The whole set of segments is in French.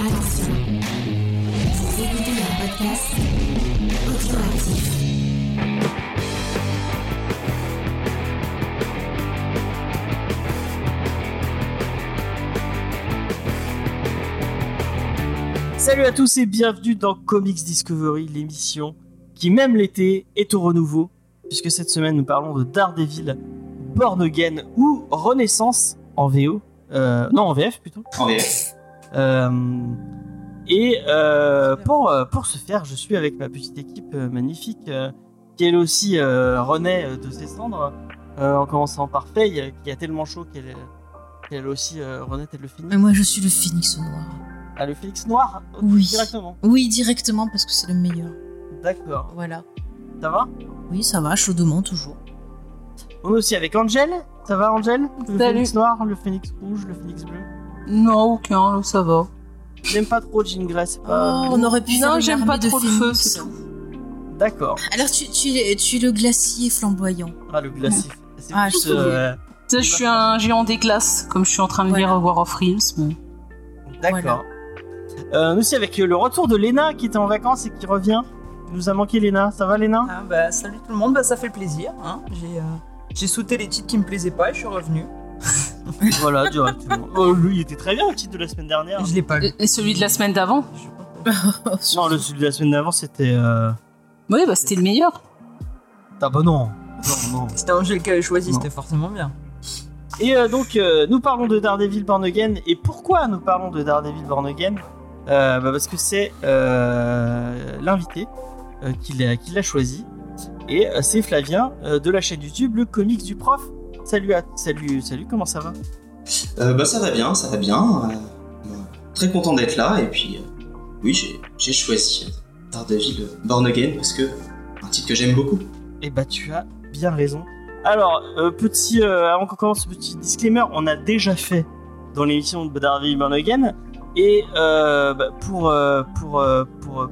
Attention, vous écoutez un podcast audioactif. Salut à tous et bienvenue dans Comics Discovery, l'émission qui, même l'été, est au renouveau, puisque cette semaine nous parlons de Daredevil, Born Again ou Renaissance en VO, euh, non en VF plutôt. En VF. Euh, et euh, pour, euh, pour ce faire, je suis avec ma petite équipe euh, magnifique, euh, qui elle aussi euh, renaît euh, de ses cendres, euh, en commençant par Faye, qui a tellement chaud qu'elle qu'elle aussi euh, renaît tel le phénix. Mais moi, je suis le phénix noir. Ah, le phénix noir? Oui. Directement. Oui, directement, parce que c'est le meilleur. D'accord. Voilà. Ça va? Oui, ça va, chaudement toujours. On est aussi avec Angel. Ça va, Angel Le Salut. phénix noir, le phénix rouge, le phénix bleu? Non, aucun, là, ça va. J'aime pas trop Jean Grey, c'est pas. Oh, on aurait pu Non, j'aime pas de trop le feu, c'est tout. D'accord. Alors, tu, tu, es- tu es le glacier flamboyant. Ah, le glacif. C'est Ah, plus, je euh, Tu sais, je suis un géant des glaces, comme je suis en train de Voilà. lire War of Realms. mais- D'accord. Euh, nous aussi avec euh, le retour de Lena qui était en vacances et qui revient. Il nous a manqué Lena. Ça va, Lena Ah bah, salut tout le monde, bah, ça fait plaisir. Hein. J'ai euh, j'ai sauté les titres qui me plaisaient pas et je suis revenu. Voilà, directement. Oh, lui, il était très bien le titre de la semaine dernière. Je l'ai pas lu. Et celui de la semaine d'avant Non, le celui de la semaine d'avant, c'était. Euh... Oui, bah c'était le meilleur. Ah bah non. Non, non. C'était Angèle qui avait choisi, c'était forcément bien. Et euh, donc, euh, nous parlons de Daredevil Born Again. Et pourquoi nous parlons de Daredevil Born Again? Euh, bah Parce que c'est euh, l'invité euh, qui l'a qui l'a choisi. Et euh, c'est Flavien euh, de la chaîne YouTube, le comics du prof. Salut, à... salut, salut, comment ça va? Euh, bah ça va bien, ça va bien. Euh, très content d'être là et puis euh, oui j'ai choisi Daredevil Born Again parce que un titre que j'aime beaucoup. Eh bah, tu as bien raison. Alors, petit, avant qu'on commence, petit disclaimer, on a déjà fait dans l'émission de Daredevil Born Again. Et bah, pour, pour, pour,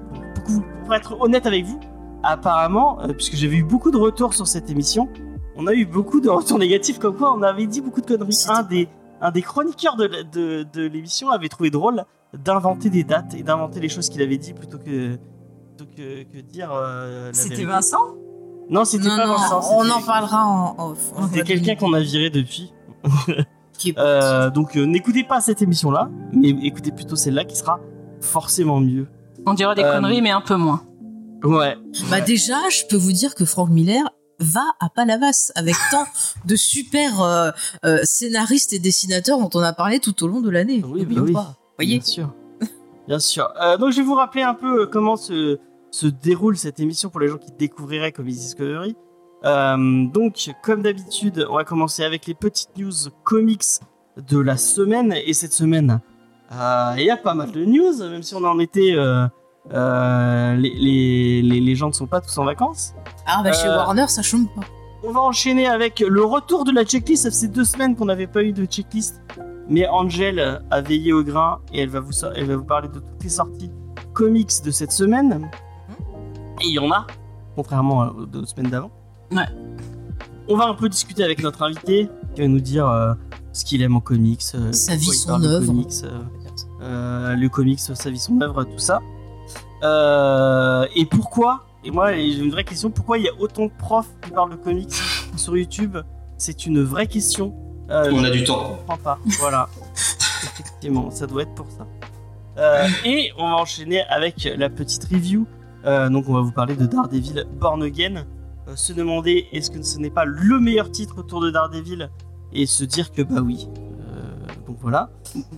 pour, être honnête avec vous, apparemment, puisque j'avais eu beaucoup de retours sur cette émission, on a eu beaucoup de retours négatifs comme quoi on avait dit beaucoup de conneries. C'était Un des, un des chroniqueurs de, de, de l'émission avait trouvé drôle d'inventer des dates et d'inventer les choses qu'il avait dit plutôt que, plutôt que, que dire. euh, C'était. Vincent? Non, c'était pas non, Vincent. on en parlera en off. C'était quelqu'un qu'on a viré depuis. Euh, donc euh, n'écoutez pas cette émission-là, mais écoutez plutôt celle-là qui sera forcément mieux. On dirait des Euh, conneries, mais un peu moins. Ouais. Bah déjà, je peux vous dire que Frank Miller va à Palavas avec tant de super euh, euh, scénaristes et dessinateurs dont on a parlé tout au long de l'année. Oui, bah oui. pas. Voyez Bien sûr. Bien sûr. Euh, donc je vais vous rappeler un peu comment se, se déroule cette émission pour les gens qui découvriraient comme Discovery. Donc, comme d'habitude, on va commencer avec les petites news comics de la semaine. Et cette semaine, il y a pas mal de news, même si on en était. Euh, les, les, les, les gens ne sont pas tous en vacances. Ah bah chez Euh, Warner, ça chôme pas. On va enchaîner avec le retour de la checklist. Ça faisait deux semaines qu'on n'avait pas eu de checklist. Mais Angel a veillé au grain et elle va vous, so- elle va vous parler de toutes les sorties comics de cette semaine. Et il y en a, contrairement aux deux semaines d'avant. Ouais. On va un peu discuter avec notre invité qui va nous dire euh, ce qu'il aime en comics, Sa vie, son œuvre. comics, le comics, sa vie, son œuvre, tout ça. Euh, et pourquoi Et moi, j'ai une vraie question pourquoi il y a autant de profs qui parlent de comics sur YouTube? C'est une vraie question. Euh, On je a du temps. comprends pas. Voilà. Effectivement, ça doit être pour ça. Euh, et on va enchaîner avec la petite review. Euh, donc, on va vous parler de Daredevil Born Again. Euh, se demander est-ce que ce n'est pas le meilleur titre autour de Daredevil? Et se dire que bah oui. Donc voilà.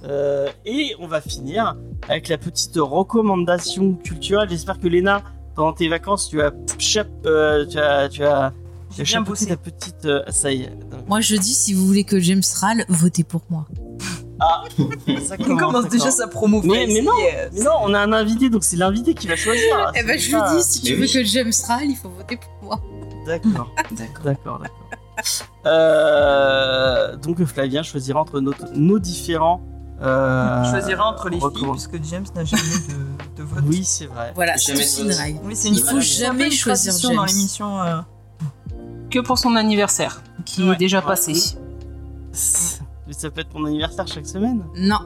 Euh, et on va finir avec la petite recommandation culturelle. J'espère que Léna, pendant tes vacances, tu as, chap- euh, tu as, tu as, tu as bien chapeauté bossé. ta petite. euh, ça y est. Donc, Moi je dis, si vous voulez que James râle, votez pour moi. Ah, ça Il commence déjà sa promo. Mais- mais non, Mais non, on a un invité, donc c'est l'invité qui va choisir. Eh ben je lui Ah, dis, si tu mais veux oui. que James râle, il faut voter pour moi. D'accord, D'accord. d'accord, d'accord. Euh, donc Flavien choisira entre nos, nos différents. Euh, Je choisirai entre les filles, puisque James n'a jamais de, de vote. Oui, c'est vrai. Voilà, c'est de une règle. Oui, Il faut un peu jamais choisir dans l'émission. euh, Que pour son anniversaire, qui Ouais. est déjà Ouais. passé. Ça peut être mon anniversaire chaque semaine. Non.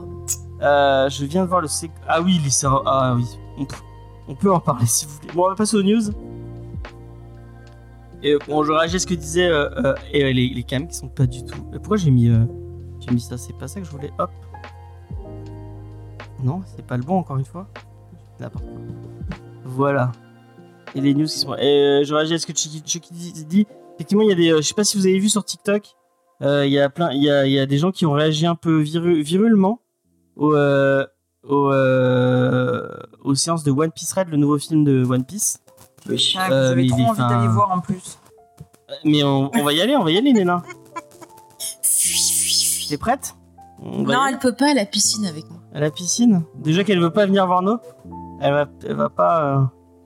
Euh, je viens de voir le Ah oui, les Ah oui. On peut, on peut en parler si vous voulez. Bon, on va passer aux news. Et bon, je réagis à ce que disait euh, euh, et, euh, les, les cams qui sont pas du tout. Pourquoi j'ai mis, euh, j'ai mis ça? C'est pas ça que je voulais? Hop. Non, c'est pas le bon encore une fois. Voilà. Et les news qui sont. Et euh, je réagis à ce que Chucky, dit-. Effectivement, il y a des. euh, je sais pas si vous avez vu sur TikTok. euh, Il y a plein. Il y a, y a des gens qui ont réagi un peu viru- virulement au, euh, au, euh, aux séances de One Piece Red, le nouveau film de One Piece. Oui. Ah, Euh, vous avez mais trop envie d'aller voir en plus. Mais on, on va y aller, on va y aller, Néna. T'es prête? On va y Non, aller elle peut pas à la piscine avec moi. À la piscine? Déjà qu'elle veut pas venir voir Nope. Elle va, elle va pas. euh,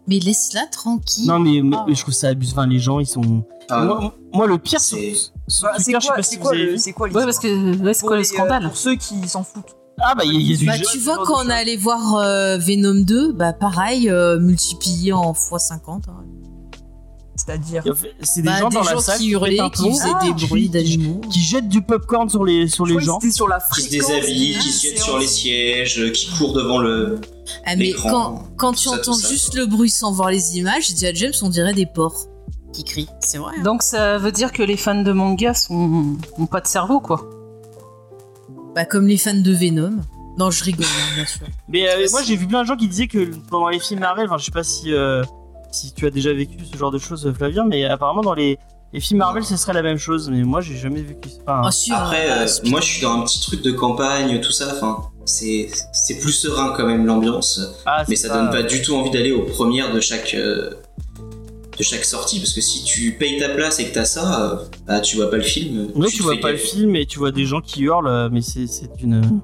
Mais laisse-la tranquille. Non, mais, mais- Ah. mais je trouve ça abuse. Enfin, les gens, ils sont. Ah, moi, moi, le pire, c'est- c'est. sur Bah, c'est Twitter, je sais quoi, pas c'est si quoi, avez le- vu. c'est quoi Ouais, l'histoire parce que ouais, c'est Pour quoi le les, euh, scandale Pour ceux qui s'en foutent. Ah, bah, il y a, il y a du Bah, jeu- tu vois, quand on allé voir euh, Venom 2, bah pareil, euh, multiplié en x50. hein. C'est-à-dire. C'est des Bah, gens des dans la salle qui hurlaient, qui faisaient Ah, des bruits qui- d'animaux. qui jettent du popcorn sur les, sur les gens. Sur la Qui se déshabillent, qui se jettent sur les sièges, qui courent devant le. Ah, mais quand, tu ça, entends juste le bruit sans voir les images, je dis à James, on dirait des porcs qui crient. C'est vrai. hein. Donc ça veut dire que les fans de manga sont ont pas de cerveau quoi. Bah, comme les fans de Venom. Non, je rigole, hein, bien sûr. Mais euh, moi j'ai vu plein de gens qui disaient que pendant les films Marvel, enfin je sais pas si, euh, si tu as déjà vécu ce genre de choses Flavien, mais apparemment dans les, les films Marvel ce serait la même chose, mais moi j'ai jamais vécu ça. Enfin, Ah, si, Après, euh, euh, moi je suis dans un petit truc de campagne, tout ça, enfin, c'est c'est plus serein quand même l'ambiance, ah, mais c'est ça donne pas du tout envie d'aller aux premières de chaque. Euh, de chaque sortie, parce que si tu payes ta place et que t'as ça, euh, bah tu vois pas le film. Ouais, tu vois pas le film et tu vois des gens qui hurlent, euh, mais c'est c'est une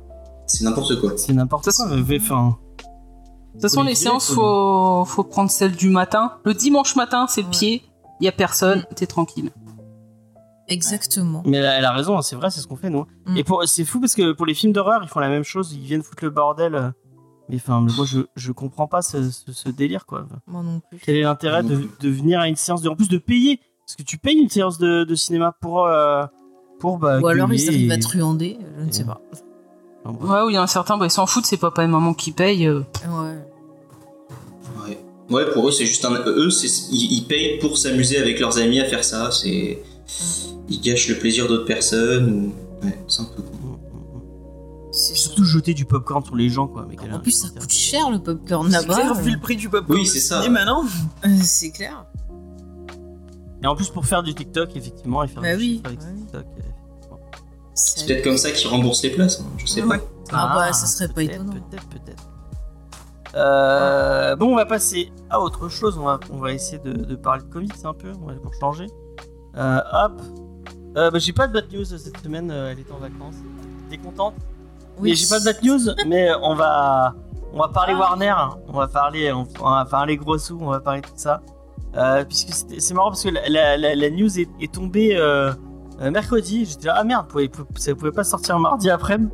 C'est n'importe quoi. c'est n'importe quoi. mais Enfin, De toute façon, les séances, faut- faut, faut prendre celle du matin. Le dimanche matin, c'est le Ouais. pied. Il y a personne, t'es tranquille. Exactement. mais elle a, elle a raison, hein, c'est vrai, c'est ce qu'on fait nous. Mm. Et pour c'est fou parce que pour les films d'horreur, ils font la même chose, ils viennent foutre le bordel. Mais enfin, moi je, je comprends pas ce, ce- ce délire quoi. Moi non plus. Quel est l'intérêt de, de venir à une séance de, en plus de payer? Parce que tu payes une séance de, de cinéma pour euh, pour bah, Ou alors ils arrivent et- à truander, je ne sais pas. Ouais, où il y en a certains, bah, ils s'en foutent, c'est papa et maman qui payent. euh. Ouais. Ouais. Ouais, pour eux, c'est juste un. Eux, c'est- ils, ils payent pour s'amuser avec leurs amis à faire ça. C'est. Ils gâchent le plaisir d'autres personnes. Ou... Ouais, c'est un peu con. Jeter du popcorn sur les gens quoi. Mais quel En plus, ça coûte cher le popcorn C'est là-bas. clair, vu le prix du popcorn. Oui, c'est ça. Et maintenant Euh, C'est clair. Et en plus pour faire du TikTok effectivement et faire Bah du oui, avec bah. TikTok. euh, C'est peut-être comme ça qu'ils remboursent les places. hein, Je sais pas. Ah, bah, ça serait pas peut-être, étonnant. Peut-être, peut-être. Euh, bon, on va passer à autre chose. On va, on va essayer de, de parler de comics un peu on va- pour changer. Euh, hop. Euh, bah, j'ai pas de bad news cette semaine. euh, elle est en vacances. T'es contente? Mais j'ai pas de bad news. mais on va, on va parler Warner. On va parler, on, on va parler gros sous. On va parler de tout ça. Euh, puisque c'est marrant parce que la, la- la- la news est, est tombée euh, euh, mercredi. J'étais là, ah merde, pouvait- ça pouvait pas sortir mardi après-midi.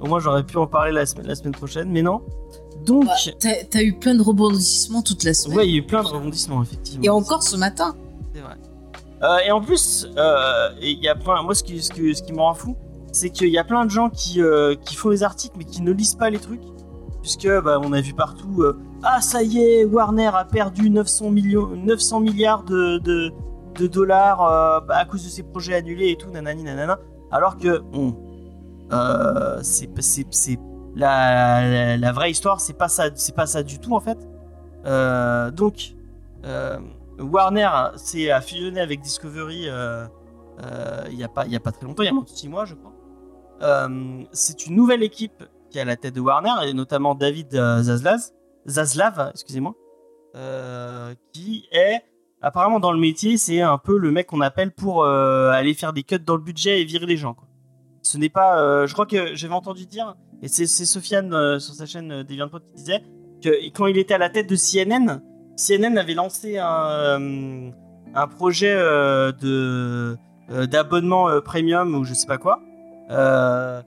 Au moins, j'aurais pu en parler la semaine, la semaine prochaine, mais non. Donc, Bah, T'as eu plein de rebondissements toute la semaine. ouais, il y a eu plein de rebondissements, effectivement. Et encore ce matin. C'est vrai. Euh, et en plus, et il y a. Moi, ce qui, ce qui, ce qui me rend fou, c'est qu'il y a plein de gens qui, euh, qui font des articles, mais qui ne lisent pas les trucs. Puisque, bah, on a vu partout. euh, ah, ça y est, Warner a perdu 900, millions, 900 milliards de, de, dollars euh, bah, à cause de ses projets annulés et tout, nanani, nanana. Alors que, c'est c'est- c'est- la, la, vraie histoire, c'est pas ça, c'est pas ça du tout en fait. Donc, Warner s'est fusionné avec Discovery il y a pas a pas très longtemps, il y a moins de 6 mois je crois. Euh, c'est une nouvelle équipe qui est à la tête de Warner et notamment David euh, Zaslav, excusez-moi, euh, qui est apparemment dans le métier, c'est un peu le mec qu'on appelle pour aller faire des cuts dans le budget et virer les gens. Ce n'est pas, je crois que j'avais entendu dire, et c'est Sofiane sur sa chaîne DeviantPod qui disait que quand il était à la tête de CNN, CNN avait lancé un, un projet de d'abonnement premium ou je sais pas quoi. Euh,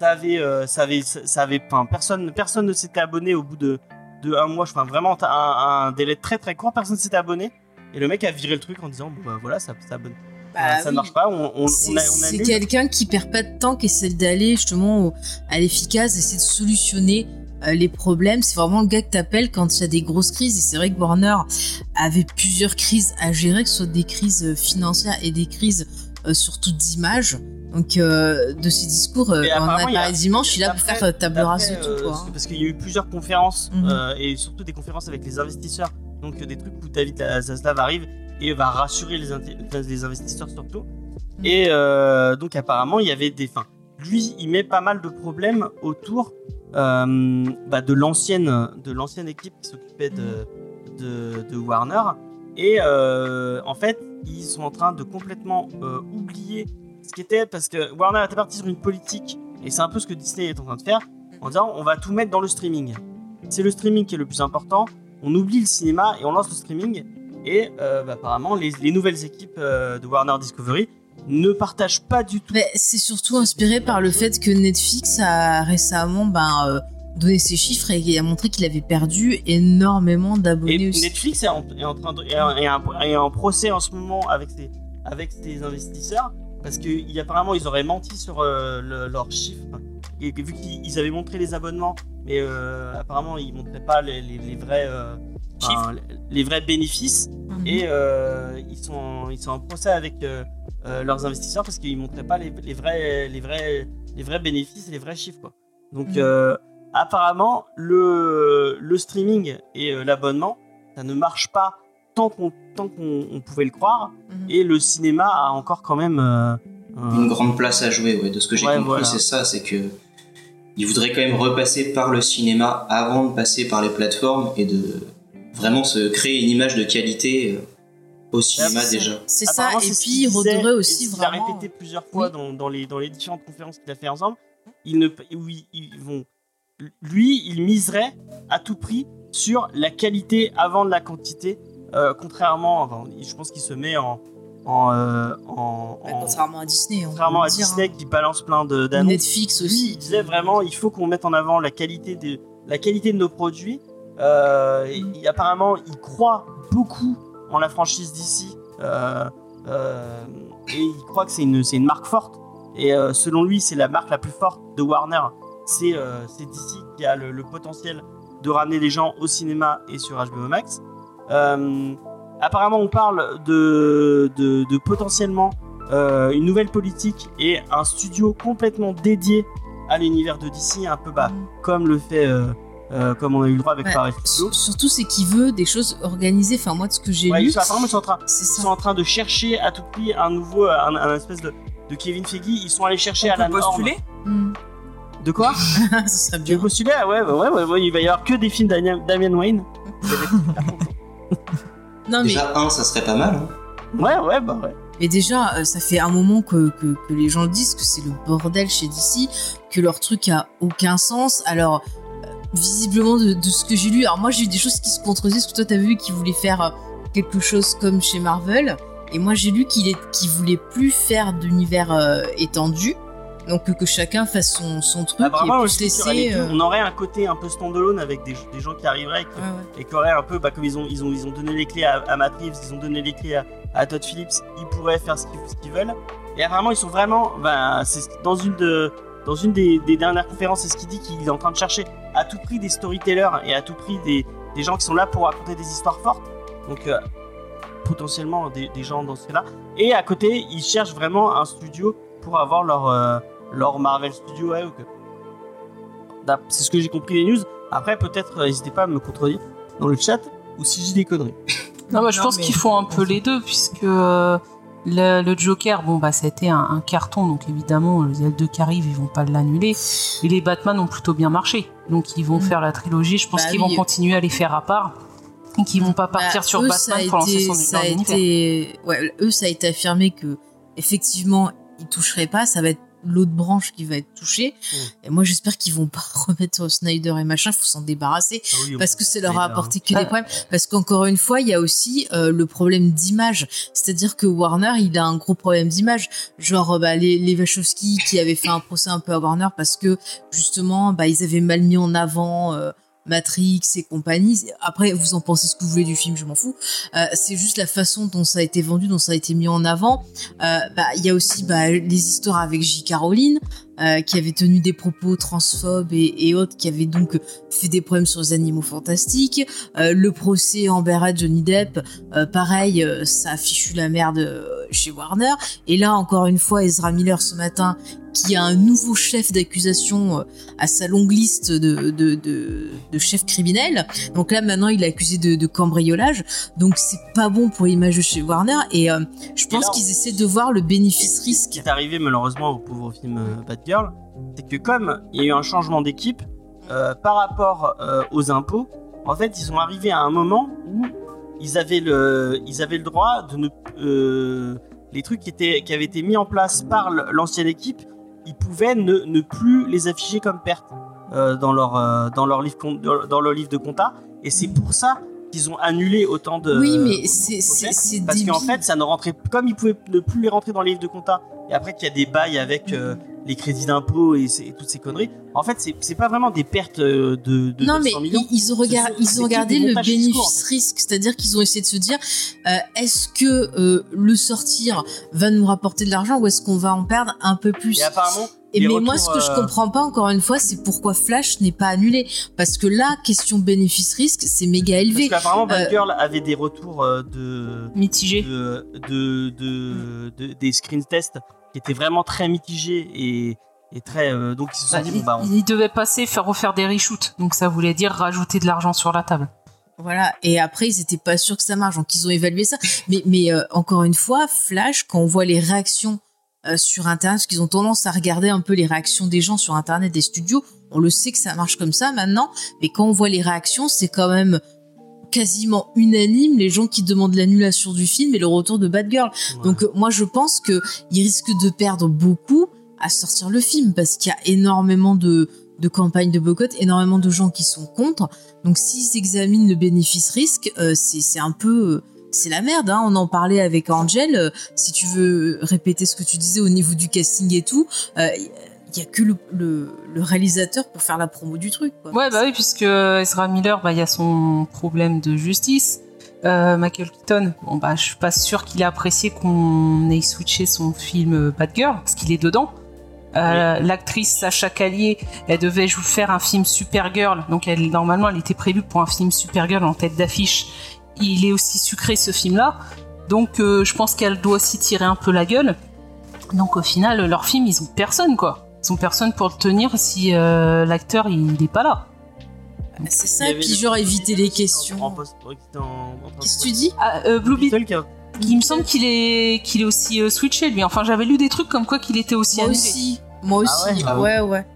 ça avait, euh, ça avait, ça avait, enfin, personne, personne ne s'était abonné au bout de, de un mois. Enfin, vraiment un, un délai très très court, personne ne s'était abonné. Et le mec a viré le truc en disant bon bah voilà, ça s'abonne. Bah ça oui. ne marche pas. On, on, C'est on a, on c'est annule. quelqu'un qui perd pas de temps, qui essaie d'aller justement à l'efficace, essayer de solutionner euh, les problèmes. C'est vraiment le gars que t'appelles quand il y a des grosses crises. Et c'est vrai que Warner avait plusieurs crises à gérer, que ce soit des crises euh, financières et des crises euh, surtout d'image. Donc euh, de ces discours, euh, on en a parlé dimanche, il est là pour faire euh, table rase de tout. euh, Quoi. hein. Parce qu'il y a eu plusieurs conférences Mhm. euh, et surtout des conférences avec les investisseurs. Donc euh, des trucs où David Zaslav arrive et va rassurer les, investisseurs surtout. Mhm. Et euh, donc apparemment il y avait des fins. Lui il met pas mal de problèmes autour euh, bah, de l'ancienne de l'ancienne équipe qui s'occupait de, de, de Warner. Et euh, en fait ils sont en train de complètement euh, oublier ce qui était parce que Warner était parti sur une politique et c'est un peu ce que Disney est en train de faire en disant on va tout mettre dans le streaming. C'est le streaming qui est le plus important. On oublie le cinéma et on lance le streaming. Et euh, bah, apparemment, les, les nouvelles équipes euh, de Warner Discovery ne partagent pas du tout. Mais c'est surtout inspiré par le fait que Netflix a récemment ben, euh, donné ses chiffres et a montré qu'il avait perdu énormément d'abonnés aussi. Netflix est en, est en train de, est en, est en- est en procès en ce moment avec ses, avec ses investisseurs parce que apparemment ils auraient menti sur euh, le- leurs chiffres et vu qu'ils ils avaient montré les abonnements mais euh, apparemment ils montraient pas les, les- les vrais euh, enfin, les vrais bénéfices Mhm. et ils sont ils sont en procès avec leurs investisseurs parce qu'ils montraient pas les, les vrais les vrais les vrais bénéfices et les vrais chiffres quoi. Donc Mhm. apparemment le le streaming et l'abonnement ça ne marche pas tant qu'on tant qu'on on pouvait le croire Mhm. et le cinéma a encore quand même euh, un- Une grande place à jouer, ouais. De ce que j'ai Ouais, compris, voilà. c'est ça, c'est que ils voudraient quand même repasser par le cinéma avant de passer par les plateformes et de vraiment se créer une image de qualité euh, au cinéma c'est- déjà. C'est ça, et puis il et aussi ce qu'il a vraiment. répété plusieurs fois Oui. dans, dans les, dans les différentes conférences qu'il a fait ensemble. Ils ne, ils, ils vont, lui, il miserait à tout prix sur la qualité avant de la quantité, euh, contrairement, enfin, je pense qu'il se met en, en, euh, en, Bah, en- contrairement à Disney. on contrairement à dire, Disney hein. qui balance plein d'annonces. Netflix aussi. il disait vraiment, il faut qu'on mette en avant la qualité de, la qualité de nos produits. Euh, et, et apparemment, il croit beaucoup en la franchise d'ici. Euh, euh, et il croit que c'est une, c'est une marque forte. Et euh, selon lui, c'est la marque la plus forte de Warner. C'est DC qui a le, le potentiel de ramener les gens au cinéma et sur HBO Max. Euh, apparemment, on parle de, de, de potentiellement euh, une nouvelle politique et un studio complètement dédié à l'univers de DC, un peu bah, comme le fait, euh, euh, comme on a eu le droit avec Ouais. Paris Surtout, c'est qu'il veut des choses organisées. Enfin, moi, de ce que j'ai Ouais, lu, ils sont, apparemment, ils sont en train, c'est ils ça. sont en train de chercher à tout prix un nouveau, un, un espèce de, de Kevin Feige. Ils sont allés chercher à la norme. Hmm. De quoi Ce serait bien. postuler? Ah ouais, bah ouais, ouais, ouais, il va y avoir que des films d'Damien Damian Wayne. Non, mais, Déjà, un, ça serait pas mal. hein. Ouais, ouais, bah ouais. mais déjà, euh, ça fait un moment que, que, que les gens le disent, que c'est le bordel chez DC, que leur truc a aucun sens. Alors, euh, visiblement, de, de ce que j'ai lu, alors moi, j'ai eu des choses qui se contredisaient, parce que toi, t'avais vu qu'ils voulaient faire euh, quelque chose comme chez Marvel. Et moi, j'ai lu qu'il est, qu'il voulait plus faire d'univers euh, étendu. Donc, que, chacun fasse son, son truc et puisse laisser. euh, on aurait un côté un peu standalone avec des, des gens qui arriveraient et qui, ouais, ouais. et qui auraient un peu, bah, comme ils ont, ils ont, ils ont donné les clés à, à Matt Reeves, ils ont donné les clés à, à Todd Phillips, ils pourraient faire ce qu'ils, veulent. Et apparemment, ils sont vraiment, bah, dans une de, dans une des, des dernières conférences, c'est ce qu'il dit qu'il est en train de chercher à tout prix des storytellers et à tout prix des, des gens qui sont là pour raconter des histoires fortes. Donc, euh, potentiellement des, des gens dans ce cas-là. Et à côté, ils cherchent vraiment un studio pour avoir leur, euh, leur Marvel Studio à eux. que- D'ap- C'est ce que j'ai compris des news. Après, peut-être, euh, n'hésitez pas à me contredire dans le chat ou si j'ai des conneries. Non, bah, je Non, pense mais- qu'ils font un peu les deux, puisque euh, le, le Joker, bon, bah, ça a été un, un carton, donc évidemment, les L2 qui arrivent, ils vont pas l'annuler. Et les Batman ont plutôt bien marché. Donc, ils vont Mm. faire la trilogie. Je pense Bah qu'ils oui. vont continuer à les faire à part. Et qu'ils vont pas partir Bah, sur eux, Batman pour lancer son ça a été, ouais, eux, ça a été affirmé que effectivement, ils toucheraient pas. Ça va être l'autre branche qui va être touchée. Mm. Et moi, j'espère qu'ils vont pas remettre Snyder et machin. Faut s'en débarrasser parce que ça leur a apporté que des problèmes. Parce qu'encore une fois, il y a aussi euh, le problème d'image. C'est-à-dire que Warner, il a un gros problème d'image. Genre, bah, les, les Wachowski qui avaient fait un procès un peu à Warner parce que justement, bah, ils avaient mal mis en avant. euh, Matrix et compagnie. Après, vous en pensez ce que vous voulez du film, je m'en fous. Euh, c'est juste la façon dont ça a été vendu, dont ça a été mis en avant. Euh, bah, il y a aussi bah, les histoires avec J. Caroline, euh, qui avait tenu des propos transphobes et, autres, qui avait donc fait des problèmes sur les animaux fantastiques. Euh, le procès Amber Heard, Johnny Depp, euh, pareil, ça a fichu la merde chez Warner. Et là, encore une fois, Ezra Miller ce matin, qui a un nouveau chef d'accusation à sa longue liste de, de, de, de, chefs criminels. Donc là, maintenant, il est accusé de, cambriolage. Donc c'est pas bon pour l'image de chez Warner. Et euh, je pense qu'ils essaient de voir le bénéfice-risque. Ce qui est arrivé malheureusement au pauvre film euh, Bad Girl, c'est que comme il y a eu un changement d'équipe euh, par rapport euh, aux impôts, en fait, ils sont arrivés à un moment où ils avaient le, ils avaient le droit de ne, euh, les trucs qui étaient, qui avaient été mis en place par l'ancienne équipe, ils pouvaient ne, plus les afficher comme pertes euh, dans leur, euh, dans leur livre, dans leur livre de compta. Et c'est pour ça qu'ils ont annulé autant de. Oui, mais c'est parce qu'en fait, ça ne rentrait comme ils pouvaient ne plus les rentrer dans les livres de compta. Et après qu'il y a des bails avec euh, les crédits d'impôt et, et, toutes ces conneries. En fait, c'est pas vraiment des pertes euh, de, de non, 900 mais millions. ils ont regardé, ils ont regardé le bénéfice-risque, c'est-à-dire qu'ils ont essayé de se dire euh, est-ce que euh, le sortir va nous rapporter de l'argent ou est-ce qu'on va en perdre un peu plus? Et apparemment. Et mais retours, moi, ce que je euh, comprends pas encore une fois, c'est pourquoi Flash n'est pas annulé. Parce que là, question bénéfice-risque, c'est méga élevé. Parce qu'apparemment, Euh, avait des retours euh, de, Mitigé. de, de, de, de- des screen tests qui étaient vraiment très mitigés et, et très. euh, donc ils se sont Bah, dit, il, bon, bah, on- il devait passer, faire refaire des reshoots. Donc ça voulait dire rajouter de l'argent sur la table. Voilà. Et après, ils étaient pas sûrs que ça marche, donc ils ont évalué ça. Mais, mais euh, encore une fois, Flash, quand on voit les réactions euh, sur Internet, parce qu'ils ont tendance à regarder un peu les réactions des gens sur Internet, des studios, on le sait que ça marche comme ça maintenant. Mais quand on voit les réactions, c'est quand même quasiment unanime les gens qui demandent l'annulation du film et le retour de Bad Girl. ouais. Donc euh, moi je pense que ils risquent de perdre beaucoup à sortir le film parce qu'il y a énormément de de campagnes de boycott, énormément de gens qui sont contre. Donc s'ils examinent le bénéfice-risque, euh, c'est c'est un peu euh, c'est la merde. Hein. On en parlait avec Angel. euh, si tu veux répéter ce que tu disais au niveau du casting et tout, euh, il y a que le, le, le réalisateur pour faire la promo du truc. Quoi. Ouais, bah oui, puisque Ezra Miller, bah, il y a son problème de justice. Euh, Michael Keaton, bon, bah, je suis pas sûr qu'il ait apprécié qu'on ait switché son film euh, Bad Girl, parce qu'il est dedans. Euh, L'actrice Sacha Callier, elle devait faire un film Supergirl, donc elle, normalement elle était prévue pour un film Supergirl en tête d'affiche. Il est aussi sucré ce film-là, donc euh, je pense qu'elle doit s'y tirer un peu la gueule. Donc au final, leur film, ils ont personne quoi. Ils ont personne pour le tenir si euh, l'acteur il n'est pas là. C'est Il ça, et puis genre éviter les questions. ouais, en Qu'est-ce que tu dis? Ah, euh, Blue Beetle, Beetle qui a- il me semble qu'il est, qu'il est aussi euh, switché lui. Enfin, j'avais lu des trucs comme quoi qu'il était aussi Moi annulé. aussi. Moi aussi. Ah ouais Ah ouais, ouais.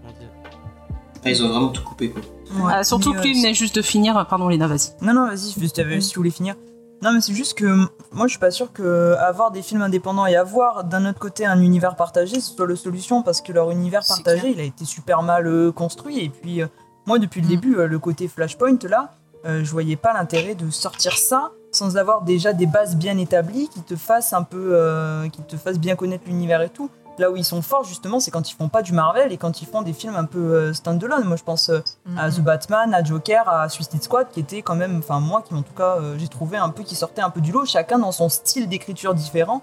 Ah, ils ont vraiment tout coupé quoi. Ouais. Ah, surtout que euh, lui il venait juste de finir. Pardon, Léna, vas-y. Non, non, vas-y, juste, t'avais- si tu voulais finir. Non, mais c'est juste que moi, je suis pas sûr que avoir des films indépendants et avoir d'un autre côté un univers partagé, ce soit la solution parce que leur univers partagé, clair. il a été super mal euh, construit. Et puis, euh, moi, depuis le Mm. début, euh, le côté Flashpoint, là, euh, je voyais pas l'intérêt de sortir ça sans avoir déjà des bases bien établies qui te fassent un peu. euh, qui te fassent bien connaître l'univers et tout. Là où ils sont forts, justement, c'est quand ils font pas du Marvel et quand ils font des films un peu euh, stand-alone. Moi, je pense. euh, à The Batman, à Joker, à Suicide Squad, qui étaient quand même, enfin moi qui en tout cas euh, j'ai trouvé un peu qui sortait un peu du lot, chacun dans son style d'écriture différent.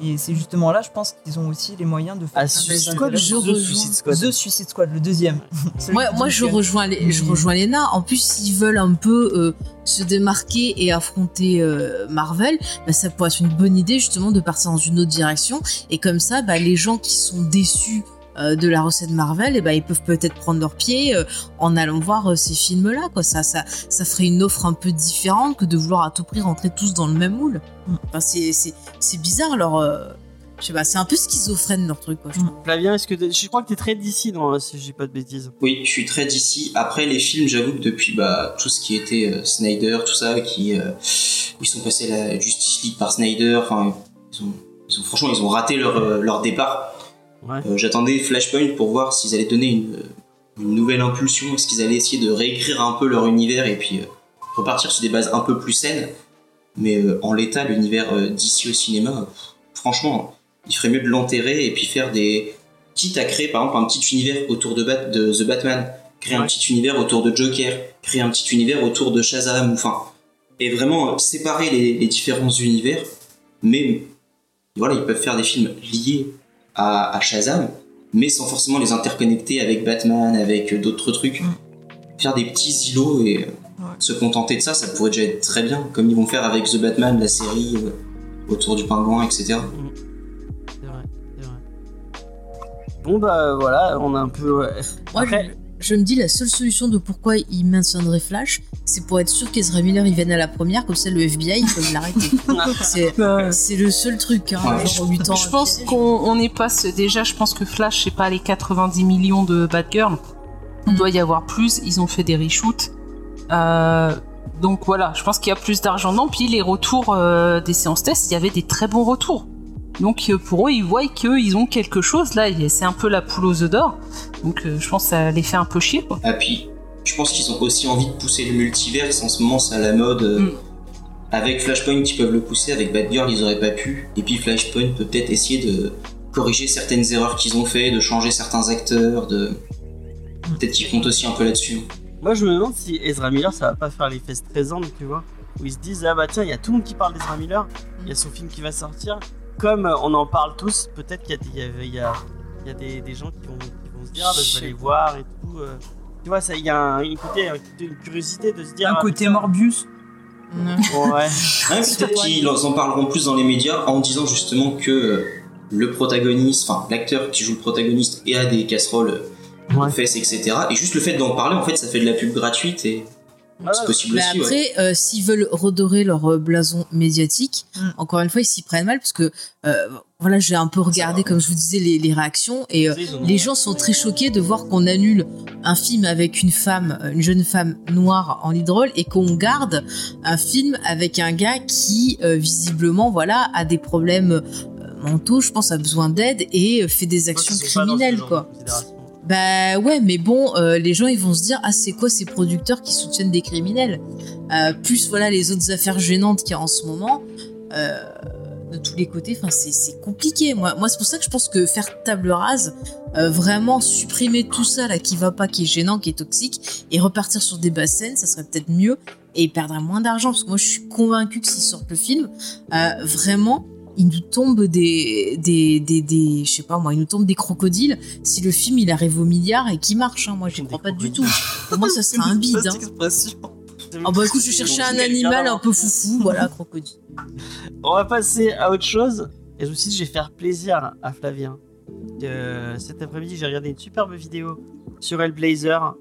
Et c'est justement là, je pense qu'ils ont aussi les moyens de faire Ah, Suicide Squad, Squad, je The rejoins. Suicide Squad. The Suicide Squad, le deuxième. Moi, moi je rejoins les, je rejoins Lena. En plus, s'ils veulent un peu euh, se démarquer et affronter euh, Marvel, bah, ça pourrait être une bonne idée justement de partir dans une autre direction. Et comme ça, bah, les gens qui sont déçus euh, de la recette Marvel, et bah, ils peuvent peut-être prendre leur pied euh, en allant voir euh, ces films-là. Quoi. Ça, ça, ça ferait une offre un peu différente que de vouloir à tout prix rentrer tous dans le même moule. Mm. Enfin, c'est, c'est, c'est bizarre. Alors, euh, je sais pas, c'est un peu schizophrène leur truc. Quoi, je. Flavien, est-ce que t'es- je crois que t'es très d'ici, non Si je dis pas de bêtises. Oui, je suis très d'ici. Après les films, j'avoue que depuis bah, tout ce qui était euh, Snyder, tout ça, qui euh, où ils sont passés la Justice League par Snyder, enfin, ils ont, ils ont franchement, ils ont raté leur, euh, leur départ. Ouais. Euh, J'attendais Flashpoint pour voir s'ils allaient donner une, une nouvelle impulsion, est-ce qu'ils allaient essayer de réécrire un peu leur univers et puis euh, repartir sur des bases un peu plus saines. Mais euh, en l'état, l'univers euh, d'ici au cinéma, franchement, il ferait mieux de l'enterrer et puis faire des. Quitte à créer par exemple un petit univers autour de, Bat- de The Batman, créer un petit univers autour de Joker, créer un petit univers autour de Shazam, enfin, et vraiment euh, séparer les, les différents univers, mais voilà, ils peuvent faire des films liés à, à Shazam, mais sans forcément les interconnecter avec Batman, avec d'autres trucs. Mm. Faire des petits îlots et euh, se contenter de ça, ça pourrait déjà être très bien, comme ils vont faire avec The Batman, la série euh, autour du pingouin, etc. C'est vrai, c'est vrai. Bon bah voilà, on a un peu. ouais. Après- je, je me dis la seule solution de pourquoi il maintiendrait Flash, c'est pour être sûr qu'Ezra Miller il vienne à la première, comme ça le FBI ils peuvent l'arrêter. c'est c'est le seul truc, hein, Ouais. genre 8 ans. Je pense qu'on on est pas déjà. Je pense que Flash c'est pas les 90 millions de Batgirl. Il doit y avoir plus. Ils ont fait des reshoots. Euh, donc voilà, je pense qu'il y a plus d'argent. Non, puis les retours euh, des séances tests, il y avait des très bons retours. Donc euh, pour eux, ils voient qu'ils ont quelque chose là. C'est un peu la poule aux œufs d'or. Donc euh, je pense que ça les fait un peu chier quoi. Ah puis, je pense qu'ils ont aussi envie de pousser le multiverse. En ce moment, c'est à la mode. euh, Mm. Avec Flashpoint, ils peuvent le pousser. Avec Batgirl, ils auraient pas pu. Et puis Flashpoint peut peut-être essayer de corriger certaines erreurs qu'ils ont fait, de changer certains acteurs, de peut-être qu'ils comptent aussi un peu là-dessus. Moi je me demande si Ezra Miller ça va pas faire l'effet stressant, tu vois. Où ils se disent, ah bah tiens, il y a tout le monde qui parle d'Ezra Miller, il y a son film qui va sortir. Comme euh, on en parle tous, peut-être qu'il y a, des- il y a, il y a- il y a des, des gens qui vont, qui vont se dire, ah bah je vais aller voir et tout. euh. Tu vois, ça, il y a un, une, côté, un côté- une curiosité de se dire. Un ah, côté. Morbius. Ouais. Ouais, peut-être qu'ils en parleront plus dans les médias en disant justement que euh, le protagoniste, enfin l'acteur qui joue le protagoniste et a des casseroles euh, Ouais. aux fesses, etc. Et juste le fait d'en parler, en fait, ça fait de la pub gratuite et C'est possible Mais aussi. ouais. après, euh, s'ils veulent redorer leur euh, blason médiatique, Mm. encore une fois, ils s'y prennent mal parce que euh, voilà, j'ai un peu regardé, comme je vous disais, les, les réactions et euh, les gens sont très choqués de voir qu'on annule un film avec une femme, une jeune femme noire en lead role et qu'on garde un film avec un gars qui euh, visiblement, voilà, a des problèmes euh, mentaux, je pense, a besoin d'aide et euh, fait des actions criminelles, quoi. de. Bah ouais, mais bon, euh, les gens ils vont se dire ah c'est quoi ces producteurs qui soutiennent des criminels? Euh, Plus voilà les autres affaires gênantes qu'il y a en ce moment. euh, de tous les côtés, enfin c'est compliqué. Moi, c'est pour ça que je pense que faire table rase, euh, vraiment supprimer tout ça là qui va pas, qui est gênant, qui est toxique, et repartir sur des basses scènes, ça serait peut-être mieux et il perdra moins d'argent parce que moi je suis convaincue que s'ils sortent le film, euh, vraiment il nous tombe des des des, des je sais pas moi, il nous tombe des crocodiles si le film il arrive au milliard et qu'il marche. Hein. Moi j'y Des crois pas du tout. Pour moi ça sera un bide. Hein. expression. Ah bah écoute, je cherchais un animal un peu foufou, voilà, crocodile. On va passer à autre chose. Et je dit, je vais faire plaisir à Flavien. Euh, cet après-midi, j'ai regardé une superbe vidéo sur Hellblazer.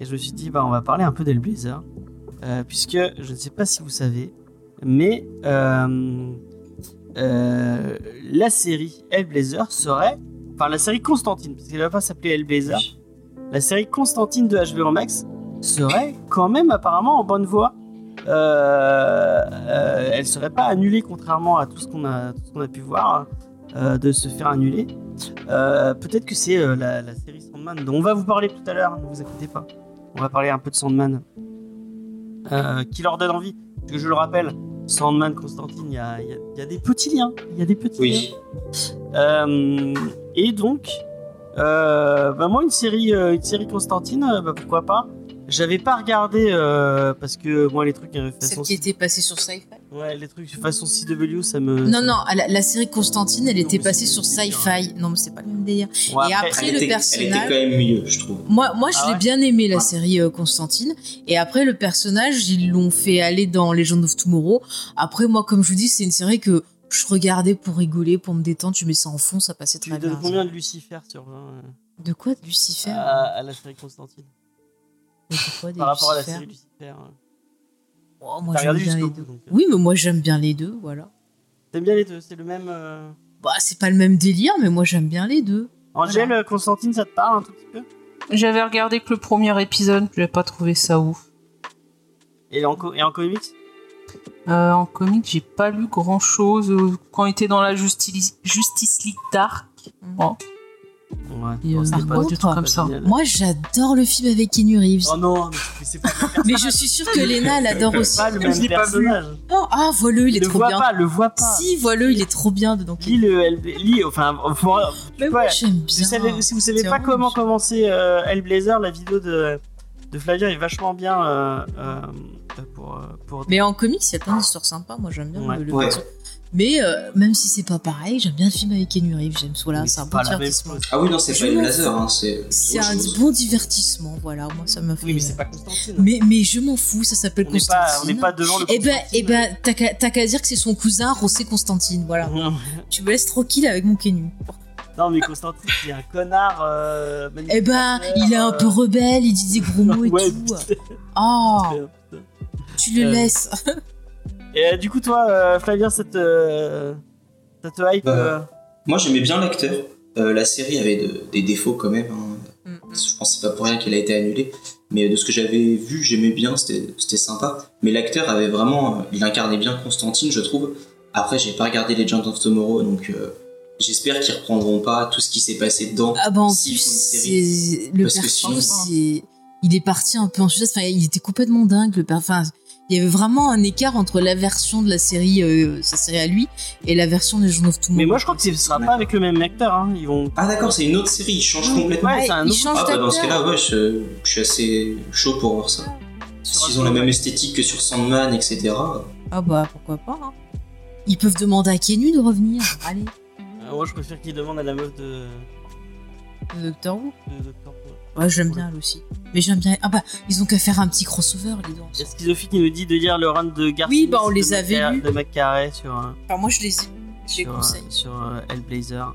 Et je me suis dit, bah, on va parler un peu d'Hellblazer. Euh, puisque je ne sais pas si vous savez, mais euh, euh, la série Hellblazer serait. Enfin, la série Constantine, parce qu'elle va pas s'appeler Hellblazer. La série Constantine de HBO Max serait quand même apparemment en bonne voie. Euh, euh, elle serait pas annulée contrairement à tout ce qu'on a, pu voir euh, de se faire annuler. Euh, Peut-être que c'est la, la série Sandman dont on va vous parler tout à l'heure, ne vous inquiétez pas. On va parler un peu de Sandman qui leur donne envie. Parce que je le rappelle, Sandman, Constantine, il y y y a des petits liens. Il y a des petits liens. Oui. Euh, et donc, euh, bah moi, une série, euh, une série Constantine, euh, bah pourquoi pas. J'avais pas regardé euh, parce que moi, les trucs Celle façon, qui était passée sur Sci-Fi. Ouais, les trucs façon CW, ça me. Non, non, la, la série Constantine, elle Non, était passée sur. Sci-Fi. Non, mais c'est pas le même délire. Ouais, Et après, après, elle, le était, elle personnage- était quand même mieux, je trouve. Moi, moi je Ah l'ai ouais bien aimé, la Ouais. série euh, Constantine. Et après, le personnage, ils l'ont fait aller dans Legend of Tomorrow. Après, moi, comme je vous dis, c'est une série que je regardais pour rigoler, pour me détendre. Tu mets ça en fond, ça passait tu très donnes bien. combien de Lucifer sur 20 euh, De quoi de Lucifer? à, à la série Constantine? Mais pourquoi des Par rapport à la série Lucifer. hein. Oh, Moi, j'aime bien les deux. bout. euh, Oui, mais moi, j'aime bien les deux, voilà. T'aimes bien les deux, c'est le même. euh, Bah, c'est pas le même délire, mais moi, j'aime bien les deux. Angèle, Constantine, ça te parle un tout petit peu? J'avais regardé que le premier épisode, j'avais pas trouvé ça ouf. et en, co- et en comics? Euh, en comics, j'ai pas lu grand chose. Quand il était dans la Justice, Justice League Dark, Mhm. bon, Ouais. Et, euh, par pas- contre, des trucs comme ça. Moi, j'adore le film avec Keanu Reeves. Oh non, mais c'est pas Mais je suis sûre que Léna l'adore aussi. pas le Je même l'ai pas vu. Oh, ah, voilà, il est le trop vois bien. pas, le vois pas. Si, voilà, il est trop bien dedans. Lis le lis, enfin, faut- Mais ouais. moi, j'aime bien. Si vous savez, si vous savez pas comment commencer euh, Hellblazer, la vidéo de, de Flavia est vachement bien euh, euh, pour, euh, pour Mais en comics, il y a plein d'histoires sympas. Moi, j'aime bien Ouais. le, le Ouais. Mais euh, même si c'est pas pareil, j'aime bien le film avec Keanu Reeves. J'aime voilà, c'est un bon pas la même divertissement. chose. Ah oui, non, c'est pas une laser, hein, c'est. Un chose. bon divertissement. Voilà, moi, ça m'a fait. Oui, mais c'est pas Constantine. Mais, mais je m'en fous, ça s'appelle pas, on Constantine. n'est pas devant le Eh ben, Constantine. eh ben, t'as qu'à dire que c'est son cousin, Rossé Constantine. Voilà. Tu me laisses tranquille avec mon Keanu. Non, mais Constantine, c'est un connard. Euh, Eh ben, il est un peu euh, rebelle, il dit des gros mots et ouais, tout. Oh, tu le Euh, laisses. Et euh, du coup, toi, euh, Flavien, cette, cette hype. Euh, Moi, j'aimais bien l'acteur. Euh, la série avait de- des défauts quand même. hein. Mm, Je pense que c'est pas pour rien qu'elle a été annulée. Mais de ce que j'avais vu, j'aimais bien, c'était c'était sympa. Mais l'acteur avait vraiment. Il incarnait bien Constantine, je trouve. Après, j'ai pas regardé Legend of Tomorrow, donc euh, j'espère qu'ils reprendront pas tout ce qui s'est passé dedans. Ah bah en plus, le Parce que perso, sinon- il est parti un peu en sucette. Enfin, il était complètement dingue. Le per- Enfin, il y avait vraiment un écart entre la version de la série, euh, sa série à lui, et la version des Journaux of Tomorrow. Mais moi, je crois que ce sera pas avec le même acteur. Hein. Ils vont. Ah d'accord, c'est une autre série, il change complètement. Ouais, c'est un change Ah bah dans ce cas-là, ouais, je, je suis assez chaud pour voir ça. S'ils ont la même esthétique que sur Sandman, etc. Ah bah pourquoi pas. hein. Ils peuvent demander à Kenu de revenir. Allez, Euh, moi, je préfère qu'il demande à la meuf de. le Doctor Who. de Doctor Who. Ouais, j'aime bien elle aussi. Mais j'aime bien. Ah bah, ils ont qu'à faire un petit crossover les deux. Il y a Schizophile qui nous dit de lire le run de Garcia. Oui, bah, on les avait lus. De McCarrey sur, euh, Enfin, moi je les ai. Je les sur, euh, conseille. sur euh, Hellblazer.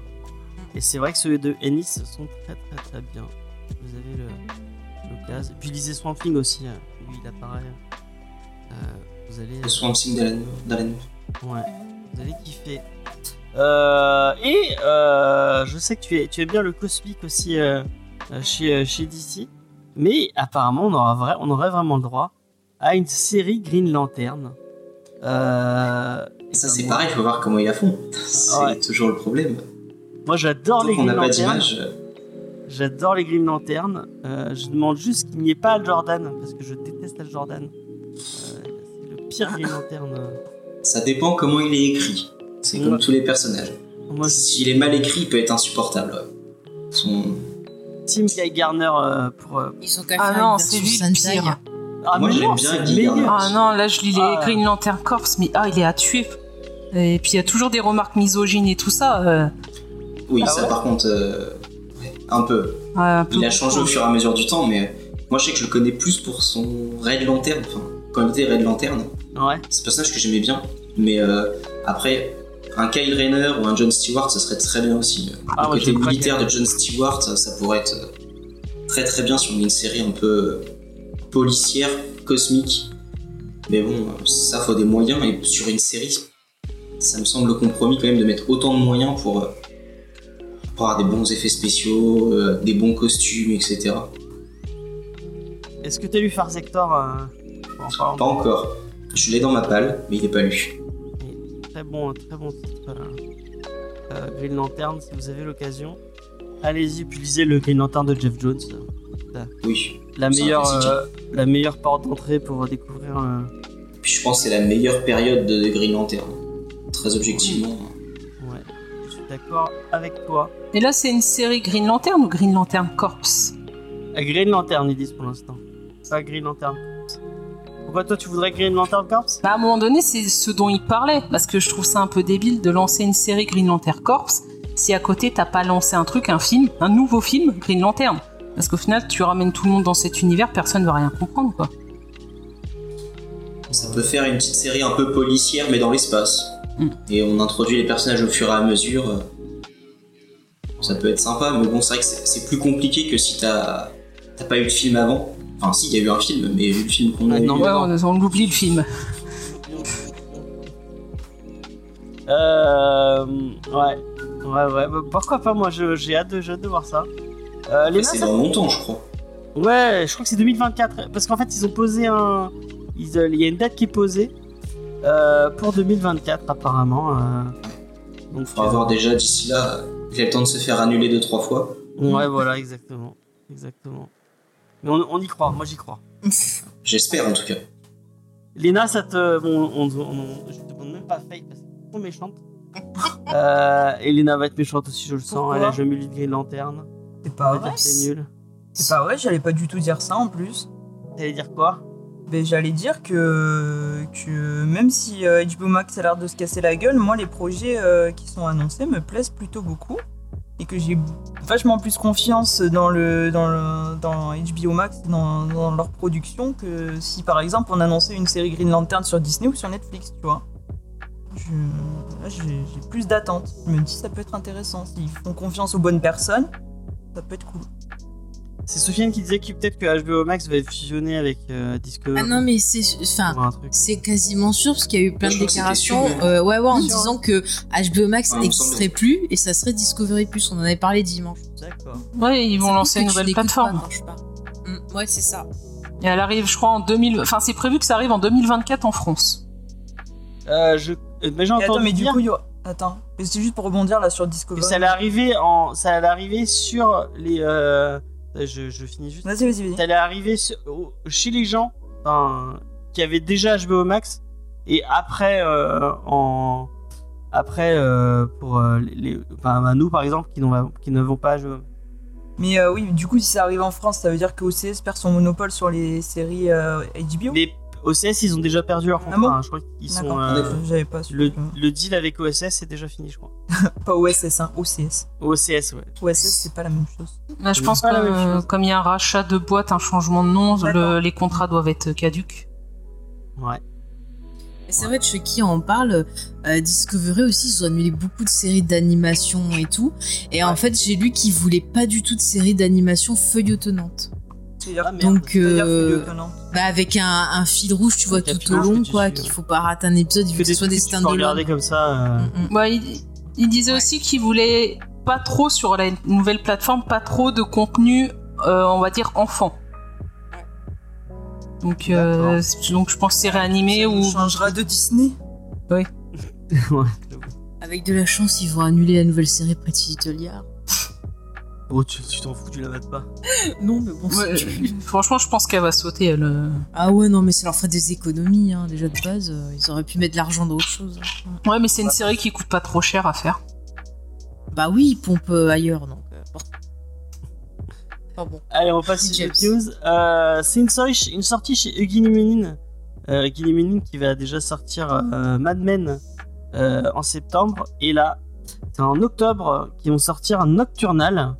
Et c'est vrai que ceux de Ennis sont très très très bien. Vous avez le- l'occasion. Et puis lisez Swamp Thing aussi, où il apparaît. Euh, vous allez. Le Swamp Thing d'Alan. Ouais, vous allez kiffer. Euh, et euh, je sais que tu, es, tu aimes bien le cosmique aussi chez, euh, chez DC, mais apparemment on, aura vrai, on aurait vraiment le droit à une série Green Lantern. Euh, Et ça c'est pareil, faut voir comment ils la font. C'est Ouais. toujours le problème. Moi j'adore les Green Lantern. euh, J'adore les Green Lantern. Euh, je demande juste qu'il n'y ait pas Al Jordan, parce que je déteste Al Jordan. Euh, c'est le pire Green Lantern. euh. Ça dépend comment il est écrit. C'est comme tous les personnages. Je S'il est mal écrit, il peut être insupportable. Son... Team Guy Garner euh, pour. euh, Ils ont qu'à Ah faire non, c'est lui le pire. Ah, Moi, j'aime non, bien c'est Guy. Garner. Ah non, là je lis les Ah. Green Lantern Corps, mais ah, il est à tuer. Et puis il y a toujours des remarques misogynes et tout ça. euh, Oui, Ah ça ouais par contre, euh, un peu. ouais, un peu Il a changé au fur et à mesure du temps, mais moi je sais que je le connais plus pour son Red Lantern. Enfin, quand il était Red Lantern, Ouais. c'est un personnage que j'aimais bien. Mais euh, après, un Kyle Rayner ou un John Stewart, ça serait très bien aussi. Ah, le côté militaire de John Stewart, ça, ça pourrait être euh, très très bien sur une série un peu euh, policière, cosmique. Mais bon, euh, ça faut des moyens et sur une série, ça me semble le compromis quand même de mettre autant de moyens pour, pour avoir des bons effets spéciaux, euh, des bons costumes, etc. Est-ce que t'as lu Far Sector euh, en Pas encore. Je l'ai dans ma palle, mais il est pas lu. Très bon, très bon titre. euh, euh, Green Lantern, si vous avez l'occasion. Allez-y, puis lisez le Green Lantern de Jeff Jones. Oui. La meilleure, euh, la meilleure porte d'entrée pour découvrir. euh, Puis je pense que c'est la meilleure période de Green Lantern. Très objectivement. ouais, je suis d'accord avec toi. Et là, c'est une série Green Lantern ou Green Lantern Corps? Green Lantern, ils disent pour l'instant. Pas Green Lantern. Pourquoi toi tu voudrais Green Lantern Corps? Bah, à un moment donné, c'est ce dont il parlait, parce que je trouve ça un peu débile de lancer une série Green Lantern Corps si à côté t'as pas lancé un truc, un film, un nouveau film Green Lantern. Parce qu'au final, tu ramènes tout le monde dans cet univers, personne ne va rien comprendre, quoi. Ça peut faire une petite série un peu policière, mais dans l'espace. Mm. Et on introduit les personnages au fur et à mesure. Ça peut être sympa, mais bon, c'est vrai que c'est c'est plus compliqué que si t'as t'as pas eu de film avant. Enfin, si, il y a eu un film, mais vu le film qu'on a Ah, eu non, Ouais, avant, on, on l'oublie le film. Euh. Ouais. Ouais, ouais. bah, pourquoi pas Moi j'ai hâte, de- j'ai hâte de voir ça. Euh, Léna, c'est dans longtemps, je crois. Ouais, je crois que c'est 2024. Parce qu'en fait, ils ont posé un. ils, euh, Il y a une date qui est posée euh, pour 2024, apparemment. euh. Donc, Faudra voir déjà d'ici là. Il a le temps de se faire annuler deux trois fois. Ouais, voilà, exactement. Exactement. Mais on, on y croit, moi j'y crois. J'espère en tout cas. Léna, ça te. Bon, on, on- on- je te demande même pas Faye parce qu'elle est trop méchante. euh, et Léna va être méchante aussi, je le sens. Pourquoi Elle a jamais lu de Green Lantern. C'est pas vrai. que c'est nul. C'est pas vrai, j'allais pas du tout dire ça en plus. T'allais dire quoi? Ben, j'allais dire que, que même si euh, HBO Max a l'air de se casser la gueule, moi les projets euh, qui sont annoncés me plaisent plutôt beaucoup et que j'ai vachement plus confiance dans le dans HBO Max dans, dans leur production que si par exemple on annonçait une série Green Lantern sur Disney ou sur Netflix, tu vois. J'ai plus d'attentes. Je me dis ça peut être intéressant s'ils font confiance aux bonnes personnes, ça peut être cool. C'est Sofiane qui disait que peut-être que HBO Max va fusionner avec euh, Discovery. Ah non, mais c'est. Enfin. C'est quasiment sûr parce qu'il y a eu plein de déclarations. mais- euh, ouais, ouais, en Sûr. disant que HBO Max Ah, n'existerait plus et ça serait Discovery Plus. On en avait parlé dimanche. D'accord. Ouais, ils vont lancer une nouvelle plateforme. pas quand je parle. Mm, ouais, c'est ça. Et elle arrive, je crois, en 2000. Enfin, c'est prévu que ça arrive en 2024 en France. Euh, je... euh, mais j'ai Et attends, entendu mais du coup, il y aura- attends, mais c'est juste pour rebondir là sur Discovery. ça allait arriver en, ça allait arriver sur les. Euh... Je, je finis juste. Vas-y, vas-y, vas-y. Ça allait arriver chez les gens, qui avaient déjà HBO Max et après euh, en après euh, pour euh, les, nous par exemple qui qui ne vont pas HBO. Mais euh, oui, du coup, si ça arrive en France, ça veut dire que OCS perd son monopole sur les séries euh, HBO OCS ils ont déjà perdu leur contrat. Ah bon hein, je crois qu'ils sont euh, J'avais pas le, le deal avec OSS est déjà fini je crois. Pas OSS, hein, OCS. OCS ouais. OSS, c'est pas la même chose. Là, je pense que euh, chose. comme il y a un rachat de boîte, un changement de nom, le- les contrats doivent être caduques. Ouais. Et c'est vrai que chez qui en parle, euh, Discovery aussi, ils ont annulé beaucoup de séries d'animation et tout. Et en fait, j'ai lu qu'ils voulaient pas du tout de séries d'animation feuilletonnantes. Ah. Donc, euh, bah avec un, un fil rouge, tu vois, tout au long, quoi, qu'il faut pas rater un épisode, il faut Que ce soit des regarder stand-alone. comme ça. euh, Mm, mm. Bah, il, il disait Ouais. aussi qu'il voulait pas trop sur la nouvelle plateforme, pas trop de contenu, euh, on va dire enfant. Donc, euh, donc je pense que c'est réanimé Ça ou changera de Disney. ouais. Avec de la chance, ils vont annuler la nouvelle série Pretty Little Liars. Oh tu tu t'en fous tu la mates pas. Non, mais bon, Ouais, franchement, je pense qu'elle va sauter. Elle. euh. Ah ouais, non, mais ça leur ferait des économies, hein, déjà de base. euh, ils auraient pu mettre de l'argent dans autre chose. hein. Ouais, mais c'est une série qui coûte pas trop cher à faire. Bah oui, ils pompent euh, ailleurs, donc. euh, bon. Enfin bon. Allez, on passe sur news. Euh, c'est une, sortie- une sortie chez Eugene Menin. Eugene Menin qui va déjà sortir euh, Mad Men euh, en septembre. Et là, c'est en octobre qu'ils vont sortir Nocturnal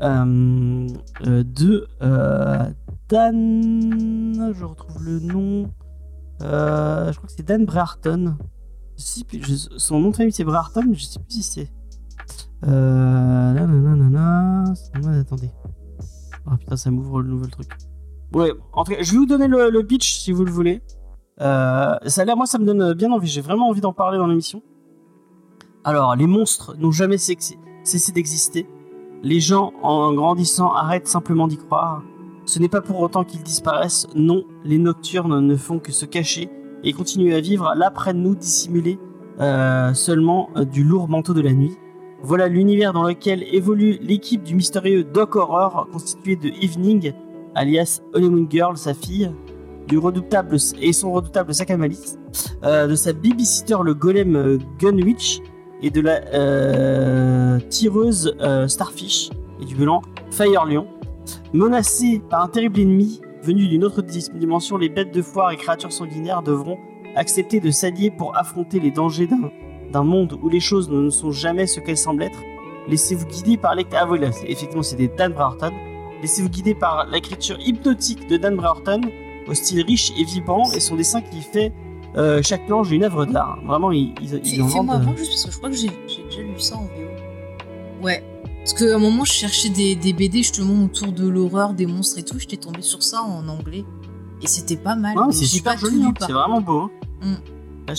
de euh, Dan. Je retrouve le nom. Euh, je crois que c'est Dan Brearton. Son nom de famille c'est Brearton, mais je sais plus si c'est. Euh, nanana, attendez. Ah putain, ça m'ouvre le nouvel truc. Ouais, en tout cas, je vais vous donner le, le pitch si vous le voulez. Euh, ça l'air, moi, ça me donne bien envie. J'ai vraiment envie d'en parler dans l'émission. Alors, les monstres n'ont jamais cessé d'exister. Les gens, en grandissant, arrêtent simplement d'y croire. Ce n'est pas pour autant qu'ils disparaissent. Non, les nocturnes ne font que se cacher et continuent à vivre là près de nous, dissimulés euh, seulement euh, du lourd manteau de la nuit. Voilà l'univers dans lequel évolue l'équipe du mystérieux Doc Horror, constituée de Evening, alias Honeymoon Girl, sa fille, du redoutable et son redoutable malice, euh, de sa babysitter le golem euh, Gunwitch et de la euh, tireuse euh, Starfish et du blanc Fire Lion. Menacés par un terrible ennemi venu d'une autre dimension, les bêtes de foire et créatures sanguinaires devront accepter de s'allier pour affronter les dangers d'un monde où les choses ne sont jamais ce qu'elles semblent être. Laissez-vous guider par. Ah Dan. Laissez-vous guider par l'écriture hypnotique de Dan Brereton, au style riche et vibrant, et son dessin qui fait euh, chaque planche d'une œuvre d'art. Vraiment, il, il, il Fais- en Fais-moi vendent, voir juste parce que je crois que j'ai déjà lu ça en VO. Ouais. Parce qu'à un moment, je cherchais des, des BD justement autour de l'horreur, des monstres et tout. J'étais tombée sur ça en anglais. Et c'était pas mal. euh, Ouais, c'est super joli, hein. c'est vraiment beau. hein. Mm. Là,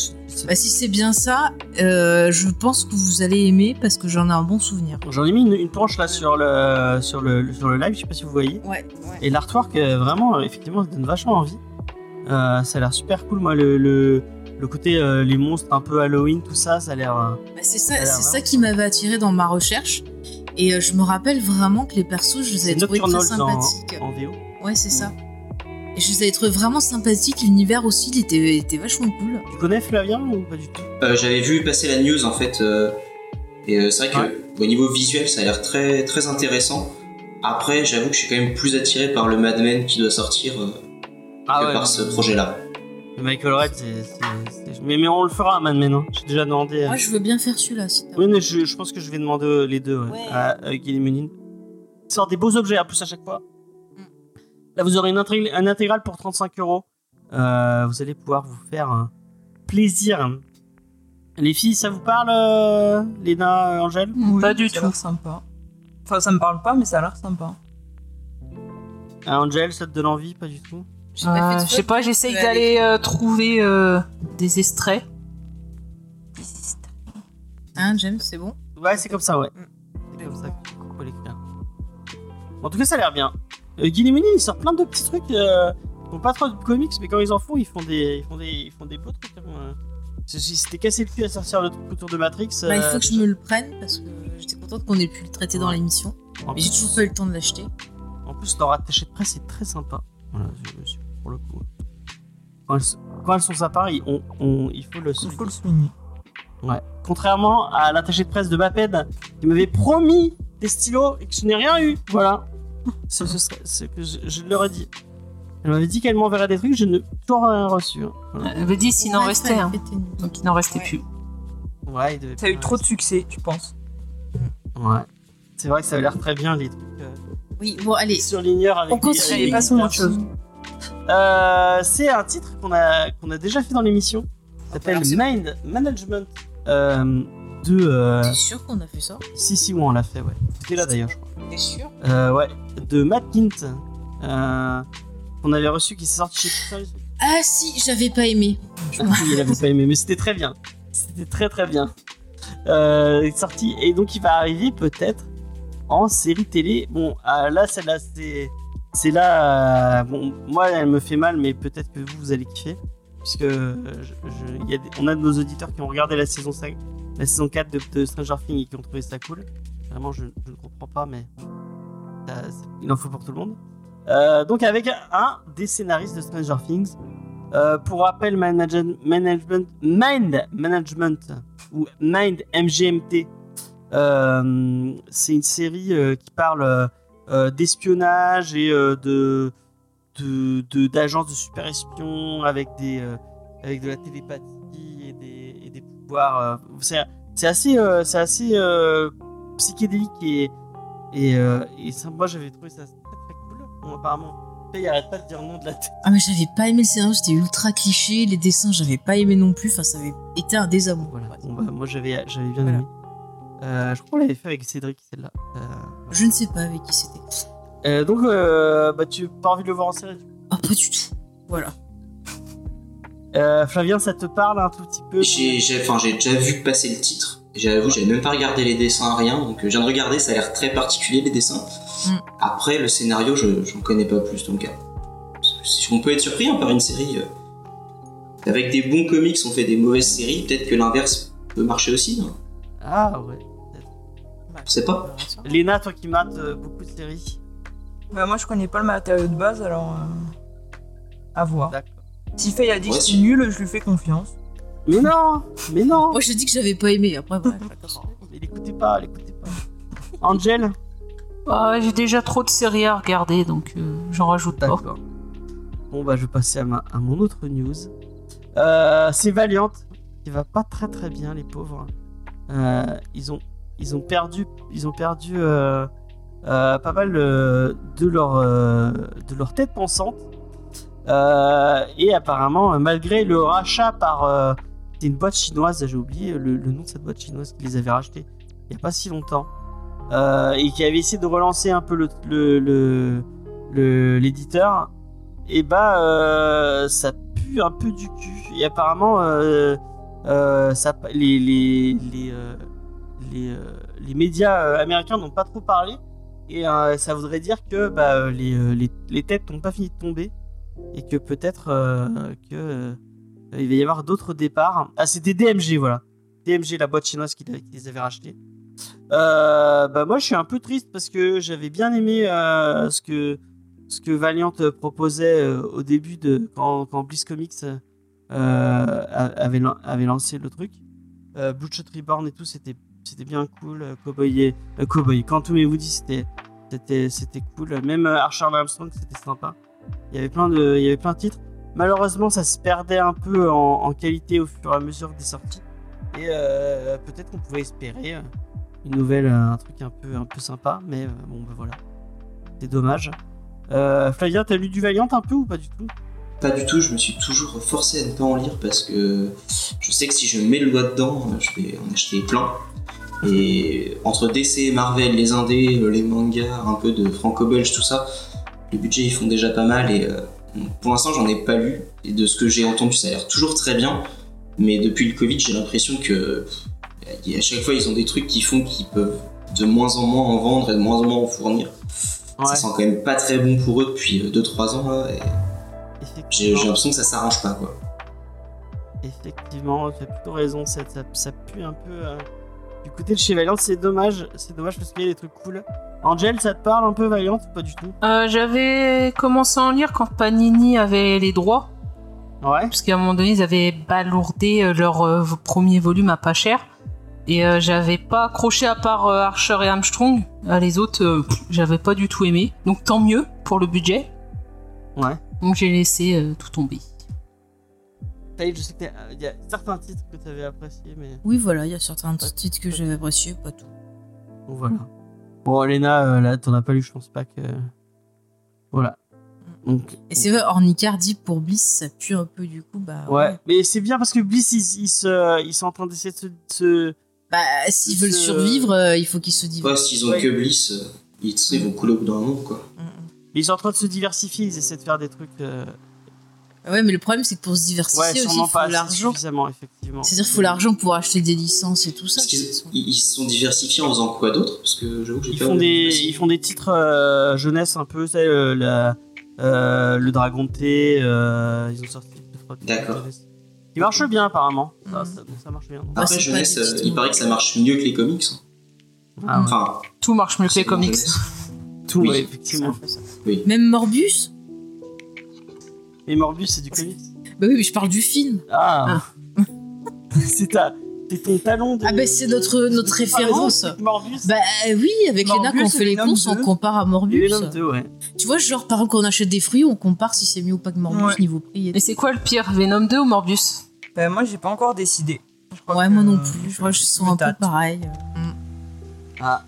Bah, si c'est bien ça, euh, je pense que vous allez aimer parce que j'en ai un bon souvenir. J'en ai mis une, une planche là sur le, sur, le, sur le live, je sais pas si vous voyez. Ouais, ouais. Et l'artwork, euh, vraiment, euh, effectivement, ça donne vachement envie. Euh, ça a l'air super cool, moi, le, le, le côté euh, les monstres un peu Halloween, tout ça, ça a l'air. euh, Bah, c'est ça, Ça ça qui m'avait attiré dans ma recherche. Et euh, je me rappelle vraiment que les persos, je les avais trouvés très en, sympathiques. en VO. Ouais, c'est ça. Et je les avais trouvés vraiment sympathiques. L'univers aussi, il était, était vachement cool. Tu connais Flavien ou pas du tout? Euh, J'avais vu passer la news en fait, euh, et euh, c'est vrai que Ouais. au niveau visuel, ça a l'air très très intéressant. Après, j'avoue que je suis quand même plus attiré par le Mad Men qui doit sortir euh, Ah que par ce projet-là. Michael Red, c'est. Mais, mais on le fera, Man Man. hein. J'ai déjà demandé. à- Moi, je veux bien faire celui-là, si Oui, mais je, je pense que je vais demander euh, les deux ouais, Ouais. à, à Guillaume Munin. Ils sortent des beaux objets en plus à chaque fois. Mm. Là, vous aurez une, intégr- un intégral pour 35 euros. Euh, Vous allez pouvoir vous faire un plaisir. Les filles, ça vous parle, euh, Léna, euh, Angèle? Oui, Pas du ça a tout. l'air sympa. Enfin, ça me parle pas, mais ça a l'air sympa. Ah, Angèle, ça te donne envie? Pas du tout? Euh, je sais pas, j'essaye d'aller euh, trouver euh, des extraits. Hein, James, c'est bon? Ouais, c'est comme ça, ouais. C'est comme ça qu'il faut l'écrire. En tout cas, ça a l'air bien. Euh, Guillaume Munin, il sort plein de petits trucs. Euh, ils font pas trop de comics, mais quand ils en font, ils font des, ils font des, ils font des beaux trucs. hein, c'était cassé le cul à sortir le truc autour de Matrix. Bah, il faut que je me le prenne parce que j'étais contente qu'on ait pu le traiter dans l'émission. Mais j'ai toujours pas eu le temps de l'acheter. en plus, leur attaché de presse est très sympa. Voilà, je- je- pour le coup. Quand elles, sont- quand elles sont sympas, il, on- on- il faut le Il souligner. faut le souligner. Ouais. Contrairement à l'attaché de presse de Baped qui m'avait promis des stylos et que je n'ai rien eu. Voilà. Ce, ce serait- ce que je, je leur ai dit. Elle m'avait dit qu'elle m'enverrait des trucs, je n'ai toujours rien reçu. hein. Voilà. Elle me dit s'il en restait, hein. donc il n'en restait Ouais. plus. Ouais, il devait Ça a eu trop de succès, tu penses? Ouais. C'est vrai que ça avait l'air très bien les trucs euh, Oui, bon, allez. surligneurs avec On des- continue. Passons à autre chose. Euh, c'est un titre qu'on a, qu'on a déjà fait dans l'émission. Ça s'appelle Alors, c'est- Mind Management euh, de. euh, T'es sûr qu'on a fait ça? Si, si, ouais, on l'a fait, ouais. C'était là d'ailleurs, je crois. T'es sûr? Euh, ouais, de Matt Kint. Euh, qu'on avait reçu qui s'est sorti chez. Ah si, j'avais pas aimé. il avait pas aimé, mais c'était très bien. C'était très très bien. Euh, il est sorti et donc il va arriver peut-être en série télé. Bon, euh, là celle-là c'est c'est là. euh, bon, moi elle me fait mal, mais peut-être que vous vous allez kiffer puisque je- a des- on a nos auditeurs qui ont regardé la saison 5, la saison 4 de, Stranger Things et qui ont trouvé ça cool. Vraiment, je, ne comprends pas, mais il en faut pour tout le monde. Euh, donc avec un des scénaristes de Stranger Things. Euh, pour rappel, Manage- Management, Mind Management ou Mind MGMT, c'est une série qui parle d'espionnage et euh, de de- de- d'agences de, super espions avec des euh, avec de la télépathie et des, et des pouvoirs. euh, c'est c'est assez euh, c'est assez euh, psychédélique et et, euh, et ça, moi j'avais trouvé ça très cool. Apparemment, il arrête pas de dire non de la tête. Ah mais j'avais pas aimé le scénario, c'était ultra cliché, les dessins j'avais pas aimé non plus, enfin ça avait été un désamour. Voilà. Bon, bah, moi j'avais j'avais bien Voilà. aimé. Euh, je crois qu'on l'avait fait avec Cédric celle-là. Euh, Je ne sais pas avec qui c'était. euh, donc euh, bah tu pas envie de le voir en série. Ah pas du tout. Voilà. Euh, Flavien, ça te parle un tout petit peu? J'ai j'ai- enfin, j'ai déjà vu passer le titre. J'avoue, j'avais même pas regardé les dessins, rien. Donc, euh, je viens de regarder, ça a l'air très particulier les dessins. Mm. Après, le scénario, je j'en connais pas plus donc. euh, si On peut être surpris hein, par une série. euh, avec des bons comics, on fait des mauvaises séries. Peut-être que l'inverse peut marcher aussi. hein. Ah ouais. Je sais pas. Léna, toi qui mates euh, beaucoup de séries. Bah, moi, je connais pas le matériau de base, alors. euh, À voir. D'accord. Si Faye a dit que c'est si. nul, je lui fais confiance. Mais non, mais non. Moi je dis que j'avais pas aimé, après bref. Mais l'écoutez pas, l'écoutez pas. Angel Ah, J'ai déjà trop de séries à regarder, donc euh, j'en rajoute pas. Bon bah je vais passer à, ma- à mon autre news. Euh, c'est Valiant qui va pas très très bien les pauvres. Euh, ils ont ils ont perdu ils ont perdu euh, euh, pas mal euh, de leur de leur tête pensante. Et apparemment malgré le rachat par une boîte chinoise j'ai oublié le, nom de cette boîte chinoise qui les avait rachetés il y a pas si longtemps et qui avait essayé de relancer un peu le l'éditeur et bah euh, ça pue un peu du cul et apparemment les les, euh, les médias euh, américains n'ont pas trop parlé. Et euh, ça voudrait dire que bah, les, les, les têtes n'ont pas fini de tomber. Et que peut-être que il va y avoir d'autres départs. Ah c'était DMG voilà. DMG la boîte chinoise qui, les avait rachetés. Bah moi je suis un peu triste parce que j'avais bien aimé ce que ce que Valiant proposait au début de quand, quand Bliss Comics avait avait lancé le truc. Bloodshot Reborn et tout c'était c'était bien cool. Euh, Cowboy euh, Cowboy Quantum et Woody c'était c'était c'était cool. Même euh, Archer Armstrong c'était sympa. Il y avait plein de il y avait plein de titres. Malheureusement ça se perdait un peu en, qualité au fur et à mesure des sorties. Et euh, peut-être qu'on pouvait espérer une nouvelle, un truc un peu, un peu sympa, mais bon, bah voilà. C'est dommage. Flavia, t'as lu du Valiant un peu ou pas du tout? Pas du tout, je me suis toujours forcé à ne pas en lire parce que je sais que si je mets le doigt dedans, je vais en acheter plein. Et entre DC Marvel, les indés, euh, les mangas, un peu de franco-belge, tout ça, les budgets ils font déjà pas mal et euh, pour l'instant j'en ai pas lu. Et de ce que j'ai entendu, ça a l'air toujours très bien. Mais depuis le Covid, j'ai l'impression que pff, à chaque fois ils ont des trucs qui font qu'ils peuvent de moins en moins en vendre et de moins en moins en fournir. Ça sent quand même pas très bon pour eux depuis 2-3 ans là. et j'ai l'impression que ça s'arrange pas quoi. Effectivement, tu as plutôt raison, ça, ça, ça pue un peu. euh, Du côté de chez Valiant, c'est dommage, c'est dommage parce qu'il y a des trucs cool. Angel, ça te parle un peu Valiant ou Pas du tout? Euh, J'avais commencé à en lire quand Panini avait les droits, Ouais. parce qu'à un moment donné, ils avaient balourdé euh, leur euh, premier volume à pas cher. Et euh, j'avais pas accroché à part Archer et Armstrong. Les autres, j'avais pas du tout aimé. Donc tant mieux pour le budget. Ouais. Donc j'ai laissé tout tomber. Taïd, je sais qu'il y a certains titres que tu avais appréciés, mais Oui, voilà, il y a certains titres que j'avais appréciés, pas tout. bon, voilà. Bon, Elena, euh, là, t'en as pas lu, je pense pas que. Voilà. Donc, Et c'est vrai, Ornicard dit pour Bliss, ça pue un peu du coup, bah Ouais, mais c'est bien parce que Bliss, ils, ils, se, ils sont en train d'essayer de se, Bah, s'ils Ils veulent se- survivre, euh, il faut qu'ils se Ouais, divertissent. s'ils ont Ouais. que Bliss, euh, ils, vont couler au bout d'un moment quoi. Ils sont en train de se diversifier, ils essaient de faire des trucs. euh, Ouais, mais le problème, c'est que pour se Ouais, diversifier aussi, sûrement il pas faut l'argent. suffisamment, effectivement. C'est-à-dire qu'il faut l'argent pour acheter des licences et tout ça. Ils- se sont diversifiés en faisant quoi d'autre? Parce que j'avoue que j'ai Ils pas font, des, ils font des titres euh, jeunesse un peu, tu sais, euh, la, euh, le Dragon de thé, euh, ils ont sorti D'accord. Qui marchent bien apparemment. Ça, Mhm. ça, ça marche bien. Ah, Après, jeunesse, euh, il paraît que ça marche mieux que les comics. hein. Ah, ouais. Enfin, Tout marche mieux que les comics. tout, oui, ouais, effectivement. Oui. Même Morbius? Et Morbus, c'est du comics. Bah oui, mais je parle du film. Ah, C'est ta, c'est ton talon de. Ah bah c'est notre, notre référence. Morbus. Bah oui, avec Léna, Morbius quand on fait les Venom courses, on 2. compare à. Venom 2, ouais. Tu vois, genre par exemple, quand on achète des fruits, on compare si c'est mieux ou pas que Morbius Ouais. niveau prix. et Et c'est quoi le pire, Venom 2 ou Morbius Bah, moi, j'ai pas encore décidé. Je crois Ouais, que, moi non euh, plus. Je crois que je sens un peu pareil. Mm. Ah.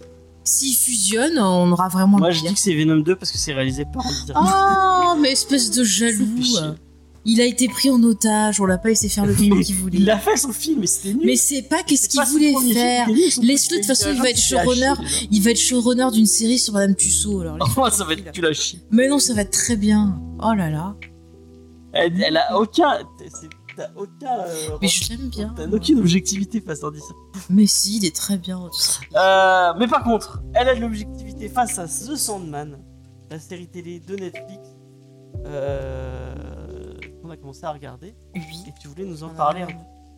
S'ils fusionnent, on aura vraiment Moi, le je dis que c'est Venom 2 parce que c'est réalisé par. Oh, mais espèce de jaloux. Il a été pris en otage, on l'a pas laissé faire le film qu'il voulait. Il a fait son film, mais c'était nul. Mais c'est pas qu'est-ce qu'il voulait faire. Laisse-le, de toute façon, il va être showrunner. Il va être showrunner d'une série sur Madame Tussaud. Alors. Oh, ça va être tu la chier. Mais non, ça va être très bien. Oh là là. Elle, elle a aucun. T'as aucun. euh, Mais je l'aime bien. T'as aucune objectivité face à Andy Serkis. Mais si, il est très bien. Euh, mais par contre, elle a de l'objectivité face à The Sandman, la série télé de Netflix euh, qu'on a commencé à regarder. Oui. Et tu voulais nous en parler un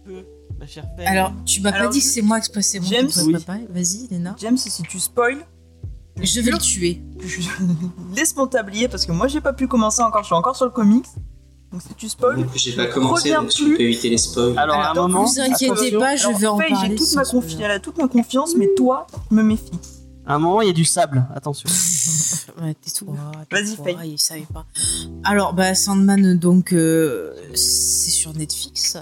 peu, ma chère Faye. Alors, tu m'as pas dit que c'est moi expressément James, oui. Vas-y, Léna. James, si tu spoil, Je vais le tuer. je... laisse mon tablier parce que moi, j'ai pas pu commencer encore. Je suis encore sur le comics. Donc, si tu spoil, j'ai pas commencé, donc je plus. peux éviter les spoils. Alors, à un moment, vous inquiétez pas, je vais en parler. J'ai toute ma, spoiler. confi- elle a toute ma confiance, mais toi, je me méfie. à un moment, il y a du sable. Attention. Ouais, tais-toi. Vas-y, tais-toi, Faye. Il savait pas. Alors, bah, Sandman, donc, euh, c'est sur Netflix.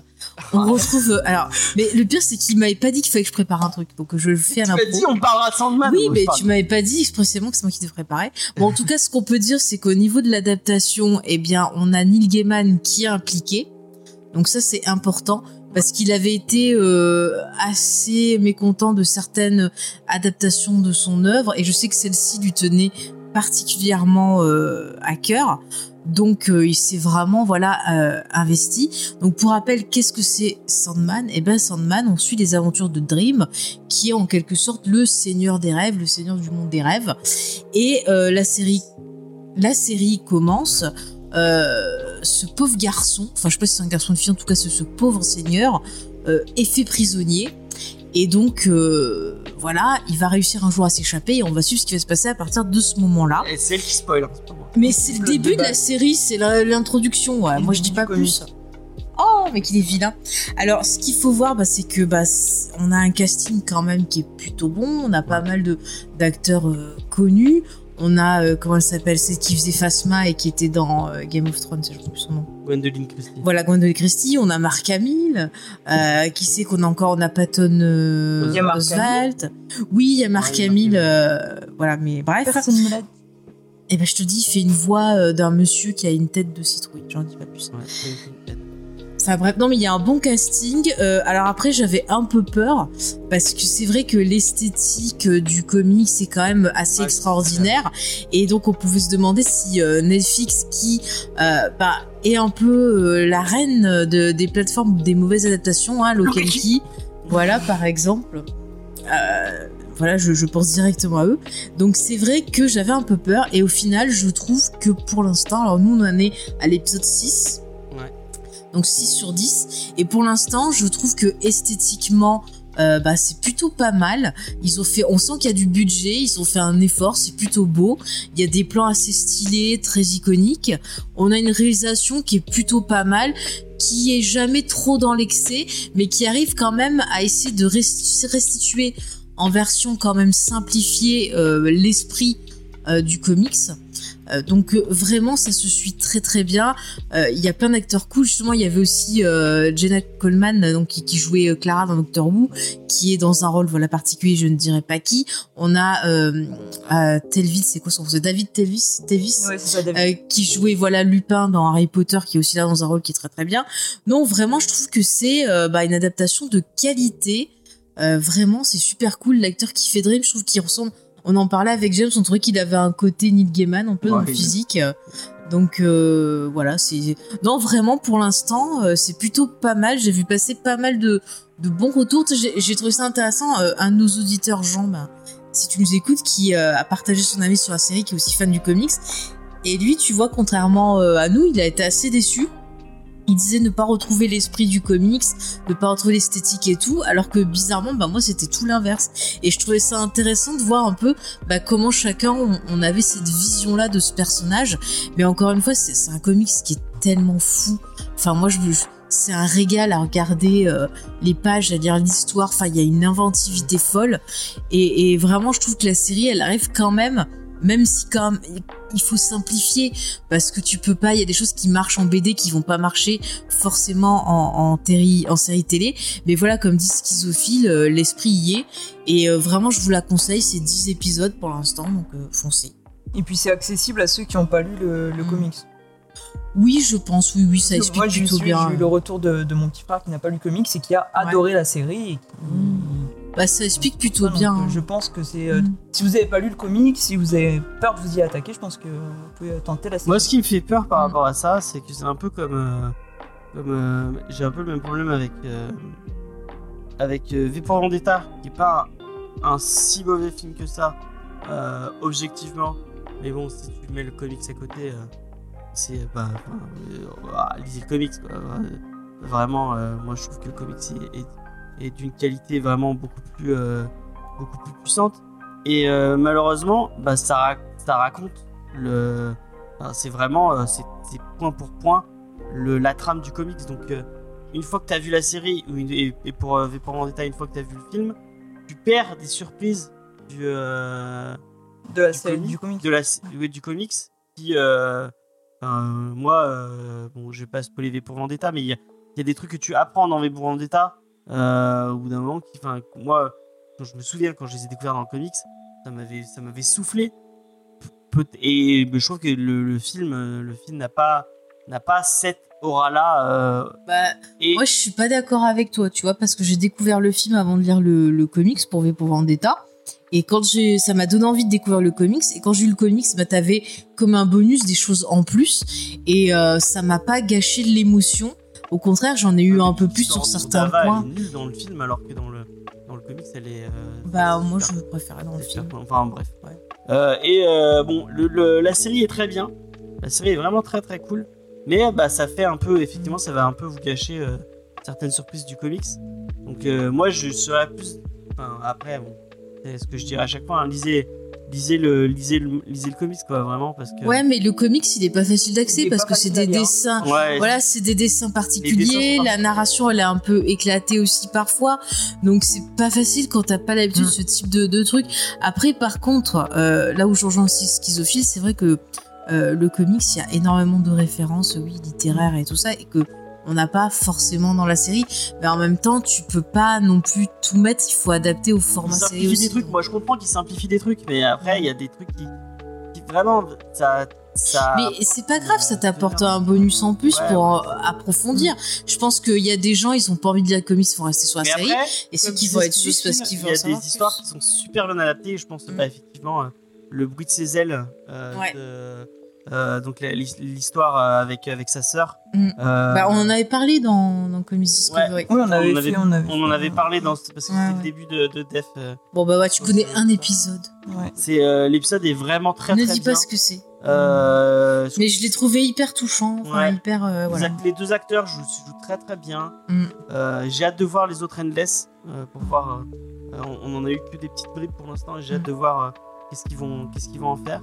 On retrouve. euh, alors, mais le pire, c'est qu'il m'avait pas dit qu'il fallait que je prépare un truc. Donc, je le fais à Tu m'as l'impro. dit, on parlera de Sandman. Oui, mais tu m'avais pas dit expressément que c'est moi qui devais préparer. Bon, en tout cas, ce qu'on peut dire, c'est qu'au niveau de l'adaptation, eh bien, on a Neil Gaiman qui est impliqué. Donc ça, c'est important parce qu'il avait été euh, assez mécontent de certaines adaptations de son œuvre et je sais que celle-ci lui tenait particulièrement euh, à cœur. Donc euh, il s'est vraiment voilà euh, investi. Donc pour rappel, qu'est-ce que c'est Sandman? Eh ben Sandman, on suit les aventures de Dream, qui est en quelque sorte le seigneur des rêves, le seigneur du monde des rêves. Et euh, la série, la série commence. ce pauvre garçon, enfin je sais pas si c'est un garçon une fille, en tout cas ce, ce pauvre seigneur est fait prisonnier Et donc, voilà, il va réussir un jour à s'échapper et on va suivre ce qui va se passer à partir de ce moment-là. Et c'est elle qui spoil. Mais c'est le début de la série, c'est l'introduction. Ouais. Moi, je dis pas plus. Oh, mais qu'il est vilain. Alors, ce qu'il faut voir, bah, c'est que bah, on a un casting quand même qui est plutôt bon. On a pas mal de d'acteurs euh, connus. On a euh, comment elle s'appelle, c'est qui faisait Phasma et qui était dans euh, Game of Thrones, je sais plus son nom. Gwendoline Christie. Voilà, Gwendoline Christie. On a Mark Hamill. Euh, qui c'est qu'on a encore On a Patton euh, Oswalt. Oui, il y a Mark Ouais, Hamill. Euh, voilà, mais bref. Personne ne l'a dit. Et ben je te dis, il fait une voix euh, d'un monsieur qui a une tête de citrouille. J'en dis pas plus. Ouais. Enfin bref, non mais il y a un bon casting. Euh, alors après j'avais un peu peur parce que c'est vrai que l'esthétique euh, du comic c'est quand même assez Ouais, extraordinaire et donc on pouvait se demander si euh, Netflix qui euh, bah, est un peu euh, la reine de, des plateformes des mauvaises adaptations, hein, Local Key, voilà par exemple. Euh, voilà, je, je pense directement à eux. Donc c'est vrai que j'avais un peu peur et au final je trouve que pour l'instant, alors nous on en est à l'épisode 6, Ouais. donc 6 sur 10. Et pour l'instant, je trouve que esthétiquement, euh, bah, c'est plutôt pas mal. Ils ont fait, on sent qu'il y a du budget, ils ont fait un effort, c'est plutôt beau. Il y a des plans assez stylés, très iconiques. On a une réalisation qui est plutôt pas mal, qui est jamais trop dans l'excès, mais qui arrive quand même à essayer de resti- restituer en version quand même simplifiée euh, l'esprit euh, du comics. Euh, donc vraiment ça se suit très très bien. Il y a plein d'acteurs cool. Justement il y avait aussi Jenna Coleman donc qui, qui jouait Clara dans Doctor Who, qui est dans un rôle voilà particulier. Je ne dirais pas qui. On a Telvis, c'est quoi son nom? David Telvis, Telvis Ouais, ça, David. qui jouait voilà Lupin dans Harry Potter, qui est aussi là dans un rôle qui est très très bien. Non, vraiment, je trouve que c'est bah, une adaptation de qualité. Euh, vraiment, c'est super cool. L'acteur qui fait Dream, je trouve qu'il ressemble. On en parlait avec James, on trouvait qu'il avait un côté Neil Gaiman un peu dans Ouais, le il- physique. Donc euh, voilà, c'est non vraiment pour l'instant euh, c'est plutôt pas mal. J'ai vu passer pas mal de, de bons retours. J'ai trouvé ça intéressant. Euh, un de nos auditeurs, Jean, bah, si tu nous écoutes, qui a partagé son avis sur la série, qui est aussi fan du comics. Et lui, tu vois, contrairement à nous, il a été assez déçu. Il disait ne pas retrouver l'esprit du comics, ne pas retrouver l'esthétique et tout, alors que bizarrement, bah moi c'était tout l'inverse. Et je trouvais ça intéressant de voir un peu bah, comment chacun on, avait cette vision-là de ce personnage. Mais encore une fois, c'est un comics qui est tellement fou. Enfin moi, c'est un régal à regarder euh, les pages, à lire l'histoire. Enfin, il y a une inventivité folle. Et, et vraiment, je trouve que la série, elle arrive quand même même si quand même, il faut simplifier parce que tu peux pas il y a des choses qui marchent en BD qui vont pas marcher forcément en, en, téri- en série télé mais voilà comme dit Schizophile euh, l'esprit y est et euh, vraiment je vous la conseille c'est 10 épisodes pour l'instant donc euh, foncez Et puis c'est accessible à ceux qui n'ont pas lu le, le Mm. comics. oui je pense oui oui ça explique Moi, plutôt bien j'ai eu le retour de, de mon petit frère qui n'a pas lu le comics et qui a adoré la série. Et qui- Mm. Bah ça explique plutôt Donc, bien euh, hein. Je pense que c'est. euh, Mm. Si vous n'avez pas lu le comics, si vous avez peur de vous y attaquer, je pense que vous pouvez tenter la série. Moi, ce qui me fait peur par Mm. rapport à ça, c'est que c'est un peu comme. euh, comme euh, J'ai un peu le même problème avec. euh, avec euh, V pour Vendetta, qui est pas un, un si mauvais film que ça, euh, objectivement. Mais bon, si tu mets le comics à côté, euh, c'est. Bah, enfin, euh, ah, lisez le comics, quoi. Vraiment, euh, moi, je trouve que le comics est, est- est d'une qualité vraiment beaucoup plus. euh, beaucoup plus puissante. Et euh, malheureusement, bah, ça, ra- ça raconte le. enfin, c'est vraiment. euh, c'est point pour point le, la trame du comics. Donc, une fois que tu as vu la série, et, et pour, pour Vendetta, une fois que tu as vu le film, tu perds des surprises du. euh, de la du série comic- du comics. de la, oui, du comics qui euh, enfin, moi euh, bon je vais pas spoiler V pour Vendetta mais il y, y a des trucs que tu apprends dans V pour Vendetta au bout d'un moment qui moi quand je me souviens quand je les ai découverts dans le comics ça m'avait ça m'avait soufflé et je trouve que le, le film euh, le film n'a pas n'a pas cette aura là bah et Moi, je suis pas d'accord avec toi, tu vois, parce que j'ai découvert le film avant de lire le, le comics pour V pour Vendetta. Et quand j'ai, ça m'a donné envie de découvrir le comics. Et quand j'ai eu le comics, bah, t'avais comme un bonus des choses en plus. Et euh, ça m'a pas gâché de l'émotion. Au contraire, j'en ai eu un peu plus sur certains d'Ava, points. elle est nulle dans le film alors que dans le dans le comics elle est euh, Bah, moi, super. je préférais dans le film. super. Enfin bref. Ouais. Euh, et euh, bon, le, le- la série est très bien. La série est vraiment très très cool. Mais bah ça fait un peu, effectivement, ça va un peu vous gâcher euh, certaines surprises du comics. Donc moi je serais plus. Enfin, après, bon, c'est ce que je dirais à chaque fois. hein, lisez, lisez le, lisez le, lisez le comics quoi, vraiment parce que. Ouais, mais le comics, il est pas facile Il d'accès parce que c'est des lire. dessins. Ouais, Voilà, c'est des dessins particuliers. dessins la narration, elle est un peu éclatée aussi parfois. Donc, c'est pas facile quand t'as pas l'habitude de Mm. ce type de, de truc. Après, par contre, euh, là où je rejoins aussi Schizophile, c'est vrai que euh, le comics, il y a énormément de références, oui, littéraires et tout ça, et que on n'a pas forcément dans la série. Mais en même temps, tu peux pas non plus tout mettre. Il faut adapter au format série simplifient aussi. des trucs. Moi je comprends qu'ils simplifient des trucs, mais après il y a des trucs qui, qui vraiment ça, ça. Mais c'est pas grave, ça t'apporte un bonus en plus Ouais, pour ouais. euh, approfondir. Je pense qu'il y a des gens, ils ont pas envie de la comics, ils vont rester sur la Mais série. après, Et ceux qui vont être juste parce qu'ils Il veulent y a des histoires qui sont super bien adaptées. Je pense Mm. bah, effectivement euh, le bruit de ses ailes. euh, Ouais. de- euh, donc l'histoire euh, avec avec sa sœur. Mm. Euh, Bah, on en avait parlé dans, dans Comics Discovery. Oui, on avait on, fait, on avait on en avait parlé dans parce que Ouais, c'était ouais. le début de, de Def. euh. Bon, bah, ouais, tu connais un épisode. Ouais. C'est euh, l'épisode est vraiment très ne très dis bien. pas ce que c'est. Euh, Mais je l'ai trouvé hyper touchant. Enfin, Ouais. hyper. euh, les, voilà. act- les deux acteurs jouent, jouent très très bien. Mm. Euh, j'ai hâte de voir les autres Endless euh, pour voir. on, on en a eu que des petites bribes pour l'instant j'ai hâte de voir euh, qu'est-ce qu'ils vont qu'est-ce qu'ils vont en faire.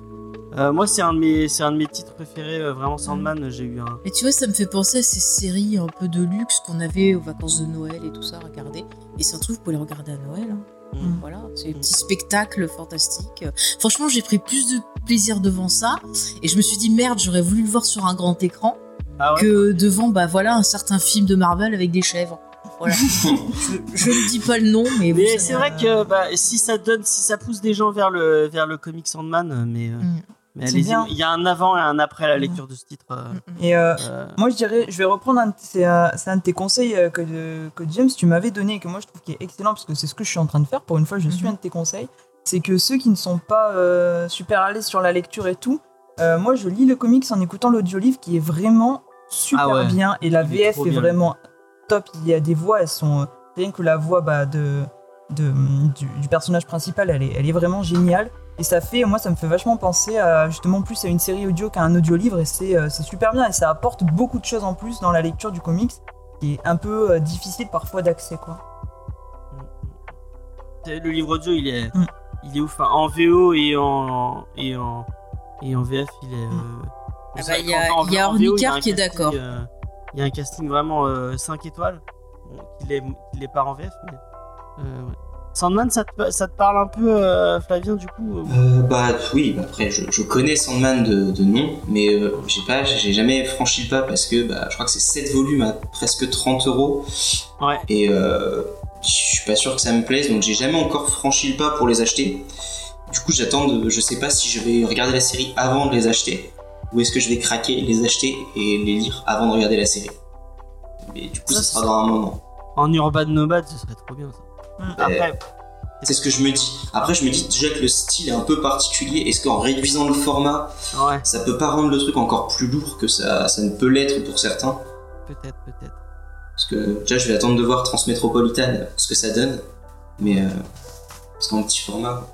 Euh, moi c'est un de mes c'est un de mes titres préférés euh, vraiment Sandman. J'ai eu un Mais tu vois, ça me fait penser à ces séries un peu de luxe qu'on avait aux vacances de Noël et tout ça, regarder. Et ça trouve, vous pouvez les regarder à Noël. hein. Mm. Voilà, c'est des petits spectacles fantastiques. Euh, Franchement, j'ai pris plus de plaisir devant ça. Et je me suis dit, merde, j'aurais voulu le voir sur un grand écran ah ouais? que devant, bah voilà, un certain film de Marvel avec des chèvres. Voilà. je, ne dis pas le nom, mais c'est vrai que bah, si ça donne si ça pousse des gens vers le vers le comic Sandman, euh, mais euh, Mm. mais allez-y, il y a un avant et un après la lecture de ce titre. euh, Et euh, euh, moi, je dirais, je vais reprendre un, de- c'est un, de tes conseils euh, que, de- que James, tu m'avais donné et que moi je trouve qui est excellent parce que c'est ce que je suis en train de faire. Pour une fois, je suis Mhm. un de tes conseils. C'est que ceux qui ne sont pas euh, super à l'aise sur la lecture et tout, euh, moi je lis le comics en écoutant l'audiolivre qui est vraiment super Ah ouais. bien et la Il VF est, bien. Top. Il y a des voix, elles sont. rien que la voix bah, de, de, du, du personnage principal, elle est, elle est vraiment géniale. Et ça fait, moi, ça me fait vachement penser à justement plus à une série audio qu'à un audiolivre. Et c'est euh, c'est super bien. Et ça apporte beaucoup de choses en plus dans la lecture du comics, qui est un peu euh, difficile parfois d'accès, quoi. c'est- le livre audio il est Mm. il est ouf hein. en VO et en et en et en VF il est. euh, Ah bah, il y a- qu'en- en- il y a en VO, il Ornicard un qui est d'accord. Euh, Il y a un casting vraiment 5 étoiles. Bon, qu'il est qu'il est pas en VF mais. euh, ouais. Sandman, ça te, ça te parle un peu, euh, Flavien, du coup euh, Euh, bah oui, bah, après je, je connais Sandman de, de nom, mais euh, j'ai pas, j'ai jamais franchi le pas parce que bah, je crois que c'est 7 volumes à presque 30 euros Ouais. et euh, je suis pas sûr que ça me plaise donc j'ai jamais encore franchi le pas pour les acheter. Du coup j'attends de, je sais pas si je vais regarder la série avant de les acheter ou est-ce que je vais craquer, les acheter et les lire avant de regarder la série. Mais du coup Ça, ça, sera dans un moment. En Urban Nomad, ce serait trop bien ça. Mm. Après, C'est ce que je me dis. Après je me dis déjà que le style est un peu particulier. Est-ce qu'en réduisant le format ouais, ça peut pas rendre le truc encore plus lourd que ça, ça ne peut l'être pour certains? peut-être, peut-être. Parce que déjà, je vais attendre de voir Transmétropolitan ce que ça donne. Mais euh, parce qu'en petit format,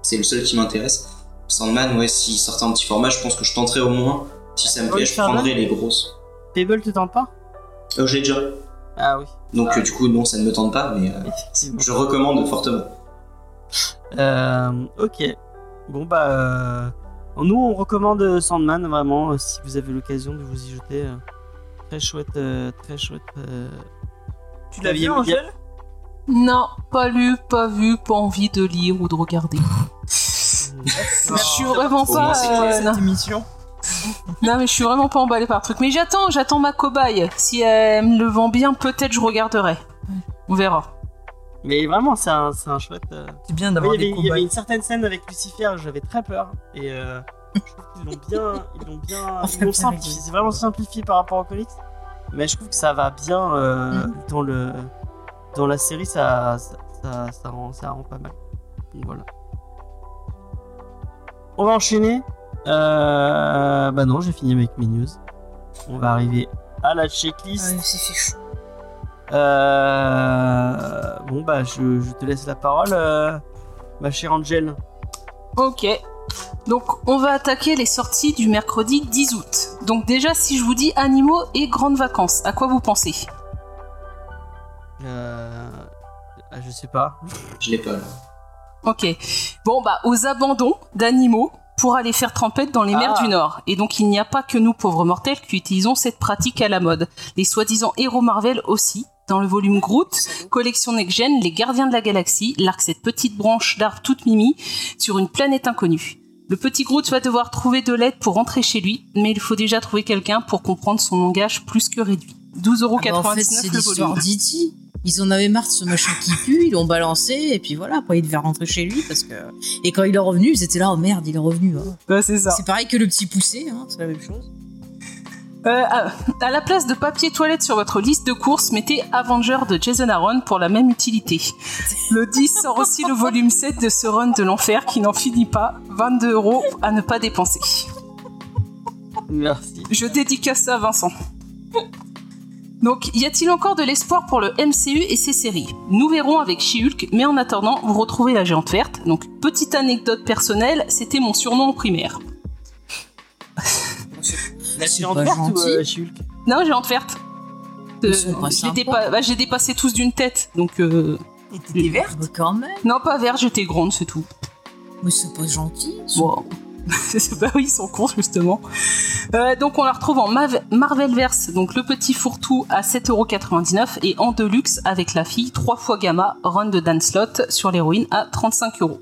c'est le seul qui m'intéresse. Sandman, ouais, s'il sortait en petit format, je pense que je tenterais au moins. Si ça me plaît, je prendrais les grosses. Fable te tente pas Euh, J'ai déjà. Ah oui, Donc euh, du coup, non, ça ne me tente pas, mais euh, je recommande fortement. Euh, ok. Bon bah, euh, nous on recommande Sandman vraiment si vous avez l'occasion de vous y jeter. très chouette, euh, très chouette. euh, Tu l'as vu, Angèle? Non, pas lu, pas vu, pas envie de lire ou de regarder. Je suis vraiment pas. euh, cette non. émission Non, mais je suis vraiment pas emballée par le truc. Mais j'attends, j'attends ma cobaye. Si elle me le vend bien, peut-être je regarderai. On verra. Mais vraiment, c'est un, c'est un chouette. euh, C'est bien Il y, d'avoir avait, des il y avait une certaine scène avec Lucifer, j'avais très peur. Et euh, je trouve qu'ils l'ont bien, ils l'ont bien, ils l'ont bien simplifié. C'est vraiment simplifié par rapport au comics. Mais je trouve que ça va bien euh, Mhm. dans le dans la série, ça ça, ça, ça rend, ça rend pas mal. Donc voilà. On va enchaîner. Euh, bah non, j'ai fini avec mes news. On va arriver à la checklist. Ouais, c'est fait. Euh, bon bah je, je te laisse la parole, euh, ma chère Angel. Ok. Donc, on va attaquer les sorties du mercredi 10 août. Donc, déjà, si je vous dis animaux et grandes vacances, à quoi vous pensez? Euh, Ah, je sais pas. Je l'ai pas là. Ok. Bon, bah, aux abandons d'animaux pour aller faire trempette dans les mers Ah. du Nord. Et donc, il n'y a pas que nous, pauvres mortels, qui utilisons cette pratique à la mode. Les soi-disant héros Marvel aussi. Dans le volume Groot, collection Next-Gen, les gardiens de la galaxie larguent cette petite branche d'arbre toute mimi sur une planète inconnue. Le petit Groot va devoir trouver de l'aide pour rentrer chez lui, mais il faut déjà trouver quelqu'un pour comprendre son langage plus que réduit. 12,99€ Ah bah, en fait, le volume. Ils en avaient marre de ce machin qui pue, ils l'ont balancé, et puis voilà, après il devait rentrer chez lui parce que. Et quand il est revenu, ils étaient là, oh merde, il est revenu. hein. C'est ça. C'est pareil que le petit poussé, hein, c'est la même chose. Euh, à, à la place de papier toilette sur votre liste de courses, mettez Avenger de Jason Aaron pour la même utilité. Le 10 sort aussi le volume 7 de ce run de l'enfer qui n'en finit pas. 22 euros à ne pas dépenser. Merci. Je dédicace ça à Vincent. Donc, y a-t-il encore de l'espoir pour le MCU et ses séries? Nous verrons avec She-Hulk, mais en attendant, vous retrouvez la géante verte. Donc, petite anecdote personnelle, c'était mon surnom en primaire. La géante verte ou euh, She-Hulk? Non, géante verte. Euh, j'ai, dépa- bah, j'ai dépassé tous d'une tête, donc... euh, Et t'étais verte? Quand même, Non, pas vert, j'étais grande, c'est tout. mais c'est pas gentil. bah oui, ils sont cons, justement. Euh, donc, on la retrouve en Marvelverse, donc le petit fourre-tout à 7,99€ et en Deluxe avec la fille 3 fois Gamma, run de Dan Slott sur l'héroïne à 35€.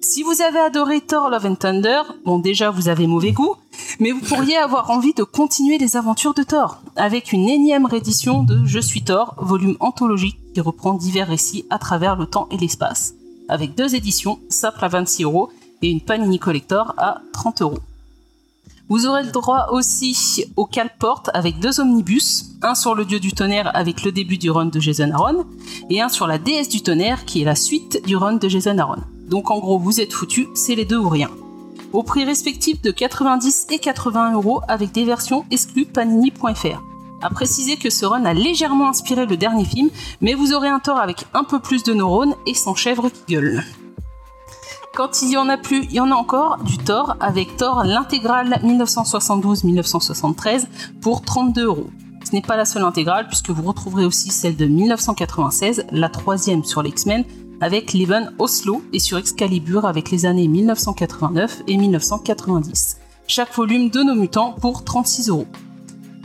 Si vous avez adoré Thor Love and Thunder, bon déjà vous avez mauvais goût, mais vous pourriez avoir envie de continuer les aventures de Thor, avec une énième réédition de Je suis Thor, volume anthologique qui reprend divers récits à travers le temps et l'espace, avec deux éditions, simple à 26 euros et une Panini Collector à 30 euros. Vous aurez le droit aussi au Calport avec deux omnibus, un sur le dieu du tonnerre avec le début du run de Jason Aaron, et un sur la déesse du tonnerre qui est la suite du run de Jason Aaron. Donc en gros, vous êtes foutus, c'est les deux ou rien. Au prix respectif de 90 et 80 euros avec des versions exclues panini.fr. À préciser que ce run a légèrement inspiré le dernier film, mais vous aurez un Thor avec un peu plus de neurones et sans chèvre qui gueule. Quand il y en a plus, il y en a encore du Thor avec Thor l'intégrale 1972-1973 pour 32 euros. Ce n'est pas la seule intégrale puisque vous retrouverez aussi celle de 1996, la troisième sur l'X-Men avec l'Even Oslo et sur Excalibur avec les années 1989 et 1990. Chaque volume de nos mutants pour 36 euros.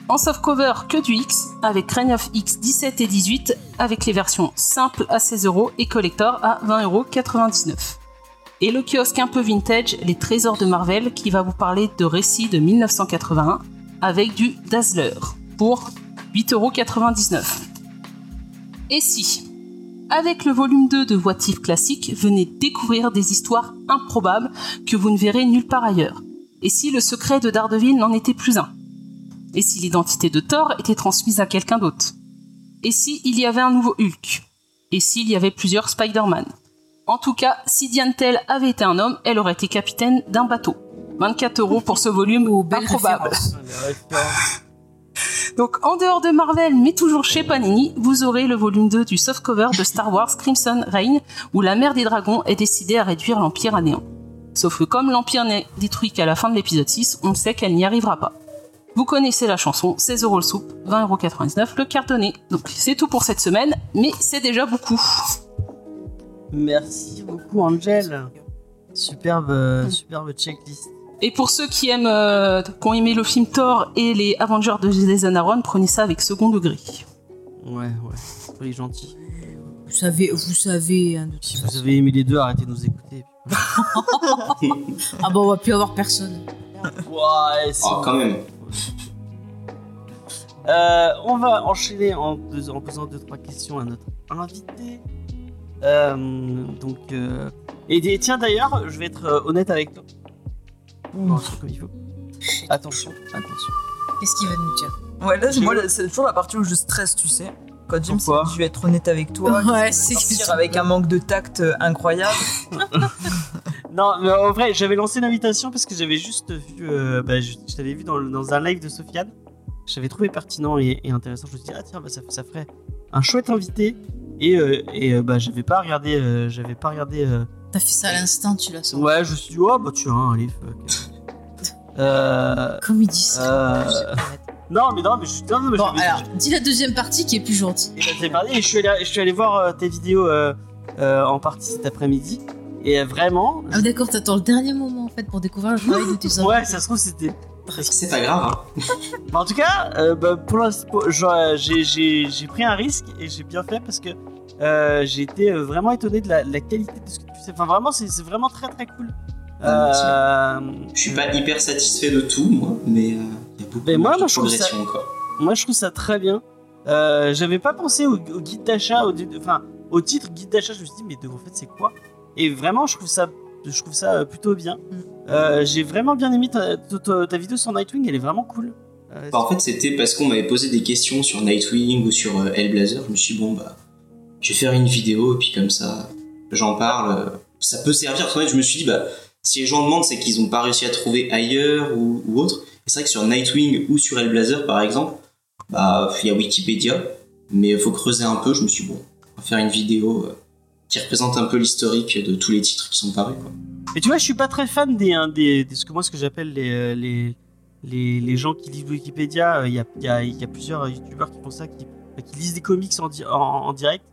En softcover, que du X, avec Reign of X 17 et 18, avec les versions simples à 16 euros et collector à 20,99 euros. Et le kiosque un peu vintage, les trésors de Marvel, qui va vous parler de récits de 1981, avec du Dazzler, pour 8,99€. Et si, avec le volume 2 de What If classique, venez découvrir des histoires improbables que vous ne verrez nulle part ailleurs? Et si le secret de Daredevil n'en était plus un? Et si l'identité de Thor était transmise à quelqu'un d'autre? Et si il y avait un nouveau Hulk? Et s'il y avait plusieurs Spider-Man? En tout cas, si Diane Tell avait été un homme, elle aurait été capitaine d'un bateau. 24 euros pour ce volume belle improbable. Donc en dehors de Marvel, mais toujours chez Panini, vous aurez le volume 2 du softcover de Star Wars Crimson Reign, où la mère des dragons est décidée à réduire l'Empire à néant. Sauf que comme l'Empire n'est détruit qu'à la fin de l'épisode 6, on sait qu'elle n'y arrivera pas. Vous connaissez la chanson, 16 euros le soupe, 20,99€ le cartonné. Donc c'est tout pour cette semaine, mais c'est déjà beaucoup. Merci beaucoup, Angel. Superbe, euh, superbe checklist. Et pour ceux qui aiment, euh, qui ont aimé le film Thor et les Avengers de Jason Aaron, prenez ça avec second degré. Ouais, ouais. Soyez gentils. Vous savez, vous savez. hein, de Si vous avez aimé les deux, arrêtez de nous écouter. Ah bah on va plus avoir personne. Ouais, c'est- Ah, quand même. Euh, on va enchaîner en, deux- en posant deux trois questions à notre invité. Euh, donc, euh, et, et tiens d'ailleurs, je vais être euh, honnête avec toi. Bon, c'est comme il faut. Attention, attention. Qu'est-ce qu'il va nous dire? Ouais, là, moi, c'est toujours la partie où je stresse, tu sais. Quand dit, je vais être honnête avec toi, Ouais, c'est- sortir avec un manque de tact incroyable. Non, mais en vrai, j'avais lancé l'invitation parce que j'avais juste vu, euh, bah, je, je t'avais vu dans, un live de Sofiane. J'avais trouvé pertinent et, et intéressant. Je me suis dit, ah tiens, bah, ça, ça ferait un chouette invité. Et, euh, et euh, bah, j'avais pas regardé, euh, j'avais pas regardé. T'as fait ça à l'instant, tu l'as. Ouais, je me suis dit, oh bah tiens, allez, fuck. Euh, Comme il dit ça. Euh. Non, mais non, mais je, non, non, mais Bon, alors, dis la deuxième partie qui est plus gentille. Et bah, c'est parti. Et je suis allé, je suis allé voir tes vidéos euh, euh, en partie cet après-midi. Et vraiment. Ah, d'accord, t'attends le dernier moment en fait pour découvrir le travail de tes enfants. Ouais, ça se trouve, c'était. C'est pas grave, hein. Mais en tout cas, euh, bah, pour genre, j'ai- pris un risque et j'ai bien fait parce que euh, j'ai été euh, vraiment étonné de la, de la qualité de ce que tu fais. Enfin, vraiment, c'est vraiment très très cool. Ah, Euh, Je suis pas hyper satisfait de tout, moi, mais euh, il y a beaucoup Mais moi, moi, je trouve ça- progression encore. Moi, je trouve ça très bien. Euh, J'avais pas pensé au, au guide d'achat, au, enfin, au titre guide d'achat. Je me suis dit, mais de, en fait, c'est quoi? Et vraiment, je trouve ça, je trouve ça euh, plutôt bien. Mm. Euh, J'ai vraiment bien aimé ta, ta- ta vidéo sur Nightwing. Elle est vraiment cool. Euh, Bah, en fait, c'était parce qu'on m'avait posé des questions sur Nightwing ou sur euh, Hellblazer. Je me suis dit, bon, bah, je vais faire une vidéo, et puis comme ça, j'en parle. Ça peut servir. En fait, je me suis dit, bah, si les gens demandent, c'est qu'ils ont pas réussi à trouver ailleurs ou, ou autre. Et c'est vrai que sur Nightwing ou sur Hellblazer, par exemple, bah, il y a Wikipédia, mais il faut creuser un peu. Je me suis dit, bon, on va faire une vidéo euh, qui représente un peu l'historique de tous les titres qui sont parus, quoi. Et tu vois, je suis pas très fan des, hein, des, des- ce que moi, ce que j'appelle les, euh, les, les, les gens qui lisent Wikipédia. Euh, Il y, a, il y, a, il y a plusieurs euh, youtubeurs qui font ça, qui, qui lisent des comics en, di- en, en direct.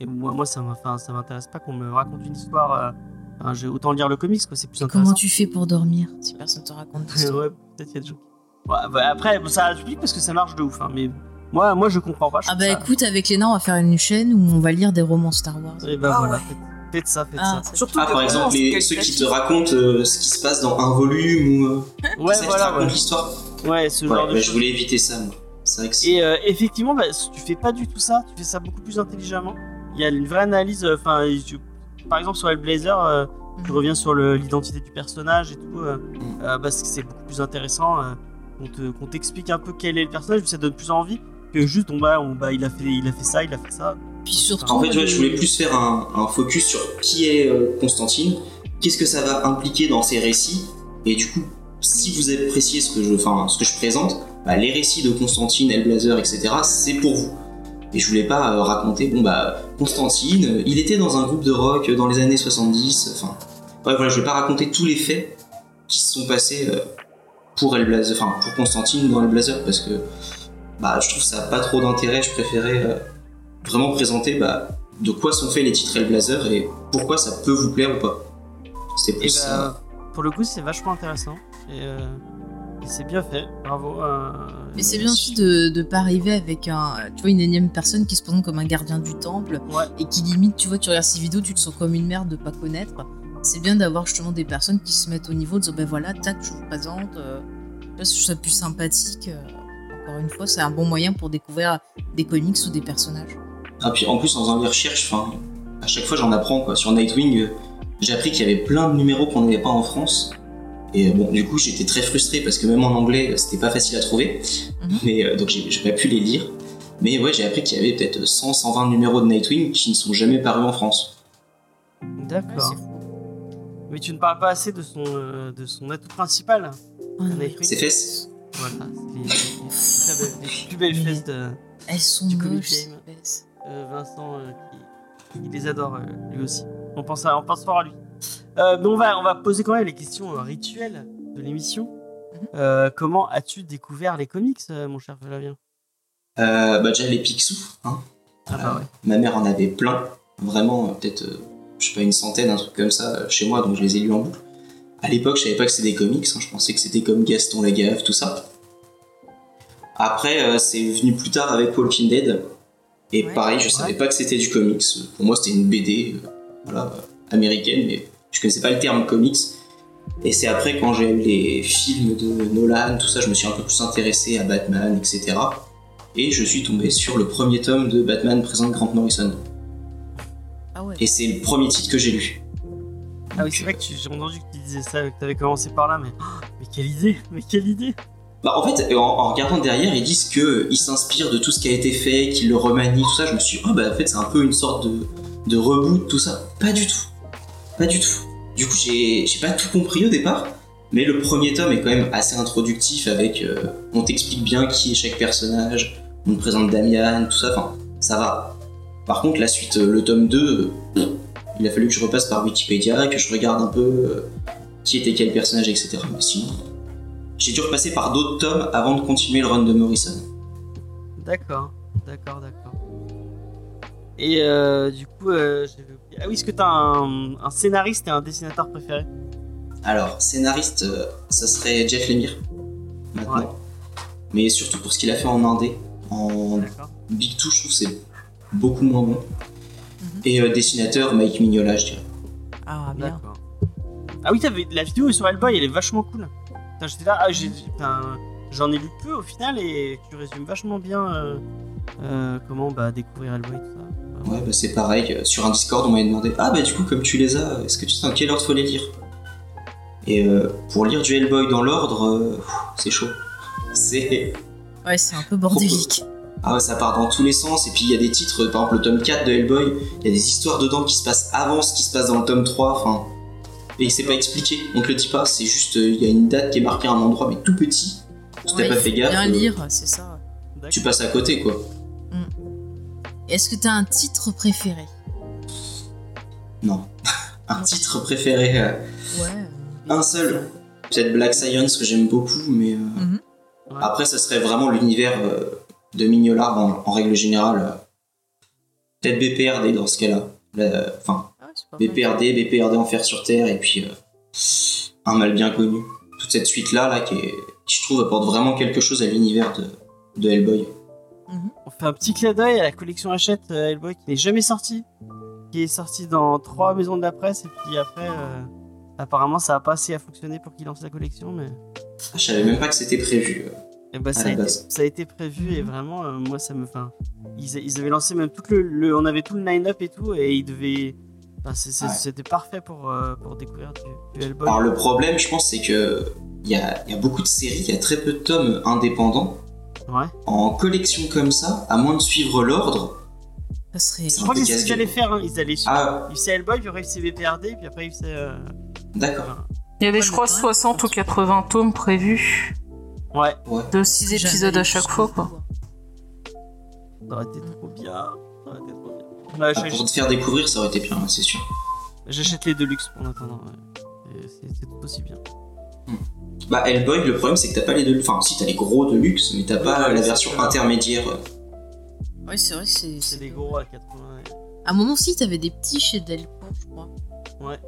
Et moi, moi ça m'intéresse pas qu'on me raconte une histoire. euh, enfin, j'ai autant lire le comics, quoi, c'est plus intéressant. Comment tu fais pour dormir si personne te raconte ouais, peut-être y a des gens. Ouais, bah, après, bon, ça explique parce que ça marche de ouf. hein, mais moi, moi, je comprends pas. je Ah bah ça- écoute, avec Léna, on va faire une chaîne où on va lire des romans Star Wars. Et bah Ah voilà, ouais. faites, ça, faites Ah, ça. Surtout Ah, que par exemple, les, ceux qui te racontent euh, ce qui se passe dans un volume ou. euh, Ouais, te voilà, raconte ouais. l'histoire. Ouais, ce Ouais, genre de bah, je choses. voulais éviter ça, moi. C'est vrai que c'est. Et euh, effectivement, bah, tu fais pas du tout ça, tu fais ça beaucoup plus intelligemment. Il y a une vraie analyse, euh, enfin, tu- par exemple sur Hellblazer, euh, tu Mhm. reviens sur le- l'identité du personnage et tout, euh, parce que c'est beaucoup plus intéressant euh, qu'on te- qu'on t'explique un peu quel est le personnage, ça donne plus envie que juste, on, bah, on- bah, il, a fait, il a fait ça, il a fait ça. Puis surtout, En fait, ouais, je voulais plus faire un, un focus sur qui est euh, Constantine, qu'est-ce que ça va impliquer dans ses récits, et du coup, si vous appréciez ce que je, enfin, ce que je présente, bah, les récits de Constantine, Hellblazer, etc., c'est pour vous. Et je voulais pas euh, raconter, bon bah, Constantine, euh, il était dans un groupe de rock dans les années 70, enfin, ouais, voilà, je vais pas raconter tous les faits qui se sont passés euh, pour Hellblazer, enfin, pour Constantine dans Hellblazer, parce que, bah, je trouve que ça a pas trop d'intérêt, je préférais euh, vraiment présenter, bah, de quoi sont faits les titres Hellblazer et pourquoi ça peut vous plaire ou pas. Plus bah, pour le coup, c'est vachement intéressant. Et, euh, et c'est bien fait, bravo. euh, Mais c'est bien aussi de ne pas arriver avec un, tu vois, une énième personne qui se présente comme un gardien du temple Ouais. et qui limite, tu vois, tu regardes ces vidéos, tu te sens comme une merde de pas connaître. C'est bien d'avoir justement des personnes qui se mettent au niveau de dire, ben voilà, tac, je vous présente. Euh, tu vois, je trouve ça plus sympathique. Encore une fois, c'est un bon moyen pour découvrir des comics ou des personnages. Ah, puis en plus, en faisant des recherches, enfin, à chaque fois j'en apprends quoi. Sur Nightwing, euh, j'ai appris qu'il y avait plein de numéros qu'on n'avait pas en France. Et euh, bon, du coup, j'étais très frustré parce que même en anglais, c'était pas facile à trouver. Mhm. Mais euh, donc, j'ai pas pu les lire. Mais ouais, j'ai appris qu'il y avait peut-être 100, 120 numéros de Nightwing qui ne sont jamais parus en France. D'accord. Mais tu ne parles pas assez de son, de son atout principal. Ses fesses. Voilà, c'est les, les très belles- les plus belles Mais- fesses de Elles sont Du comic moches, game. euh, Vincent, euh, qui, qui les adore euh, lui aussi. On pense, à, on pense fort à lui. Euh, mais on va, on va poser quand même les questions euh, rituelles de l'émission. Mhm. Euh, comment as-tu découvert les comics, euh, mon cher Flavien? Euh, bah, déjà les Picsou. Hein. Ah bah ouais. Ma mère en avait plein, vraiment, peut-être, euh, je sais pas, une centaine, un truc comme ça, euh, chez moi, donc je les ai lus en boucle. À l'époque, je savais pas que c'était des comics, hein, je pensais que c'était comme Gaston Lagaffe, tout ça. Après, euh, c'est venu plus tard avec Walking Dead, et Ouais, pareil, je ouais. savais pas que c'était du comics. Pour moi, c'était une BD, euh, voilà, américaine, mais je connaissais pas le terme comics. Et c'est après, quand j'ai eu les films de Nolan, tout ça, je me suis un peu plus intéressé à Batman, etc. Et je suis tombé sur le premier tome de Batman présente Grant Morrison. Ah ouais. Et c'est le premier titre que j'ai lu. Ah oui, c'est vrai que j'ai entendu que tu disais ça, que tu avais commencé par là, mais, oh, mais quelle idée Mais quelle idée Bah, en fait, en, regardant derrière, ils disent qu'ils s'inspirent de tout ce qui a été fait, qu'ils le remanient, tout ça. Je me suis dit, oh bah en fait, c'est un peu une sorte de, de reboot, tout ça. Pas du tout. Pas du tout. Du coup, j'ai pas tout compris au départ, mais le premier tome est quand même assez introductif avec. euh, on t'explique bien qui est chaque personnage, on te présente Damian, tout ça, enfin, ça va. Par contre, la suite, euh, le tome 2, euh, il a fallu que je repasse par Wikipédia, que je regarde un peu euh, qui était quel personnage, etc. Mais sinon, j'ai dû repasser par d'autres tomes avant de continuer le run de Morrison. D'accord, d'accord, d'accord. Et euh, du coup, euh, ah oui, est-ce que t'as un, un scénariste et un dessinateur préféré? Alors, scénariste, euh, ça serait Jeff Lemire, maintenant. Ouais. Mais surtout pour ce qu'il a fait en indé. En. Big Two, je trouve que c'est beaucoup moins bon. Et euh, dessinateur, Mike Mignola, je dirais. Ah, bien. Ah oui, t'avais la vidéo sur Hellboy, elle est vachement cool. Putain, j'étais là, ah, j'en ai lu peu au final et tu résumes vachement bien euh, euh, comment bah, découvrir Hellboy tout ça. Ouais, bah, c'est pareil. Sur un Discord, on m'avait demandé Ah, bah du coup, comme tu les as, est-ce que tu sais dans quel ordre faut les lire? Et euh, pour lire du Hellboy dans l'ordre, euh, c'est chaud. C'est. Ouais, c'est un peu bordélique. Ah ouais, ça part dans tous les sens. Et puis il y a des titres, par exemple le tome 4 de Hellboy, il y a des histoires dedans qui se passent avant ce qui se passe dans le tome 3. Enfin. Et c'est pas expliqué, on te le dit pas, c'est juste, euh, il y a une date qui est marquée à un endroit, mais tout petit. Si Ouais, t'as pas fait gaffe, Bien euh, lire, c'est ça. tu passes à côté quoi. Est-ce que t'as un titre préféré? Non. un titre préféré, euh, Ouais. un seul. Peut-être Black Science que j'aime beaucoup, mais. euh. Ouais. Après, ça serait vraiment l'univers de Mignola en, en règle générale. euh, Peut-être BPRD dans ce cas-là. Enfin, Ah ouais. BPRD, BPRD Enfer sur Terre, et puis euh, un mal bien connu. Toute cette suite-là, là, qui, est- qui, je trouve, apporte vraiment quelque chose à l'univers de, de Hellboy. On fait un petit clin d'œil à la collection Hachette euh, Hellboy qui n'est jamais sortie, qui est sortie dans trois maisons de la presse et puis après, euh, apparemment, ça a pas assez à fonctionner pour qu'il lance la collection, mais Ah, je savais même pas que c'était prévu. euh. Eh ben, ça, a été, base. ça a été prévu et vraiment, euh, moi, ça me. Enfin, ils, ils avaient lancé même tout le, le- on avait tout le line-up et tout et ils devaient. enfin, c'est- c'est- Ouais. C'était parfait pour, euh, pour découvrir du, du Hellboy. Alors, le problème, je pense, c'est que il y a, il y a beaucoup de séries, il y a très peu de tomes indépendants. Ouais. En collection comme ça, à moins de suivre l'ordre. Ça serait. Je crois que c'est ce qu'ils allaient faire. hein. Ils allaient. Ah, Ils faisaient Hellboy, puis après ils faisaient BPRD, puis après ils faisaient. euh, d'accord. Il y avait, je crois, quand même, 60 ou 80 tomes prévus Ouais, de 6 épisodes à chaque fois, quoi. ça aurait été trop bien. Ça aurait été trop bien. Ouais, Ah, pour te faire découvrir, ça aurait été bien, c'est sûr. J'achète les Deluxe pour attendant. ouais. C'est tout aussi bien. Bah, Hellboy, le problème, c'est que t'as pas les deux. Enfin, si, t'as les gros de luxe, mais t'as pas Ouais, la version intermédiaire. Ouais, c'est vrai que c'est. C'est des gros à 80. À un moment aussi, t'avais des petits chez Delcourt, je crois. Ouais.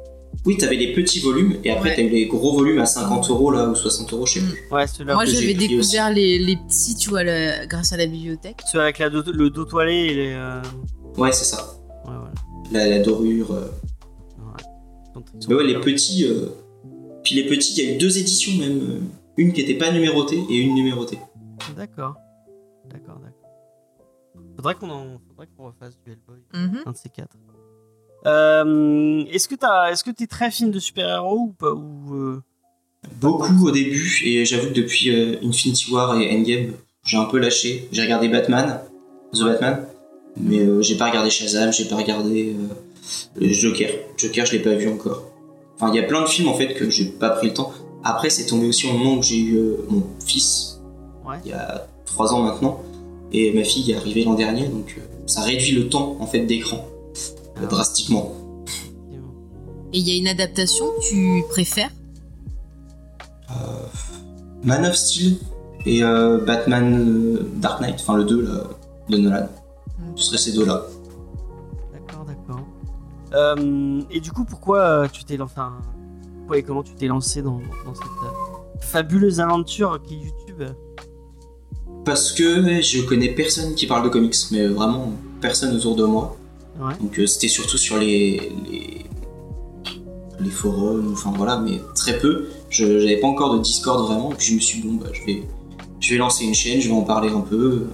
Oui, t'avais les petits volumes, et après, Ouais. t'as eu les gros volumes à 50 euros, là, ou 60 euros, je sais plus. Ouais, ceux-là. Moi, j'avais découvert les, les petits, tu vois, le- grâce à la bibliothèque. Ceux avec la le dos toilé et les. euh, Ouais, c'est ça. Ouais, voilà. La, la dorure. euh. Ouais. Mais ouais, les petits. euh, Puis les petits, il y a eu deux éditions même. euh, Une qui était pas numérotée et une numérotée. D'accord. D'accord, d'accord. Faudrait qu'on en... Faudrait qu'on refasse du Hellboy. Mhm. Un de ces quatre. Euh, est-ce que t'as, est-ce que t'es très film de super-héros ou pas ou euh, Beaucoup au début, et j'avoue que depuis euh, Infinity War et Endgame, j'ai un peu lâché. J'ai regardé Batman, The Batman, mais euh, j'ai pas regardé Shazam, j'ai pas regardé euh, Joker. Joker, je l'ai pas vu encore. Enfin, il y a plein de films en fait que j'ai pas pris le temps. Après, c'est tombé aussi au moment où j'ai eu euh, mon fils, Ouais. il y a trois ans maintenant, et ma fille est arrivée l'an dernier, donc ça réduit le temps en fait d'écran drastiquement. effectivement Et il y a une adaptation que tu préfères Man of Steel et euh, Batman euh, Dark Knight, enfin le 2 là, de Nolan. Ce serait ces deux-là. D'accord, d'accord. Euh, et du coup, pourquoi euh, tu t'es lancé enfin, pourquoi et comment tu t'es lancé dans, dans cette euh, fabuleuse aventure qui est YouTube? Parce que je connais personne qui parle de comics, mais vraiment personne autour de moi. Ouais. Donc euh, c'était surtout sur les, les les forums, enfin voilà, mais très peu. Je j'avais pas encore de Discord vraiment, et puis je me suis dit, bon bah je vais je vais lancer une chaîne, je vais en parler un peu.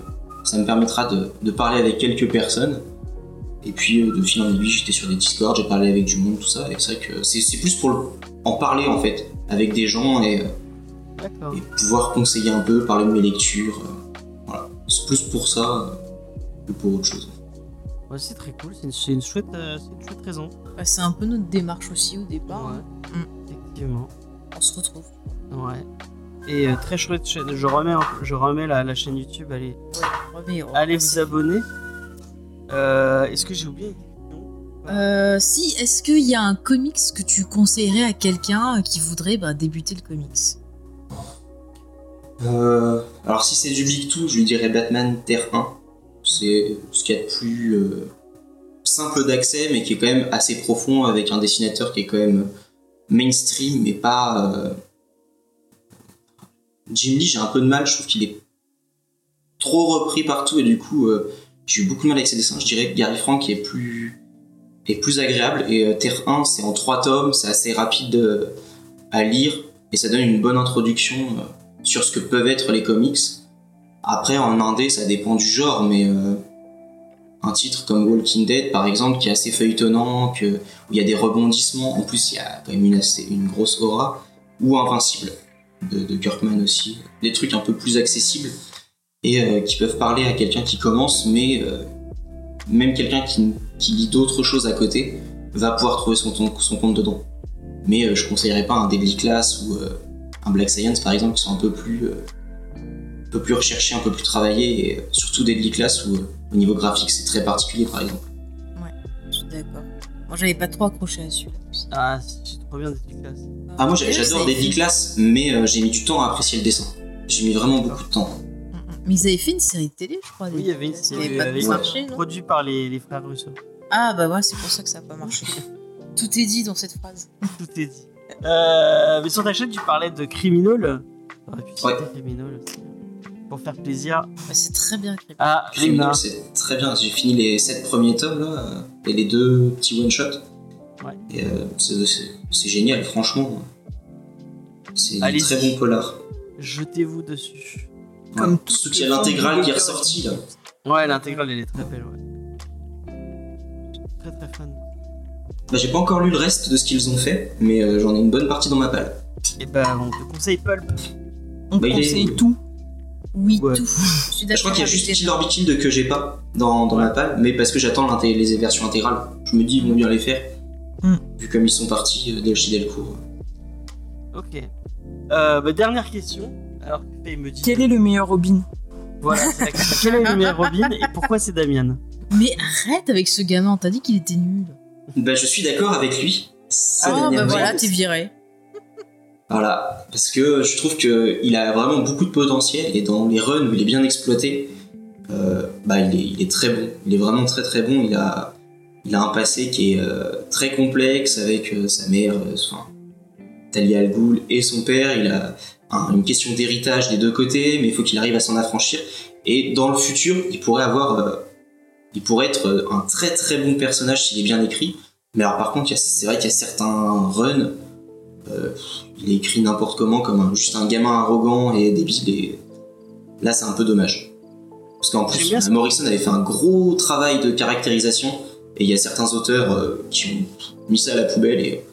Ça me permettra de, de parler avec quelques personnes. Et puis euh, de fil en aiguille, j'étais sur des Discord, j'ai parlé avec du monde, tout ça. Et c'est vrai que c'est plus pour le- en parler en fait avec des gens et, euh, et pouvoir conseiller un peu, parler de mes lectures. voilà, c'est plus pour ça que pour autre chose. Ouais, c'est très cool. C'est une, chouette, euh, c'est une chouette raison. Bah, C'est un peu notre démarche aussi au départ. Ouais. hein. Effectivement. On se retrouve. Ouais. Et euh, très chouette chaîne. Je remets, je remets la, la chaîne YouTube. Allez, Ouais, allez vous abonner. Euh, Est-ce que j'ai oublié une question Euh, si, est-ce qu'il y a un comics que tu conseillerais à quelqu'un qui voudrait bah, débuter le comics? Euh, alors si c'est du Big Two, je lui dirais Batman Terre 1. C'est ce qu'il y a de plus euh, simple d'accès, mais qui est quand même assez profond, avec un dessinateur qui est quand même mainstream, mais pas... euh, Jim Lee, j'ai un peu de mal, je trouve qu'il est trop repris partout, et du coup, euh, j'ai eu beaucoup de mal avec ses dessins. Je dirais que Gary Frank est plus, est plus agréable, et Terre 1, c'est en trois tomes, c'est assez rapide à lire, et ça donne une bonne introduction sur ce que peuvent être les comics. Après, en indé, ça dépend du genre, mais euh, un titre comme Walking Dead, par exemple, qui est assez feuilletonnant, où il y a des rebondissements, en plus, il y a quand même une, grosse aura, ou Invincible, de, Kirkman aussi. Des trucs un peu plus accessibles, et euh, qui peuvent parler à quelqu'un qui commence, mais euh, même quelqu'un qui, lit d'autres choses à côté va pouvoir trouver son, son compte dedans. Mais je conseillerais pas un Deadly Class ou un Black Science, par exemple, qui sont un peu plus... euh, un peu plus recherché, un peu plus travaillé, et euh, surtout Deadly Class où euh, au niveau graphique c'est très particulier par exemple. Je suis d'accord. Moi, j'avais pas trop accroché à celui-là. Ah, c'est trop bien des classes. Ah moi j'a- Ouais, j'adore Deadly Class, mais euh, j'ai mis du temps à apprécier le dessin. J'ai mis vraiment beaucoup de temps. Mais ils avaient fait une série de télé, je crois. Oui, il y avait une Ça série avait pas trop marché, non produit par les, les frères Russo. Ah, bah ouais, c'est pour ça que ça a pas marché. Tout est dit dans cette phrase. Tout est dit. Euh, mais sur ta chaîne, tu parlais de Criminal. Ouais. Criminal aussi. Pour faire plaisir Bah, c'est très bien écrit. Rina. c'est très bien, j'ai fini les 7 premiers tomes là, et les deux petits one-shots. Ouais. Euh, c'est- c'est c'est génial, franchement. C'est Allez-y. très bon polar. Jetez-vous dessus. Comme Ouais. tout Surtout ce qu'il y a l'intégrale qui est ressortie là. Ouais, l'intégrale, elle est très belle, ouais. Très très fan. Bah, j'ai pas encore lu le reste de ce qu'ils ont fait, mais euh, j'en ai une bonne partie dans ma palle. Et ben, on te conseille Pulp. On Bah, il est- conseille tout. Oui, Ouais. tout. Je suis je crois d'accord qu'il y a avec juste Be Killed que j'ai pas dans, dans ma palle, mais parce que j'attends les versions intégrales. Je me dis, ils vont bien les faire. Hmm. Vu comme ils sont partis euh, dès chez Delcourt. Ok. Euh, bah, dernière question. Alors, Pépé me dit. Quel est le meilleur Robin? Voilà, c'est la question. Quel est le meilleur Robin et pourquoi c'est Damian Mais arrête avec ce gamin, t'as dit qu'il était nul. Bah, je suis d'accord avec lui. Ah, bah voilà, t'es viré. Voilà, parce que je trouve qu'il a vraiment beaucoup de potentiel et dans les runs où il est bien exploité, euh, bah il est, très bon. Il est vraiment très très bon. Il a, il a un passé qui est euh, très complexe avec euh, sa mère, enfin, Talia Al Ghul et son père. Il a un- une question d'héritage des deux côtés, mais il faut qu'il arrive à s'en affranchir. Et dans le futur, il pourrait avoir, il pourrait être un très très bon personnage s'il est bien écrit. Mais alors par contre, c'est vrai qu'il y a certains runs il est écrit n'importe comment comme un- juste un gamin arrogant et débile et là c'est un peu dommage parce qu'en plus. Morrison avait fait un gros travail de caractérisation et il y a certains auteurs euh, qui ont mis ça à la poubelle et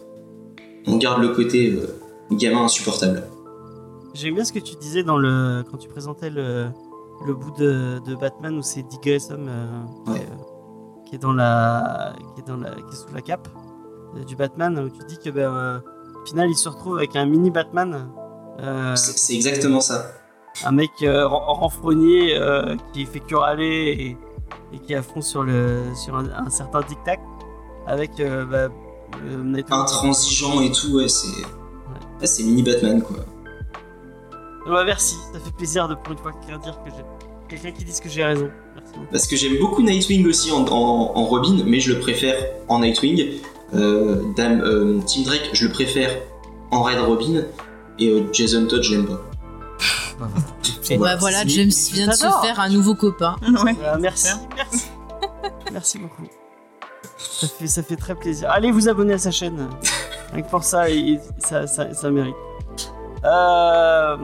on garde le côté euh, gamin insupportable J'aime bien ce que tu disais dans le quand tu présentais le, le bout de, de Batman où c'est Dick Grayson euh, qui, Ouais. est, qui est dans la qui est dans la qui est sous la cape du Batman où tu dis que ben, final il se retrouve avec un mini Batman euh, c'est exactement ça un mec euh, ren- renfrogné euh, qui fait que râler et, et qui fond sur le sur un, un certain tic tac avec bah, intransigeant et tout ouais c'est ouais, c'est mini Batman quoi Ouais, merci, ça fait plaisir de pour une fois dire que j'ai quelqu'un qui dise que j'ai raison. Merci. Parce que j'aime beaucoup Nightwing aussi en, en- en Robin, mais je le préfère en Nightwing. Euh, Dame, euh, Tim Drake, je le préfère en Red Robin. Et euh, Jason Todd, je l'aime pas. Et bah voilà, James vient de se faire un nouveau copain. Ouais. Voilà, merci, merci. merci beaucoup. Ça fait, ça fait très plaisir. Allez vous abonner à sa chaîne. Rien que pour ça, et- ça, ça, ça mérite. Euh,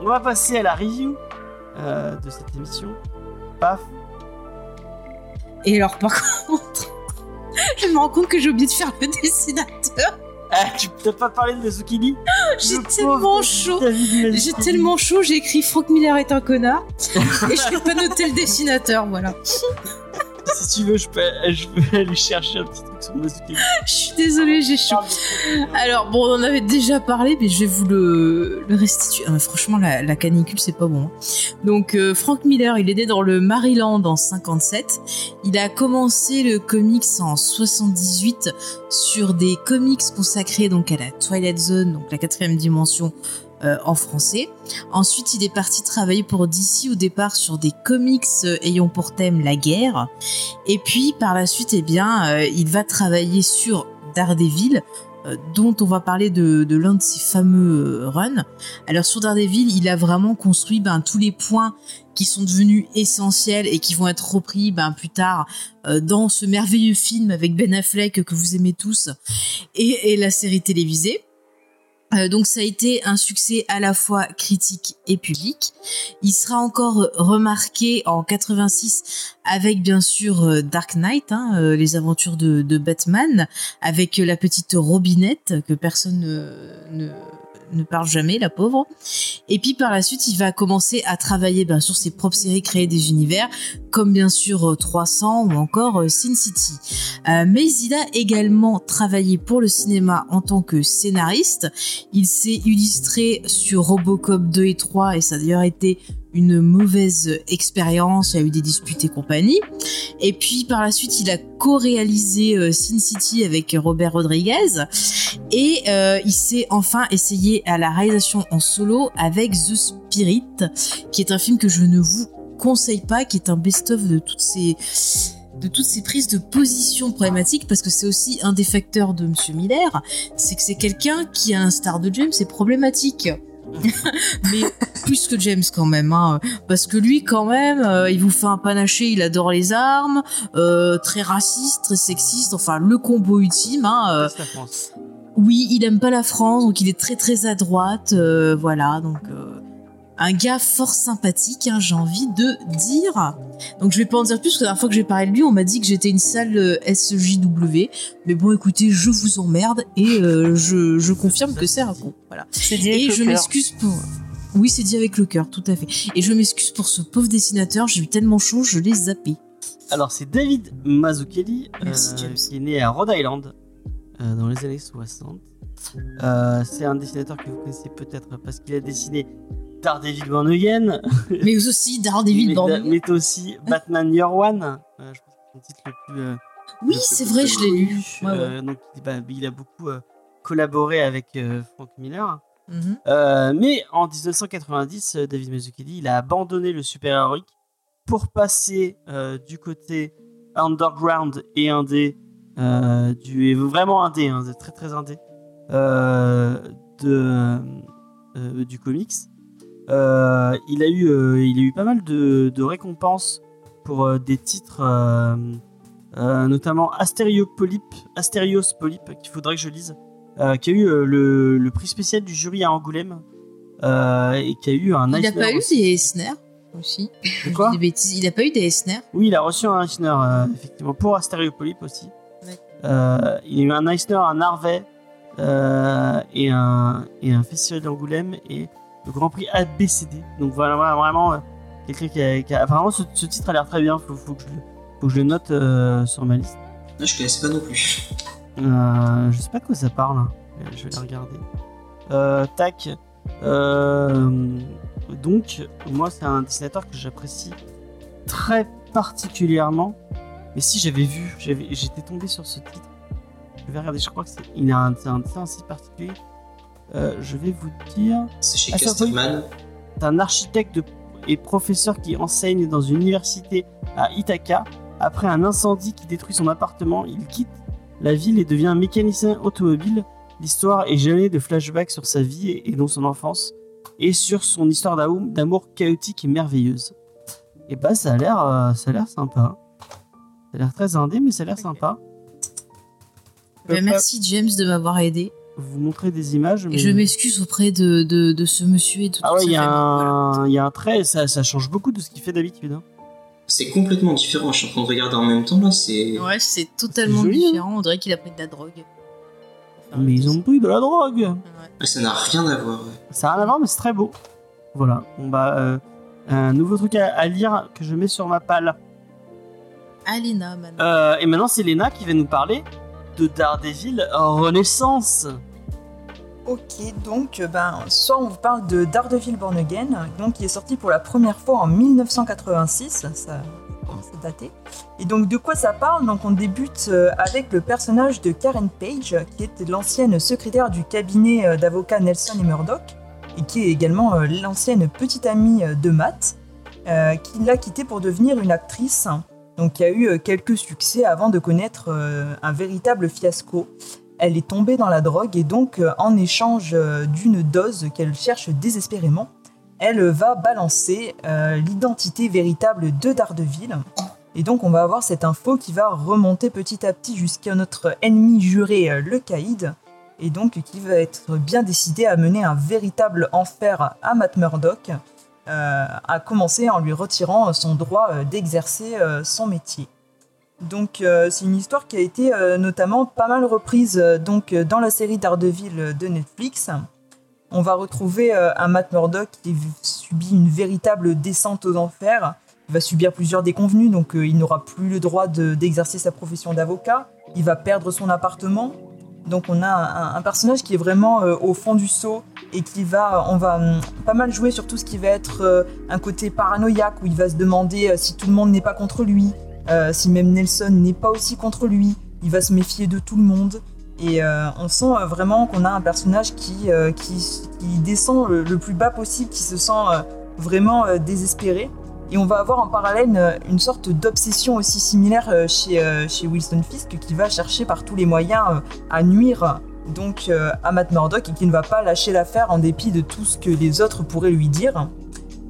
on va passer à la review euh, de cette émission. Paf. Et alors, par contre, je me rends compte que j'ai oublié de faire le dessinateur. Ah, tu t'as pas parlé de Zucchini J'ai Le tellement chaud. J'ai tellement chaud, j'ai écrit Frank Miller est un connard. et je n'ai pas noté le dessinateur, voilà. Si tu veux, je peux, je aller chercher un petit truc sur Mazzucchelli. Je suis désolée, j'ai chaud. Alors bon, on en avait déjà parlé, mais je vais vous le, restituer. Ah, franchement, la, la canicule, c'est pas bon. hein. Donc, euh, Frank Miller, il est né dans le Maryland en 57. Il a commencé le comics en 78 sur des comics consacrés donc à la Twilight Zone, donc la quatrième dimension euh, en français. Ensuite, il est parti travailler pour DC au départ sur des comics euh, ayant pour thème la guerre. Et puis par la suite, eh bien, euh, il va travailler sur Daredevil, dont on va parler de, l'un de ses fameux runs. Alors sur Daredevil, il a vraiment construit ben, tous les points qui sont devenus essentiels et qui vont être repris ben, plus tard dans ce merveilleux film avec Ben Affleck que vous aimez tous et la série télévisée. Euh, donc ça a été un succès à la fois critique et public. Il sera encore remarqué en 86 avec bien sûr euh, Dark Knight, hein, euh, les aventures de, Batman, avec la petite Robinette que personne ne, ne, ne parle jamais, la pauvre. Et puis par la suite, il va commencer à travailler ben, sur ses propres séries, créer des univers, comme bien sûr euh, 300 ou encore euh, Sin City. Euh, mais il a également travaillé pour le cinéma en tant que scénariste. Il s'est illustré sur Robocop 2 et 3 et ça a d'ailleurs été une mauvaise expérience, il y a eu des disputes et compagnie. Et puis par la suite, il a co-réalisé euh, Sin City avec Robert Rodriguez et euh, il s'est enfin essayé à la réalisation en solo avec The Spirit, qui est un film que je ne vous conseille pas, qui est un best-of de toutes ces de toutes ces prises de position problématiques parce que c'est aussi un des facteurs de Monsieur Miller, c'est que c'est quelqu'un qui à l'instar de James c'est problématique. mais plus que James quand même, hein, parce que lui quand même, euh, il vous fait un panaché, il adore les armes, euh, très raciste, très sexiste, enfin le combo ultime. Hein, euh, la France. oui, il aime pas la France, donc il est très très à droite, voilà, donc un gars fort sympathique, hein, j'ai envie de dire. Donc je vais pas en dire plus, parce que la dernière fois que j'ai parlé de lui, on m'a dit que j'étais une sale euh, SJW, mais bon écoutez, je vous emmerde et euh, je, je confirme que c'est un con, voilà. C'est dit Et avec le je m'excuse pour... Oui, c'est dit avec le cœur, tout à fait. Et je m'excuse pour ce pauvre dessinateur, j'ai eu tellement chaud, je l'ai zappé. Alors, c'est David Mazzucchelli, Merci, euh, qui est né à Rhode Island euh, dans les années 60. Euh, c'est un dessinateur que vous connaissez peut-être parce qu'il a dessiné Daredevil Born Again, Mais aussi Daredevil mais, Born mais aussi Batman Year One. Euh, je pense que c'est son titre le plus. euh, Oui, le- c'est le vrai, je l'ai lu. connu. Ouais, ouais. Euh, donc, bah, il a beaucoup collaboré avec Frank Miller. Mhm. Mais en 1990, euh, David Mazzucchelli, il a abandonné le super-héroïque pour passer du côté underground et indé, du, vraiment indé, hein, très très indé, de, du comics. Euh, il, a eu, euh, il a eu pas mal de, de récompenses pour euh, des titres, notamment Astériopolype, Astérios Polype, qu'il faudrait que je lise, qui a eu le, le prix spécial du jury à Angoulême et qui a eu un Il n'a pas eu aussi. des Eisner aussi De quoi Des bêtises. Il n'a pas eu des Eisner Oui, il a reçu un Eisner, effectivement, pour Astériopolype aussi. D'accord. Euh, il a eu un Eisner Narvet euh, et, un, et un festival d'Angoulême et le Grand Prix ABCD. Donc voilà, voilà, vraiment, euh, quelqu'un qui a, qui a- Apparemment, ce, ce titre a l'air très bien. Faut, faut, que, je, le- faut que je le note euh, sur ma liste. Là, je connaissais pas non plus. Euh, je sais pas de quoi ça parle. hein. Euh, Je vais la regarder. Euh, tac. Donc, moi, c'est un dessinateur que j'apprécie très particulièrement. Mais si j'avais vu, j'étais tombé sur ce titre. Je vais regarder, je crois que c'est un, un dessin assez particulier. Euh, je vais vous dire. C'est chez Ah, Casterman. C'est un architecte de- et professeur qui enseigne dans une université à Ithaca. Après un incendie qui détruit son appartement, il quitte la ville et devient mécanicien automobile. L'histoire est jalonnée de flashbacks sur sa vie et et donc son enfance et sur son histoire d'amour d'amour chaotique et merveilleuse. Et bah ça a l'air euh, ça a l'air sympa. Ça a l'air très indé mais ça a l'air sympa. Ben, Merci James de m'avoir aidé. Vous montrer des images. Et je m'excuse auprès de, de, de ce monsieur et de Ah ouais, il y. Voilà. un- il y a un trait, ça, ça change beaucoup de ce qu'il fait d'habitude. hein. C'est complètement différent. Je suis en train de regarder en même temps là. C'est. Ouais, c'est totalement hein. différent. On dirait qu'il a pris de la drogue. Mais ils ont pris de la drogue. Ouais. Ça n'a rien à voir. ouais. Ça n'a rien à voir, mais c'est très beau. Voilà. Bon bah, euh, un nouveau truc à, à lire que je mets sur ma palle. Alina, maintenant. Euh, et maintenant, c'est Léna qui va nous parler de Daredevil Renaissance. Ok, donc euh, ben, ce soir on vous parle de Daredevil Born Again, donc qui est sorti pour la première fois en 1986, ça commence à dater. Et donc de quoi ça parle? Donc on débute euh, avec le personnage de Karen Page, qui était l'ancienne secrétaire du cabinet euh, d'avocats Nelson et Murdoch. et qui est également l'ancienne petite amie de Matt, qui l'a quittée pour devenir une actrice, donc qui a eu euh, quelques succès avant de connaître euh, un véritable fiasco. Elle est tombée dans la drogue et donc euh, en échange d'une dose qu'elle cherche désespérément, elle va balancer l'identité véritable de Daredevil. Et donc on va avoir cette info qui va remonter petit à petit jusqu'à notre ennemi juré, le Caïd, et donc qui va être bien décidé à mener un véritable enfer à Matt Murdock, à commencer en lui retirant son droit euh, d'exercer euh, son métier. Donc euh, c'est une histoire qui a été euh, notamment pas mal reprise euh, donc euh, dans la série Daredevil euh, de Netflix. On va retrouver euh, un Matt Murdock qui subit une véritable descente aux enfers. Il va subir plusieurs déconvenues, donc euh, il n'aura plus le droit de- d'exercer sa profession d'avocat. Il va perdre son appartement. Donc on a un, personnage qui est vraiment euh, au fond du seau et qui va, on va hum, pas mal jouer sur tout ce qui va être euh, un côté paranoïaque où il va se demander euh, si tout le monde n'est pas contre lui, euh, si même Nelson n'est pas aussi contre lui. Il va se méfier de tout le monde. Et euh, on sent euh, vraiment qu'on a un personnage qui, euh, qui, descend le, plus bas possible, qui se sent euh, vraiment euh, désespéré. Et on va avoir en parallèle euh, une sorte d'obsession aussi similaire euh, chez, euh, chez Wilson Fisk qui va chercher par tous les moyens à nuire donc à Matt Murdock et qui ne va pas lâcher l'affaire en dépit de tout ce que les autres pourraient lui dire.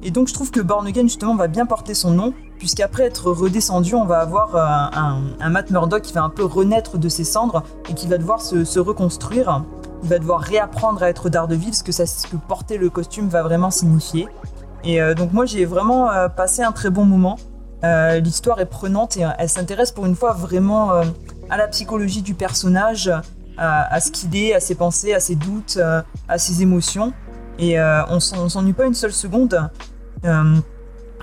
Et donc je trouve que Born Again justement va bien porter son nom, puisqu'après être redescendu, on va avoir un, Matt Murdock qui va un peu renaître de ses cendres et qui va devoir se, reconstruire. Il va devoir réapprendre à être Daredevil, ce que, ce que porter le costume va vraiment signifier. Et euh, donc moi j'ai vraiment euh, passé un très bon moment. Euh, L'histoire est prenante et elle s'intéresse pour une fois vraiment à la psychologie du personnage, à, à ce qu'il est, à ses pensées, à ses doutes, à ses émotions. Et on s'en- on s'ennuie pas une seule seconde.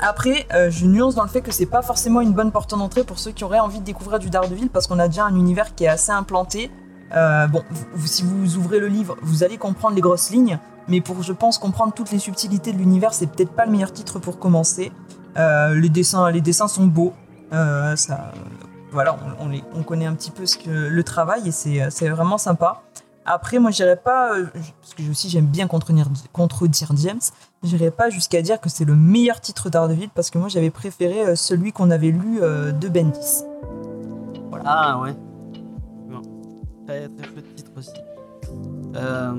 Après, je nuance dans le fait que c'est pas forcément une bonne porte d'entrée pour ceux qui auraient envie de découvrir du Daredevil parce qu'on a déjà un univers qui est assez implanté. Bon, si vous ouvrez le livre, vous allez comprendre les grosses lignes, mais pour, je pense, comprendre toutes les subtilités de l'univers, c'est peut-être pas le meilleur titre pour commencer. Euh, les, dessins, les dessins sont beaux. Euh, voilà, on, on connaît un petit peu ce que, le travail et c'est vraiment sympa. Après, moi, j'irais pas, euh, parce que aussi j'aime bien contredire, contredire James, j'irais pas jusqu'à dire que c'est le meilleur titre d'Ardeville parce que moi j'avais préféré celui qu'on avait lu de Bendis. Ah ouais. Bon. Très très chouette titre aussi. Euh,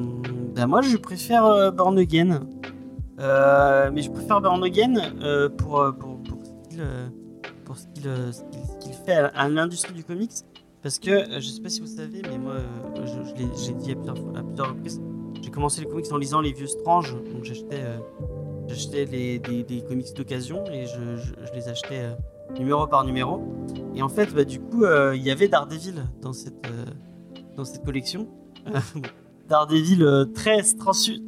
bah moi je préfère euh, Born Again. Euh, mais je préfère Born Again euh, pour, euh, pour, pour euh, pour ce qu'il, fait à, l'industrie du comics. Parce que je sais pas si vous savez, mais moi je, l'ai dit à plusieurs, reprises, j'ai commencé les comics en lisant les vieux Strange. Donc j'achetais des, des comics d'occasion et je, je- les achetais numéro par numéro. Et en fait, bah, du coup, il y avait Daredevil dans cette, dans cette collection. Bon, Daredevil euh, très,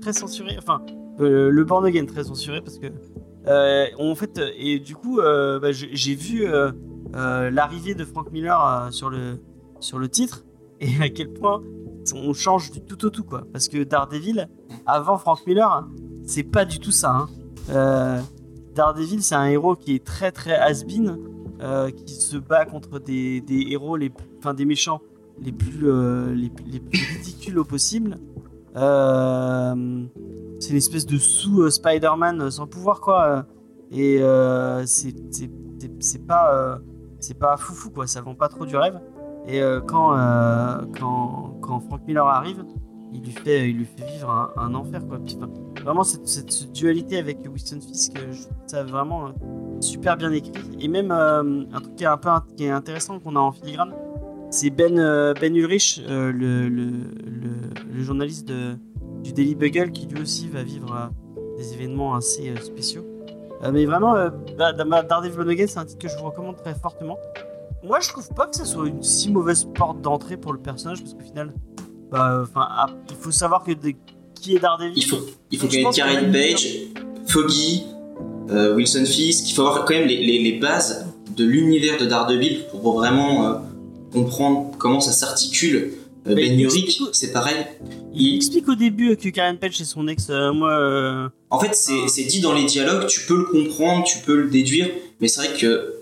très censuré, enfin, euh, le Born Again très censuré parce que. euh, en fait, et du coup, bah, j'ai vu l'arrivée de Frank Miller sur, le, sur le titre et à quel point on change tout au tout, quoi. Parce que Daredevil, avant Frank Miller, c'est pas du tout ça. hein. Daredevil, c'est un héros qui est très très has-been, qui se bat contre des, des héros, les, enfin des méchants les plus, euh, les, plus ridicules au possible. Euh, c'est une espèce de sous euh, Spider-Man sans pouvoir quoi. Et c'est pas c'est pas foufou quoi. Ça vend pas trop du rêve. Et quand, quand quand Frank Miller arrive, il lui fait il lui fait vivre un, enfer quoi. Vraiment cette, cette dualité avec Winston Fisk, je trouve ça vraiment super bien écrit. Et même un truc qui est un peu qui est intéressant qu'on a en filigrane, c'est Ben, euh, ben Ulrich, euh, le, le, le- le journaliste de, du Daily Bugle, qui lui aussi va vivre euh, des événements assez spéciaux. Mais vraiment, Da- Daredevil Again, c'est un titre que je vous recommande très fortement. Moi, je trouve pas que ce soit une si mauvaise porte d'entrée pour le personnage, parce qu'au final, bah, ah, il faut savoir que de- qui est Daredevil. Il faut, il faut Karen Page, Foggy, euh, Wilson Fisk. Il faut avoir quand même les, les- les bases de l'univers de Daredevil pour vraiment comprendre comment ça s'articule. Euh, ben Urich, explique- c'est pareil. Il Il- explique au début que Karen Page c'est son ex. euh, moi, euh, En fait, c'est c'est dit dans les dialogues, tu peux le comprendre, tu peux le déduire, mais c'est vrai que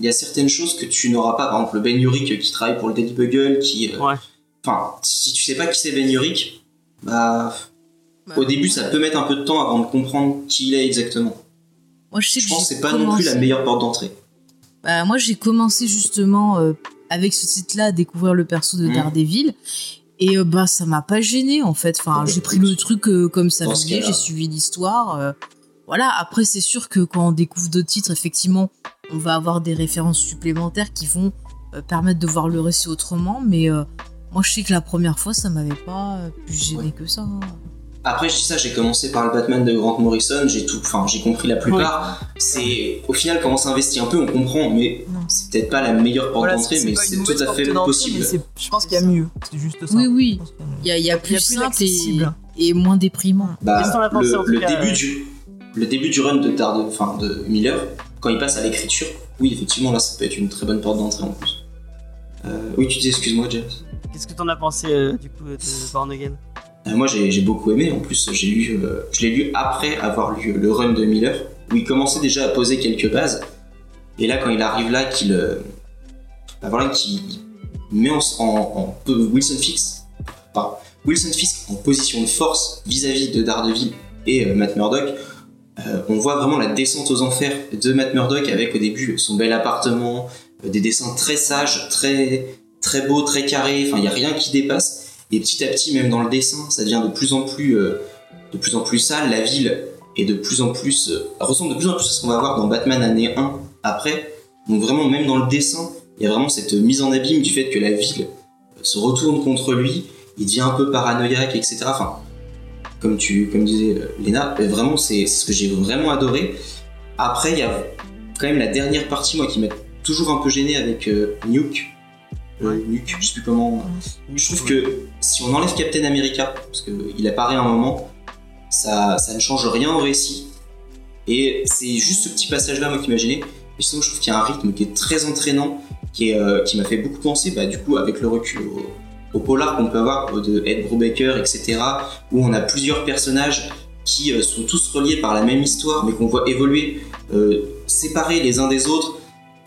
il y a certaines choses que tu n'auras pas. Par exemple, le Ben Urich qui travaille pour le Daily Bugle, qui. euh, Ouais. Enfin, si tu sais pas qui c'est Ben Urich, bah. Bah, Au début, ça peut mettre un peu de temps avant de comprendre qui il est exactement. Moi, je sais Je que pense que c'est pas non plus la meilleure porte d'entrée. Bah, moi, j'ai commencé justement euh, avec ce titre-là découvrir le perso de Mhm. Daredevil. Et euh, bah, ça m'a pas gêné en fait. Enfin, Ah bah, j'ai pris le truc euh, comme ça venait, j'ai suivi l'histoire. euh, voilà, après, c'est sûr que quand on découvre d'autres titres, effectivement, on va avoir des références supplémentaires qui vont euh, permettre de voir le récit autrement. Mais euh, moi, je sais que la première fois, ça m'avait pas euh, plus gêné que ça. hein. Après, je dis ça, j'ai commencé par le Batman de Grant Morrison, j'ai tout, enfin, j'ai compris la plupart. C'est, au final, quand on s'investit un peu, on comprend, mais c'est peut-être pas la meilleure porte Voilà, d'entrée, mais c'est tout à fait possible. Je pense qu'il y a mieux. C'est juste ça. Oui, oui. Il y a, il y a y plus a plus simple et, moins déprimant. Bah, Qu'est-ce que t'en as pensé, le, en le cas, début euh, du, le début du run de, Darde, enfin, de Miller, quand il passe à l'écriture, oui, effectivement, là, ça peut être une très bonne porte d'entrée en plus. Euh, oui, tu disais, excuse-moi, James. Qu'est-ce que t'en as pensé euh, du coup de Born Again? Moi, j'ai beaucoup aimé. En plus, j'ai lu, euh, je l'ai lu après avoir lu le run de Miller, où il commençait déjà à poser quelques bases. Et là, quand il arrive là, qu'il, euh, bah voilà, met en, Wilson pardon, Wilson Fisk en position de force vis-à-vis de Daredevil et euh, Matt Murdock. euh, on voit vraiment la descente aux enfers de Matt Murdock avec au début son bel appartement, euh, des dessins très sages, très très beaux, très carrés. Enfin, il y a rien qui dépasse. Et petit à petit, même dans le dessin, ça devient de plus en plus, euh, de sale. La ville est de plus en plus, euh, ressemble de plus en plus à ce qu'on va voir dans Batman année 1 après. Donc vraiment, même dans le dessin, il y a vraiment cette mise en abîme du fait que la ville se retourne contre lui. Il devient un peu paranoïaque, etc. Enfin, comme tu, comme disait euh, euh, vraiment, c'est ce que j'ai vraiment adoré. Après, il y a quand même la dernière partie, qui m'a toujours un peu gêné avec euh, Nuke. Euh, Nuke, je sais plus comment. Je trouve que si on enlève Captain America, parce qu'il apparaît un moment, ça, ça ne change rien au récit. Et c'est juste ce petit passage-là, moi, qui m'a gêné. Et sinon, je trouve qu'il y a un rythme qui est très entraînant, qui, euh, qui m'a fait beaucoup penser, bah, du coup, avec le recul, au, au polar qu'on peut avoir de Ed Brubaker, etc., où on a plusieurs personnages qui euh, sont tous reliés par la même histoire, mais qu'on voit évoluer, euh, séparés les uns des autres,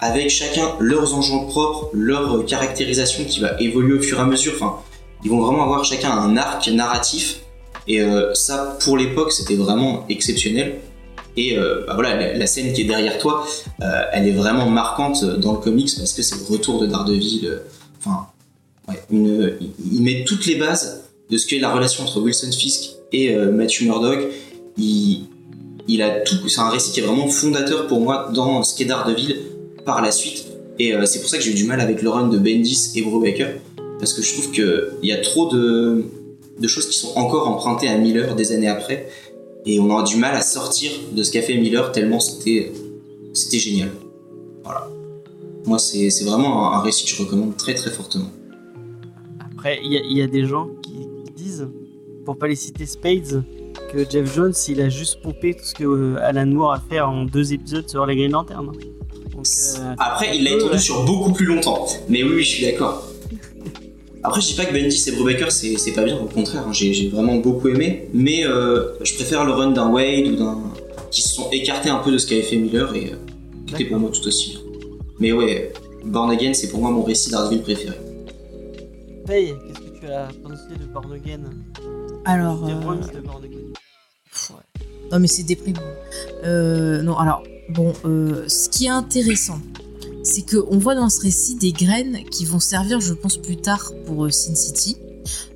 avec chacun leurs enjeux propres, leur caractérisation qui va évoluer au fur et à mesure. Enfin, ils vont vraiment avoir chacun un arc narratif. Et euh, ça, pour l'époque, c'était vraiment exceptionnel. Et euh, bah voilà, la, scène qui est derrière toi, euh, elle est vraiment marquante dans le comics parce que c'est le retour de Daredevil. Enfin, ouais, il- met toutes les bases de ce qu'est la relation entre Wilson Fisk et Matthew Murdock. Il a tout, c'est un récit qui est vraiment fondateur pour moi dans ce qu'est Daredevil par la suite. Et euh, c'est pour ça que j'ai eu du mal avec le run de Bendis et Brubaker parce que je trouve qu'il y a trop de, choses qui sont encore empruntées à Miller des années après et on aura du mal à sortir de ce qu'a fait Miller tellement c'était génial. Voilà. Moi, c'est vraiment un, récit que je recommande très très fortement. Après, il y, a- a des gens qui, disent, pour pas les citer Spades, que Jeff Jones, il a juste pompé tout ce que euh, Alan Moore a fait en deux épisodes sur les Green Lantern. Donc, euh, Après, il l'a étendu ouais. sur beaucoup plus longtemps. Mais oui, oui, je suis d'accord. Après, je dis pas que Bendis et Brubaker c'est pas bien, au contraire, hein, j'ai vraiment beaucoup aimé. Mais euh, je préfère le run d'un Wade ou d'un. qui se sont écartés un peu de ce qu'avait fait Miller et euh, qui était pour moi tout aussi bien. Mais ouais, Born Again, c'est pour moi mon récit d'Ardville préféré. Faye, qu'est-ce que tu as pensé de Born Again? Alors. Des euh, de Born Again Pff, ouais. Non, mais c'est déprimant. Euh, non, alors, bon, euh, ce qui est intéressant, c'est qu'on voit dans ce récit des graines qui vont servir, je pense, plus tard pour euh, Sin City.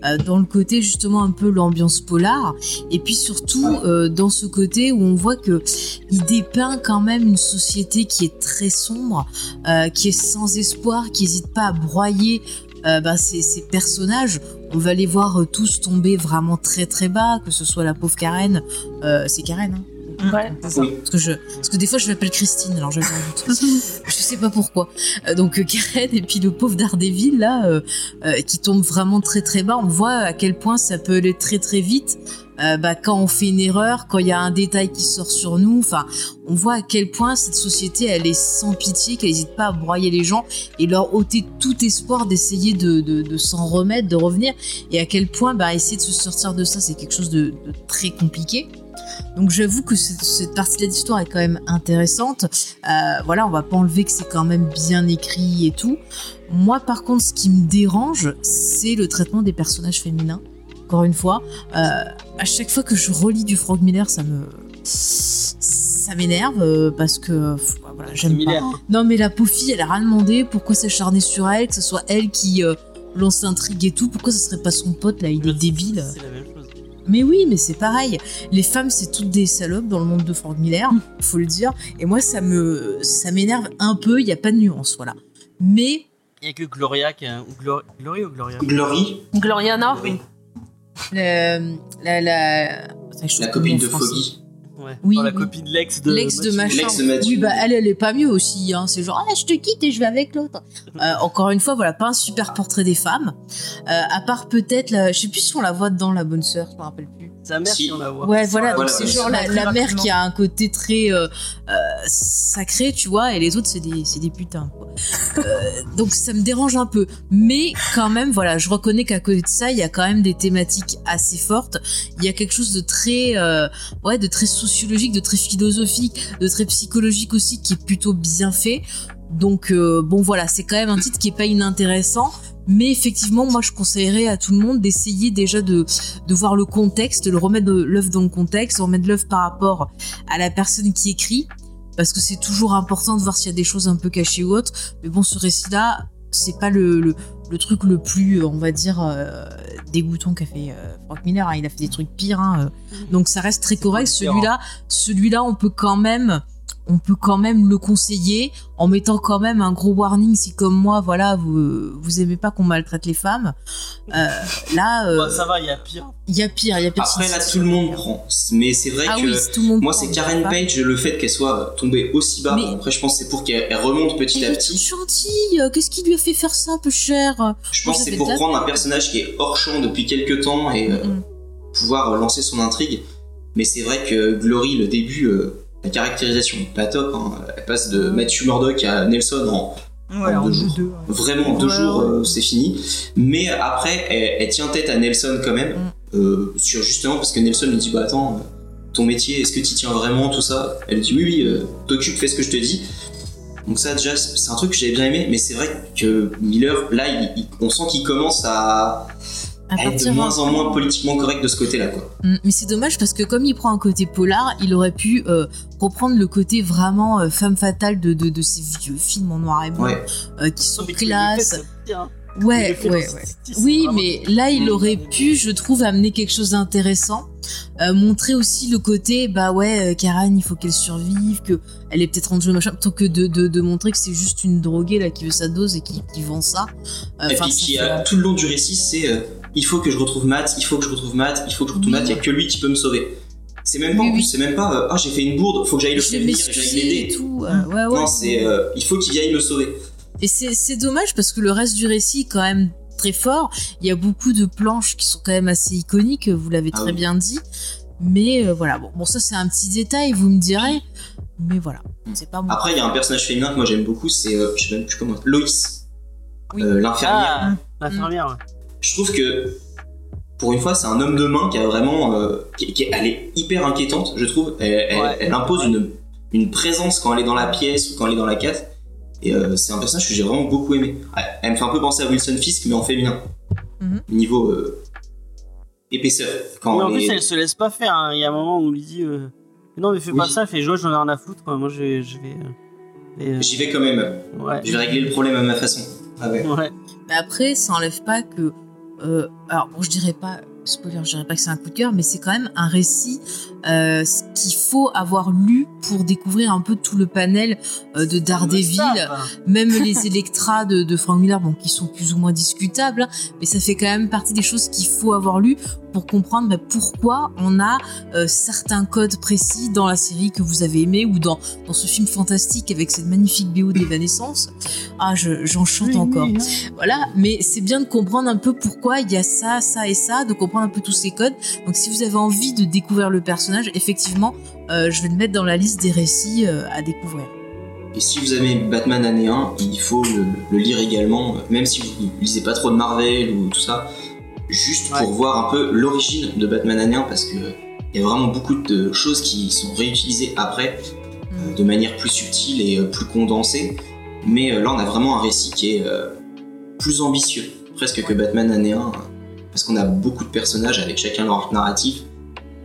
euh, dans le côté justement un peu l'ambiance polar. Et puis surtout euh, dans ce côté où on voit que il dépeint quand même une société qui est très sombre euh, qui est sans espoir qui hésite pas à broyer euh, bah, ces, ces personnages. On va les voir euh, tous tomber vraiment très très bas que ce soit la pauvre Karen euh, c'est Karen hein Ouais. C'est ça. Oui. parce que je parce que des fois je m'appelle Christine alors j'avais un doute je sais pas pourquoi Euh, donc euh, Karen et puis le pauvre Daredevil là euh, euh, qui tombe vraiment très très bas on voit à quel point ça peut aller très très vite euh, bah, quand on fait une erreur quand il y a un détail qui sort sur nous enfin on voit à quel point cette société elle est sans pitié qu'elle n'hésite pas à broyer les gens et leur ôter tout espoir d'essayer de, de, de s'en remettre de revenir et à quel point bah, essayer de se sortir de ça c'est quelque chose de, de très compliqué donc j'avoue que cette, cette partie de l'histoire est quand même intéressante. Euh, voilà, on va pas enlever que c'est quand même bien écrit et tout. Moi par contre, ce qui me dérange, c'est le traitement des personnages féminins. encore une fois. Euh, à chaque fois que je relis du Frank Miller, ça me ça m'énerve euh, parce que pff, voilà, j'aime pas. Non mais la pauvre fille, elle a rien demandé. Pourquoi s'acharner sur elle Que ce soit elle qui euh, lance l'intrigue et tout? Pourquoi ça serait pas son pote là? Il est débile. C'est la même chose. Mais oui, mais c'est pareil. Les femmes, c'est toutes des salopes dans le monde de Frank Miller, faut le dire. Et moi, ça me, ça m'énerve un peu. Il y a pas de nuance, voilà. Mais Il y a que Gloria qui a... ou Glor- Glory ou Gloria? Glory, Gloriana la, la, la, Attends, la copine de. Foggy. Ouais. Oui, Enfin, la oui. copine de l'ex de L'ex de machin. L'ex de Matthew. Oui, bah elle, elle est pas mieux aussi. Hein. C'est genre, ah, je te quitte et je vais avec l'autre. Euh, encore une fois, voilà, pas un super portrait des femmes. Euh, à part peut-être, la... je sais plus si on la voit dedans, la bonne sœur, je me rappelle plus. Sa mère Si. qui en a voir. Ouais, voilà, Voilà, donc c'est genre la, la mère qui a un côté très euh, euh, sacré, tu vois, et les autres, c'est des, c'est des putains. Quoi. Euh, donc ça me dérange un peu. Mais quand même, voilà, je reconnais qu'à côté de ça, il y a quand même des thématiques assez fortes. Il y a quelque chose de très, euh, ouais, de très sociologique, de très philosophique, de très psychologique aussi, qui est plutôt bien fait. Donc euh, bon, voilà, c'est quand même un titre qui est pas inintéressant. Mais effectivement, moi, je conseillerais à tout le monde d'essayer déjà de, de voir le contexte, de le remettre l'œuvre dans le contexte, de remettre l'œuvre par rapport à la personne qui écrit, parce que c'est toujours important de voir s'il y a des choses un peu cachées ou autres. Mais bon, ce récit-là, c'est pas le, le, le truc le plus, on va dire, euh, dégoûtant qu'a fait euh, Frank Miller. hein. Il a fait des trucs pires, hein, euh. donc ça reste très correct. Celui-là, celui-là, on peut quand même on peut quand même le conseiller en mettant quand même un gros warning si comme moi voilà vous vous aimez pas qu'on maltraite les femmes Euh, là euh, Bah, ça va, il y a pire. il y a pire il y a pire Après, là, tout le monde prend. Mais c'est vrai ah que oui si tout le monde moi, c'est Karen Page, le fait qu'elle soit tombée aussi bas. Mais- Après, je pense que c'est pour qu'elle elle remonte petit à petit. gentille euh, qu'est-ce qui lui a fait faire ça peu cher? Je pense c'est pour prendre un personnage qui est hors champ depuis quelques temps et pouvoir lancer son intrigue. Mais c'est vrai que Glory, le début, euh, la caractérisation, pas top. hein. Elle passe de Matthew Murdock à Nelson en Ouais, En en deux jours. deux. ouais. vraiment deux Ouais, jours, euh, c'est fini. Mais après, elle, elle tient tête à Nelson quand même, Mm. euh, sur justement parce que Nelson lui dit bah attends, euh, ton métier, est-ce que tu tiens vraiment tout ça? Elle dit oui oui, euh, t'occupes, fais ce que je te dis. Donc ça déjà c'est un truc que j'avais bien aimé, mais c'est vrai que Miller là, il- il- on sent qu'il commence à, À de moins en moins politiquement correct de ce côté-là quoi. Mm, Mais c'est dommage parce que comme il prend un côté polar, il aurait pu euh, reprendre le côté vraiment euh, femme fatale de, de, de ces vieux films en noir et blanc Ouais. euh, qui sont Mais classe. Ouais, ouais, ouais. Oui, mais là, il aurait pu, je trouve, amener quelque chose d'intéressant. Euh, montrer aussi le côté, bah ouais, euh, Karen, il faut qu'elle survive, que elle est peut-être rendue machin, plutôt que de, de, de montrer que c'est juste une droguée là qui veut sa dose et qui, qui vend ça. Euh, Et enfin, puis ça qui tout le long du récit, c'est euh, il faut que je retrouve Matt, il faut que je retrouve Matt, il faut que je retrouve Oui. Matt, il y a que lui qui peut me sauver. C'est même pas Oui, en plus, oui. c'est même pas euh, ah j'ai fait une bourde, faut que j'aille le prévenir, j'aille l'aider. tout. euh, ouais, ouais. Non, c'est euh, il faut qu'il vienne me sauver. Et c'est c'est dommage parce que le reste du récit est quand même très fort. Il y a beaucoup de planches qui sont quand même assez iconiques, vous l'avez Ah très oui. bien dit. Mais euh, voilà, bon, bon ça c'est un petit détail, vous me direz. Mais voilà, c'est pas moi. Après, il y a un personnage féminin que moi j'aime beaucoup, c'est euh, je sais même plus comment, Loïs, Oui. Euh, l'infirmière. Ah, l'infirmière, ouais. Je trouve que pour une fois, c'est un homme de main qui a vraiment, euh, qui, qui- elle est hyper inquiétante, je trouve. Elle, elle- Ouais. elle impose une une présence quand elle est dans la pièce ou quand elle est dans la case. Et euh, c'est un personnage que j'ai vraiment beaucoup aimé. Elle, elle me fait un peu penser à Wilson Fisk, mais en féminin. Mhm. Niveau euh, épaisseur. Quand Mais en elle plus, est- elle se laisse pas faire. hein. Il y a un moment où on lui dit euh, Non, mais fais pas ça, fais jouer, j'en ai rien à foutre. Quoi. Moi, je vais. J'y vais quand même. ouais. Je vais régler le problème à ma façon. Ah ouais. Ouais. Mais après, ça enlève pas que. Euh, alors, bon, je dirais pas. Spoiler, je dirais pas que c'est un coup de cœur, mais c'est quand même un récit euh, qu'il faut avoir lu pour découvrir un peu tout le panel euh, de Daredevil. Va. même les Electras de, de Frank Miller, bon, qui sont plus ou moins discutables, hein, mais ça fait quand même partie des choses qu'il faut avoir lu pour comprendre bah, pourquoi on a euh, certains codes précis dans la série que vous avez aimé ou dans, dans ce film fantastique avec cette magnifique BO d'Evanescence. Ah, je- j'en chante encore. Voilà, mais c'est bien de comprendre un peu pourquoi il y a ça, ça et ça, de comprendre un peu tous ces codes. Donc si vous avez envie de découvrir le personnage, effectivement, euh, je vais le mettre dans la liste des récits euh, à découvrir. Et si vous aimez Batman année 1, il faut le, le lire également, même si vous lisez pas trop de Marvel ou tout ça, juste pour voir un peu l'origine de Batman année 1, parce que il y a vraiment beaucoup de choses qui sont réutilisées après, euh, de manière plus subtile et euh, plus condensée. Mais euh, là, on a vraiment un récit qui est euh, plus ambitieux, presque que Batman année 1, euh, parce qu'on a beaucoup de personnages avec chacun leur arc narratif.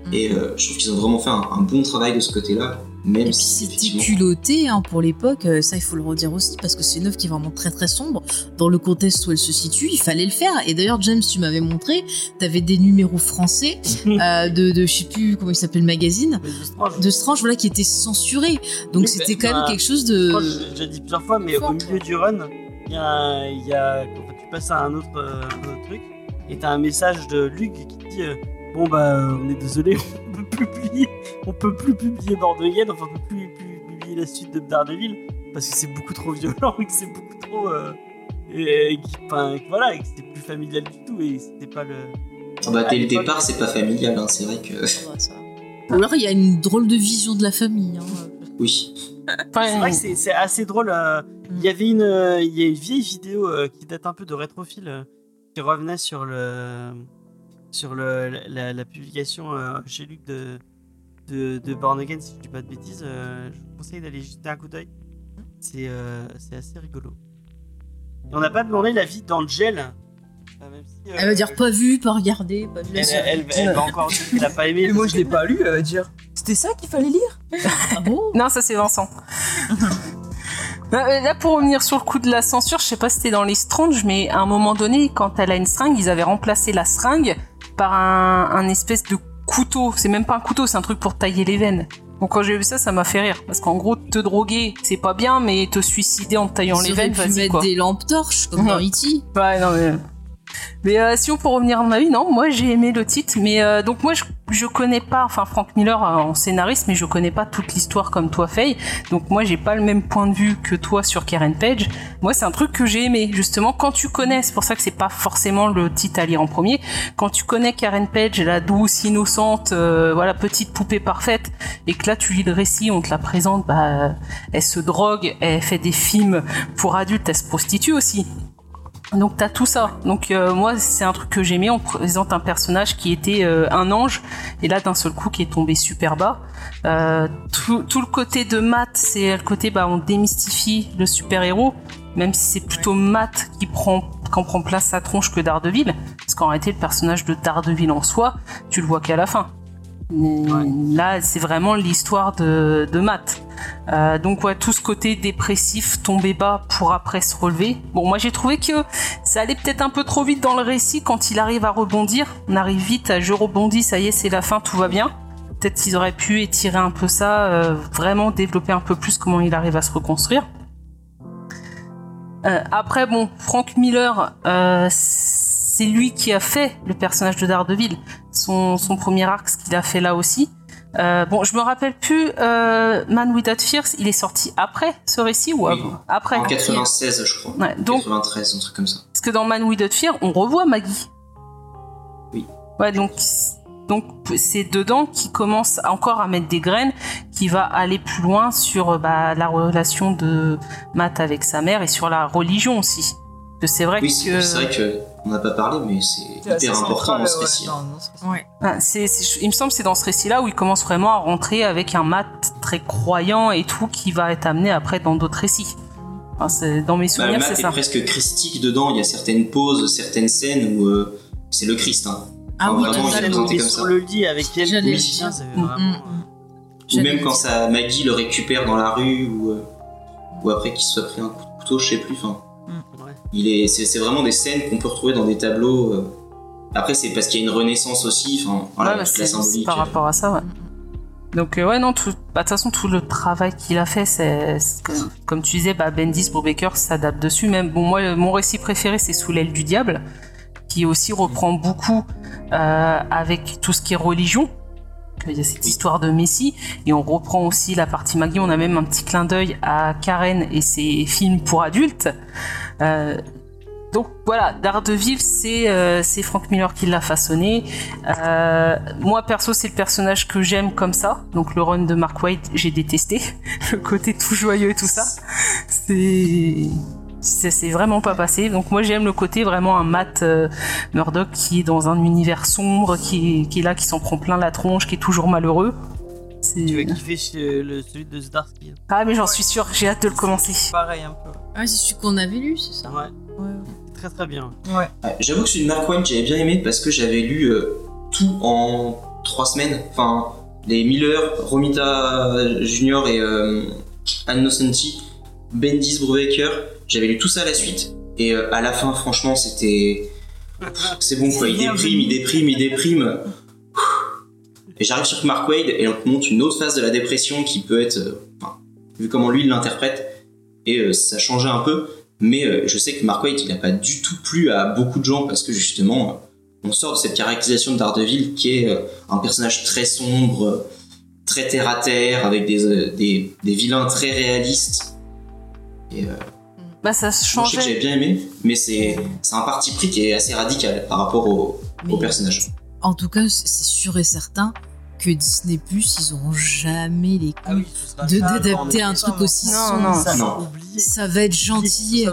Mm. Et euh, je trouve qu'ils ont vraiment fait un, un bon travail de ce côté-là. Même Et puis si, c'était effectivement, culotté hein, pour l'époque, euh, ça il faut le redire aussi, parce que c'est une œuvre qui est vraiment très très sombre. Dans le contexte où elle se situe, il fallait le faire. Et d'ailleurs, James, tu m'avais montré, t'avais des numéros français euh, de, de, je sais plus comment il s'appelle le magazine, de Strange, de Strange, voilà, qui étaient censurés. Donc Oui, c'était quand même bah, quelque chose de. j'ai déjà dit plusieurs fois, mais fort, au milieu du run, il y a, y a quand tu passes à un autre, euh, un autre truc, et t'as un message de Luc qui te dit euh, Bon, bah, on est désolé, on peut plus publier, on peut plus publier Bordeaux-Again, enfin, on peut plus, plus publier la suite de Daredevil, parce que c'est beaucoup trop violent et que c'est beaucoup trop. euh, et, enfin, voilà, et que c'était plus familial du tout, et c'était pas le. ah bah, dès le départ, c'est pas familial, hein, c'est vrai que. Ou alors il y a une drôle de vision de la famille. hein. Oui. Enfin, C'est vrai que c'est- c'est assez drôle. euh, Il y avait une, euh, il y a une vieille vidéo euh, qui date un peu de rétrophile qui revenait sur le, sur le, la, la publication euh, chez Luc de, de, de Born Again, si je dis pas de bêtises. euh, je vous conseille d'aller jeter un coup d'œil. C'est euh, c'est assez rigolo. Et on n'a pas demandé l'avis d'Angel. euh, si, euh, Elle va dire pas vu, pas regardé, pas vu Elle, série. elle- elle va encore dire qu'elle a pas aimé. Et moi je l'ai pas lu, elle va dire. C'était ça qu'il fallait lire? Ah bon? Non, ça c'est Vincent. Euh, Là, pour revenir sur le coup de la censure, je sais pas si c'était dans les Strange, mais à un moment donné, quand elle a une seringue, ils avaient remplacé la seringue par un, un espèce de couteau. C'est même pas un couteau, c'est un truc pour tailler les veines. Donc quand j'ai vu ça, ça m'a fait rire. Parce qu'en gros, te droguer, c'est pas bien, mais te suicider en te taillant Ils les veines, vas-y mettre des lampes torches comme dans. E.T. Ouais, non, mais. Mais euh, si on peut revenir à mon avis, non, moi j'ai aimé le titre, mais euh, donc moi je, je connais pas, enfin Frank Miller euh, en scénariste, mais je connais pas toute l'histoire comme toi Faye, donc moi j'ai pas le même point de vue que toi sur Karen Page. Moi c'est un truc que j'ai aimé, justement quand tu connais, c'est pour ça que c'est pas forcément le titre à lire en premier, quand tu connais Karen Page, la douce, innocente, euh, voilà petite poupée parfaite, et que là tu lis le récit, on te la présente, bah elle se drogue, elle fait des films pour adultes, elle se prostitue aussi. Donc t'as tout ça. Donc euh, moi c'est un truc que j'aimais. On présente un personnage qui était euh, un ange et là d'un seul coup qui est tombé super bas. Euh, tout, tout le côté de Matt, c'est le côté bah on démystifie le super héros, même si c'est plutôt Matt qui prend qui prend place sa tronche que Daredevil, parce qu'en réalité le personnage de Daredevil en soi, tu le vois qu'à la fin. Là, c'est vraiment l'histoire de, de Matt. Euh, donc ouais, tout ce côté dépressif, tomber bas pour après se relever. Bon, moi j'ai trouvé que ça allait peut-être un peu trop vite dans le récit quand il arrive à rebondir. On arrive vite à je rebondis, ça y est, c'est la fin, tout va bien. Peut-être qu'ils auraient pu étirer un peu ça, euh, vraiment développer un peu plus comment il arrive à se reconstruire. Euh, après, bon, Frank Miller, c'est lui qui a fait le personnage de Daredevil. Son, son premier arc, ce qu'il a fait là aussi. Euh, bon, je me rappelle plus, euh, Man Without Fears, il est sorti après ce récit ou Oui. avant Après. En 96, je crois. Ouais, donc, 93, un truc comme ça. parce que dans Man Without Fear, on revoit Maggie. Oui. Ouais, donc donc c'est dedans qui commence encore à mettre des graines, qui va aller plus loin sur euh, bah, la relation de Matt avec sa mère et sur la religion aussi. Que c'est vrai Oui, que c'est vrai que on n'a pas parlé, mais c'est hyper important dans ce central, récit. ouais, dans- ce récit. Il me semble que c'est dans ce récit-là où il commence vraiment à rentrer avec un Matt très croyant et tout qui va être amené après dans d'autres récits. Enfin, c'est- dans mes Bah, souvenirs, c'est est ça. presque christique dedans. Il y a certaines pauses, certaines scènes où euh, c'est le Christ. Hein. Ah oui, vraiment, il est présenté comme ça. le lit avec elle, oui, Mm, vraiment, mm, euh, Ou J'allais même quand ça, Maggie le récupère dans la rue ou, euh, ou après qu'il se soit pris un coup de couteau, je sais plus. Enfin. Il est, c'est, c'est vraiment des scènes qu'on peut retrouver dans des tableaux. euh. Après, c'est parce qu'il y a une renaissance aussi. Enfin, voilà, Ouais, bah, c'est c'est par rapport à ça, ouais. Donc euh, ouais non, bah, de toute façon tout le travail qu'il a fait, c'est c'est comme, comme tu disais, bah, Bendis, Brubaker s'adapte dessus. Même bon moi euh, mon récit préféré c'est Sous l'aile du diable, qui aussi reprend beaucoup euh, avec tout ce qui est religion. Il y a cette histoire de Messie et on reprend aussi la partie Maggie. On a même un petit clin d'œil à Karen et ses films pour adultes. Euh, donc voilà, Daredevil, c'est euh, c'est Frank Miller qui l'a façonné. Euh, moi perso, c'est le personnage que j'aime comme ça. Donc le run de Mark White, j'ai détesté le côté tout joyeux et tout ça. C'est c'est c'est vraiment pas passé. Donc moi j'aime le côté vraiment un Matt euh, Murdock qui est dans un univers sombre, qui est, qui est là, qui s'en prend plein la tronche, qui est toujours malheureux. C'est- Tu vas kiffer chez- le, celui de Zdarsky. Ah mais j'en suis sûr, j'ai hâte de le commencer. Pareil un peu. Ah, c'est celui qu'on avait lu, c'est ça Ouais. Ouais. très très bien. Ouais. Ouais, J'avoue que celui de Mark Wayne, j'avais bien aimé parce que j'avais lu euh, tout en trois semaines. Enfin, les Miller, Romita Junior et euh, Anne Nocenti, Bendis, Brubaker, j'avais lu tout ça à la suite. Et euh, à la fin, franchement, c'était. C'est bon quoi, il déprime, il déprime, il déprime. Et j'arrive sur Mark Wade et on te montre une autre phase de la dépression qui peut être. euh, enfin, vu comment lui il l'interprète, et euh, ça changeait un peu. Mais je sais que Mark Waid, il n'a pas du tout plu à beaucoup de gens parce que justement, on sort de cette caractérisation de Daredevil qui est un personnage très sombre, très terre à terre, avec des, des, des vilains très réalistes. Et euh, Bah, ça moi, je sais que j'avais bien aimé, mais c'est un parti pris qui est assez radical par rapport au, personnage. En tout cas, c'est sûr et certain que Disney Plus, ils auront jamais les Ah couilles de d'adapter un truc aussi Non, sombre. non. Ça Non. va être gentil.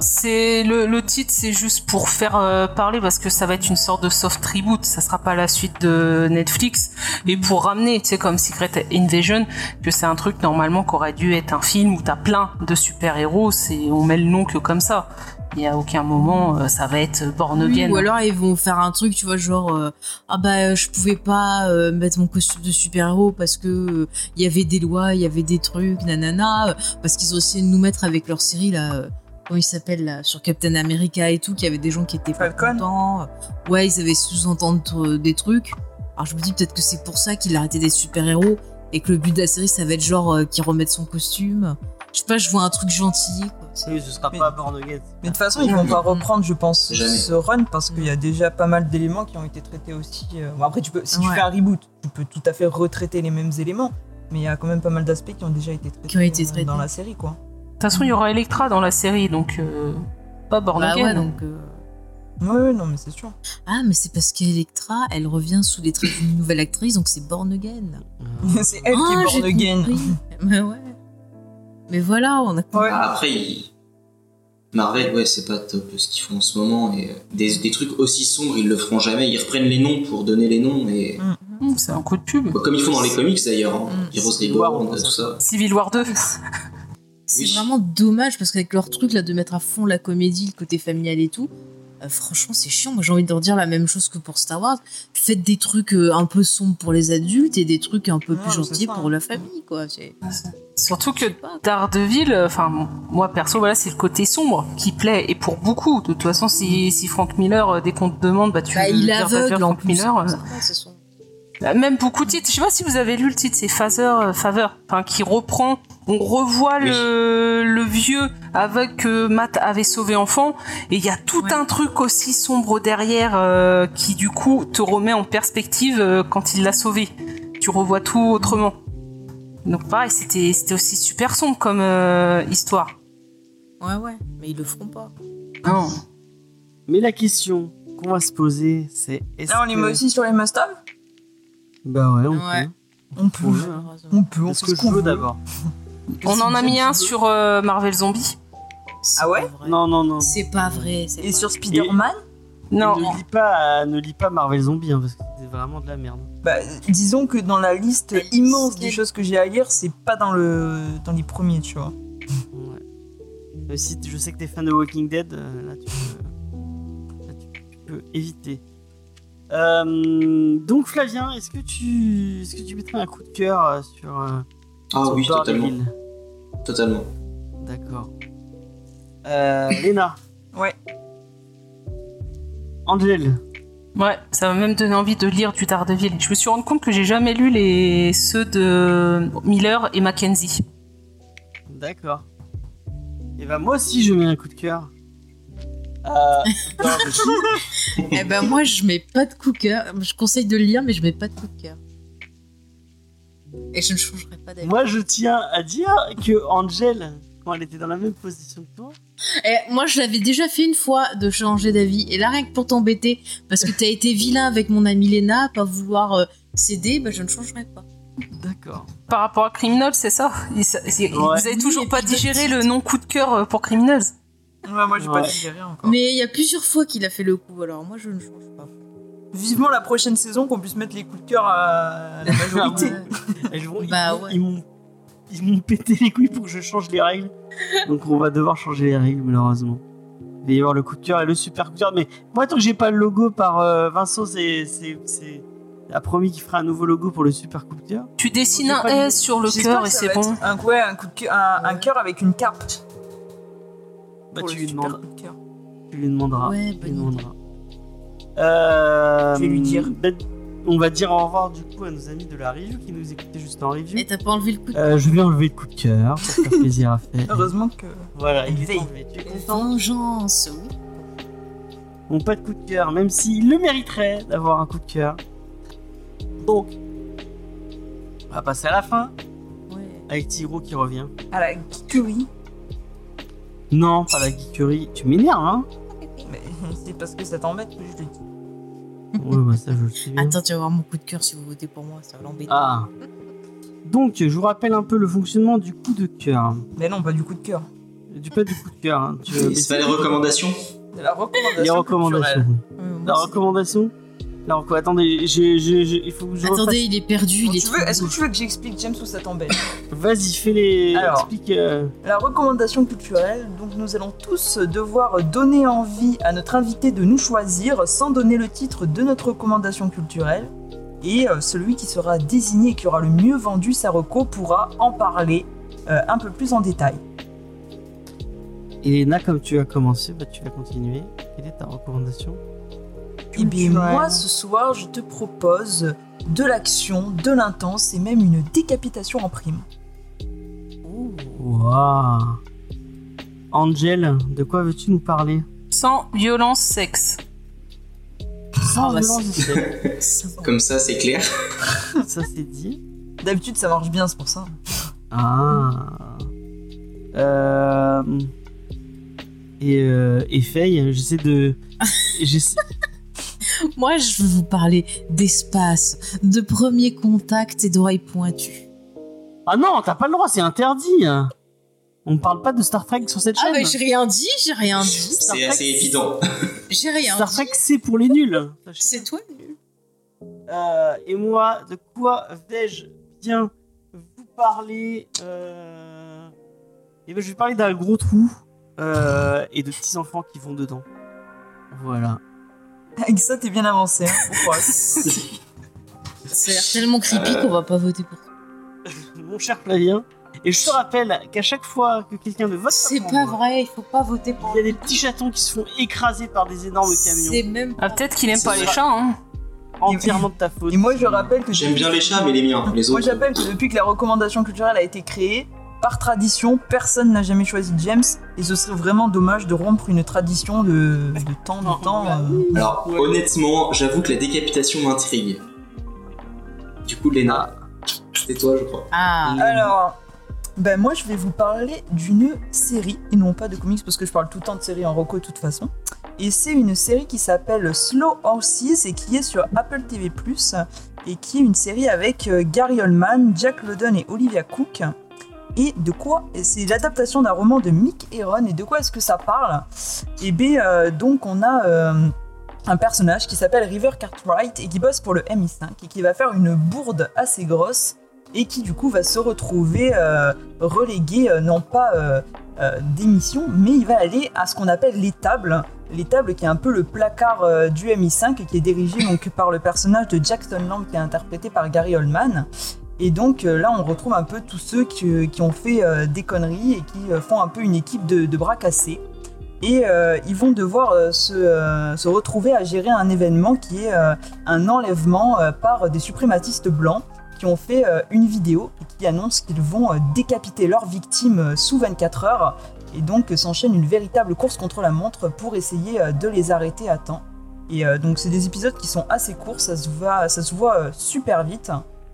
C'est le, le titre, c'est juste pour faire euh, parler parce que ça va être une sorte de soft reboot. Ça sera pas la suite de Netflix et pour ramener, tu sais, comme Secret Invasion, que c'est un truc normalement qui aurait dû être un film où t'as plein de super héros. C'est on met le nom que comme ça. Il y a aucun moment, euh, ça va être Born Oui, ou alors ils vont faire un truc, tu vois, genre euh, ah bah je pouvais pas euh, mettre mon costume de super-héros parce que euh, il y avait des lois, il y avait des trucs, nanana, parce qu'ils ont essayé de nous mettre avec leur série là, euh, comment il s'appelle là, sur Captain America et tout, qu'il y avait des gens qui étaient pas Falcon contents. Ouais, ils avaient sous-entendre euh, des trucs. Alors je me dis peut-être que c'est pour ça qu'il a arrêté des super-héros et que le but de la série ça va être genre euh, qu'il remette son costume. Je sais pas, je vois un truc gentil. Ce sera Mais- pas Born Again. Mais de toute façon, ils vont pas reprendre, je pense, Jamais. ce run parce qu'il y a déjà pas mal d'éléments qui ont été traités aussi. euh, Bon, après, tu peux, si tu fais un reboot, tu peux tout à fait retraiter les mêmes éléments. Mais il y a quand même pas mal d'aspects qui ont déjà été traités, Qui ont été traités. dans la série, quoi. De toute façon, il y aura Electra dans la série, donc euh, pas Born Bah Again. ouais, donc. euh, Ouais, ouais, non, mais c'est sûr. Ah, mais c'est parce qu'Electra, elle revient sous les traits d'une nouvelle actrice, donc c'est Born Again. c'est elle qui Ah, est j'ai born again. compris. Mais ouais. Mais voilà, on a. Ouais. Ah, Après, il- Marvel, ouais, c'est pas top ce qu'ils font en ce moment. Et euh, des, des trucs aussi sombres, ils le feront jamais. Ils reprennent les noms pour donner les noms. Et... Hum, c'est un coup de pub. Bah, comme ils font dans les comics d'ailleurs. Hein. Mm. Heroes Civil War, on Reborn, tout ça. Civil War 2. C'est Oui. vraiment dommage parce qu'avec leur truc là de mettre à fond la comédie, le côté familial et tout, euh, franchement c'est chiant. Moi j'ai envie de leur dire la même chose que pour Star Wars. Faites des trucs euh, un peu sombres pour les adultes et des trucs un peu Ouais, plus gentils pour la famille quoi. C'est- Surtout que. Daredevil, euh, enfin moi perso, voilà, c'est le côté sombre qui plaît et pour beaucoup. De toute façon, si, si Frank Miller, euh, dès qu'on te demande, bah tu Bah, veux il aveugle Frank. Miller, euh, C'est même beaucoup de titres. Je sais pas si vous avez lu le titre, c'est Father, euh, Favor, enfin qui reprend. On revoit Oui. le, le vieux avec que Matt avait sauvé enfant et il y a tout Ouais. un truc aussi sombre derrière euh, qui du coup te remet en perspective euh, quand il l'a sauvé. Tu revois tout autrement. Donc pareil, c'était c'était aussi super sombre comme euh, histoire. Ouais ouais, mais ils le feront pas. Non. Mais la question qu'on va se poser, c'est est-ce Là, on met aussi sur les must-have? Bah ouais, on Ouais. peut. On peut. Ouais. On peut, on fait que ce je qu'on veux veut. d'abord On en a mis un sur euh, Marvel Zombie. C'est Ah ouais. Non, non, non. C'est pas vrai. Et pas sur. Spider-Man Non. Ne lis pas, ne lis pas Marvel Zombie, hein, parce que c'est vraiment de la merde. bah, Disons que dans la liste La immense liste. des choses que j'ai à lire, c'est pas dans, le, dans les premiers, tu vois. Ouais. Mais si je sais que t'es fan de Walking Dead, euh, là, tu peux, là, tu peux éviter. Euh, donc Flavien, est-ce que tu, est-ce que tu mettrais un coup de cœur euh, sur, euh, Ah sur oui, totalement. Totalement. D'accord. Euh, Léna. Ouais. Angel. Ouais, ça m'a même donné envie de lire du Daredevil. Je me suis rendu compte que j'ai jamais lu les ceux de Miller et Mackenzie. D'accord. Et ben moi aussi je mets un coup de cœur. Euh. Eh ben moi je mets pas de coup de cœur. Je conseille de le lire mais je mets pas de coup de cœur. Et je ne changerai pas d'avis. moi je tiens à dire que Angel, quand elle était dans la même position que toi, Eh, moi, je l'avais déjà fait une fois de changer d'avis. Et là, rien que pour t'embêter, parce que t'as été vilain avec mon amie Léna, à pas vouloir euh, céder, bah, je ne changerai pas. d'accord. Par rapport à Criminals, c'est ça Il- Vous avez toujours et pas digéré d'autres le non coup de cœur euh, pour Criminals Ouais, moi j'ai Ouais. pas digéré encore. Mais il y a plusieurs fois qu'il a fait le coup, alors moi, je ne change pas. Vivement la prochaine saison qu'on puisse mettre les coups de cœur à la majorité. Vont- Bah ils, ouais. ils m'ont ils m'ont pété les couilles pour que je change les règles. Donc on va devoir changer les règles malheureusement. Il va y avoir le coup de cœur et le super coup de cœur. Mais moi, tant que j'ai pas le logo par euh, Vincent, c'est c'est c'est a promis qu'il fera un nouveau logo pour le super coup de cœur. Tu dessines un S sur le cœur et c'est bon. Un, ouais, un, coup de cœur, un, un cœur avec une carpe. Bah, pour tu lui, demandes, coup de cœur. tu lui demanderas. Ouais, tu lui demanderas. Euh, Je vais lui dire. ben, on va dire au revoir du coup à nos amis de la review qui nous écoutaient juste en review. Et t'as pas enlevé le coup de Euh, je vais enlever le coup de cœur pour faire plaisir à faire. Heureusement que. Voilà, il est enlevé. Tu es content vengeance. oui. Bon, pas de coup de cœur, même s'il le mériterait d'avoir un coup de cœur. Donc, on va passer à la fin Ouais. avec Tiro qui revient. À la geekerie. Non, pas la geekerie. Tu m'énerves, hein Mais c'est parce que ça t'embête que je le dis. Ouais, bah ça, je le sais. Attends, tu vas voir mon coup de cœur si vous votez pour moi, ça va l'embêter. Ah. Donc, je vous rappelle un peu le fonctionnement du coup de cœur. Mais non, pas du coup de cœur. Du pas du coup de cœur. Hein. Tu- c'est pas les recommandations De la recommandation. Les recommandations. culturelle. Moi, La recommandation La reco- Attendez, il faut que je Attendez, il est perdu, il est veux- Est-ce que tu veux que j'explique James ou ça t'embête. Vas-y, fais les. Alors. Explique. euh, La recommandation culturelle, donc nous allons tous devoir donner envie à notre invité de nous choisir sans donner le titre de notre recommandation culturelle. Et euh, celui qui sera désigné et qui aura le mieux vendu sa reco pourra en parler euh, un peu plus en détail. Elena, comme tu as commencé, bah, tu vas continuer. Quelle est ta recommandation Et bien Culturelle. moi ce soir je te propose de l'action, de l'intense et même une décapitation en prime. Waouh Angel, de quoi veux-tu nous parler? Sans violence, sexe. Sans bah, violence, va. Comme ça, c'est clair. ça c'est dit. D'habitude ça marche bien c'est pour ça. Ah. Euh... Et, euh, et Faye, j'essaie de. j'essaie- Moi, je veux vous parler d'espace, de premier contact et d'oreilles pointues. Ah non, t'as pas le droit, c'est interdit. On ne parle pas de Star Trek sur cette Ah, chaîne. mais j'ai rien dit, j'ai rien dit. Star C'est Trek, assez évident. J'ai rien Star dit. Trek, c'est pour les nuls. C'est toi. Euh, et moi, de quoi vais-je bien vous parler euh... Eh ben, je vais parler d'un gros trou euh, et de petits enfants qui vont dedans. Voilà. Avec ça t'es bien avancé. Hein. Ça a l'air tellement creepy qu'on va pas voter pour toi. Mon cher Flavien. Et je te rappelle qu'à chaque fois que quelqu'un ne vote C'est pas moi, vrai, il faut pas voter pour Il y a des petits chatons qui se font écraser par des énormes camions. C'est même Ah, peut-être qu'il aime pas les chats, hein. Entièrement de ta faute. Et moi je rappelle que J'aime bien les chats, mais les miens, les Moi autres. j'appelle que depuis que la recommandation culturelle a été créée, par tradition, personne n'a jamais choisi James et ce serait vraiment dommage de rompre une tradition de, de temps en temps. euh. Alors, honnêtement, j'avoue que la décapitation m'intrigue. Du coup, Léna, c'est toi, je crois. Ah, Alors, ben moi je vais vous parler d'une série et non pas de comics parce que je parle tout le temps de séries en reco de toute façon. Et c'est une série qui s'appelle Slow Horses et qui est sur Apple TV+, et qui est une série avec euh, Gary Oldman, Jack London et Olivia Cook. Et de quoi C'est l'adaptation d'un roman de Mick Herron. Et de quoi est-ce que ça parle? Et bien, euh, donc, on a euh, un personnage qui s'appelle River Cartwright et qui bosse pour le MI5 et qui va faire une bourde assez grosse et qui, du coup, va se retrouver euh, relégué, non pas d'émission, mais il va aller à ce qu'on appelle l'étable. L'étable qui est un peu le placard du MI5 et qui est dirigé donc par le personnage de Jackson Lamb qui est interprété par Gary Oldman. Et donc euh, là, on retrouve un peu tous ceux qui, qui ont fait euh, des conneries et qui euh, font un peu une équipe de, bras cassés. Et euh, ils vont devoir euh, se, euh, retrouver à gérer un événement qui est euh, un enlèvement euh, par des suprématistes blancs qui ont fait euh, une vidéo qui annoncent qu'ils vont euh, décapiter leurs victimes euh, sous 24 heures. Et donc euh, s'enchaîne une véritable course contre la montre pour essayer euh, de les arrêter à temps. Et euh, donc c'est des épisodes qui sont assez courts, ça se voit, euh, super vite.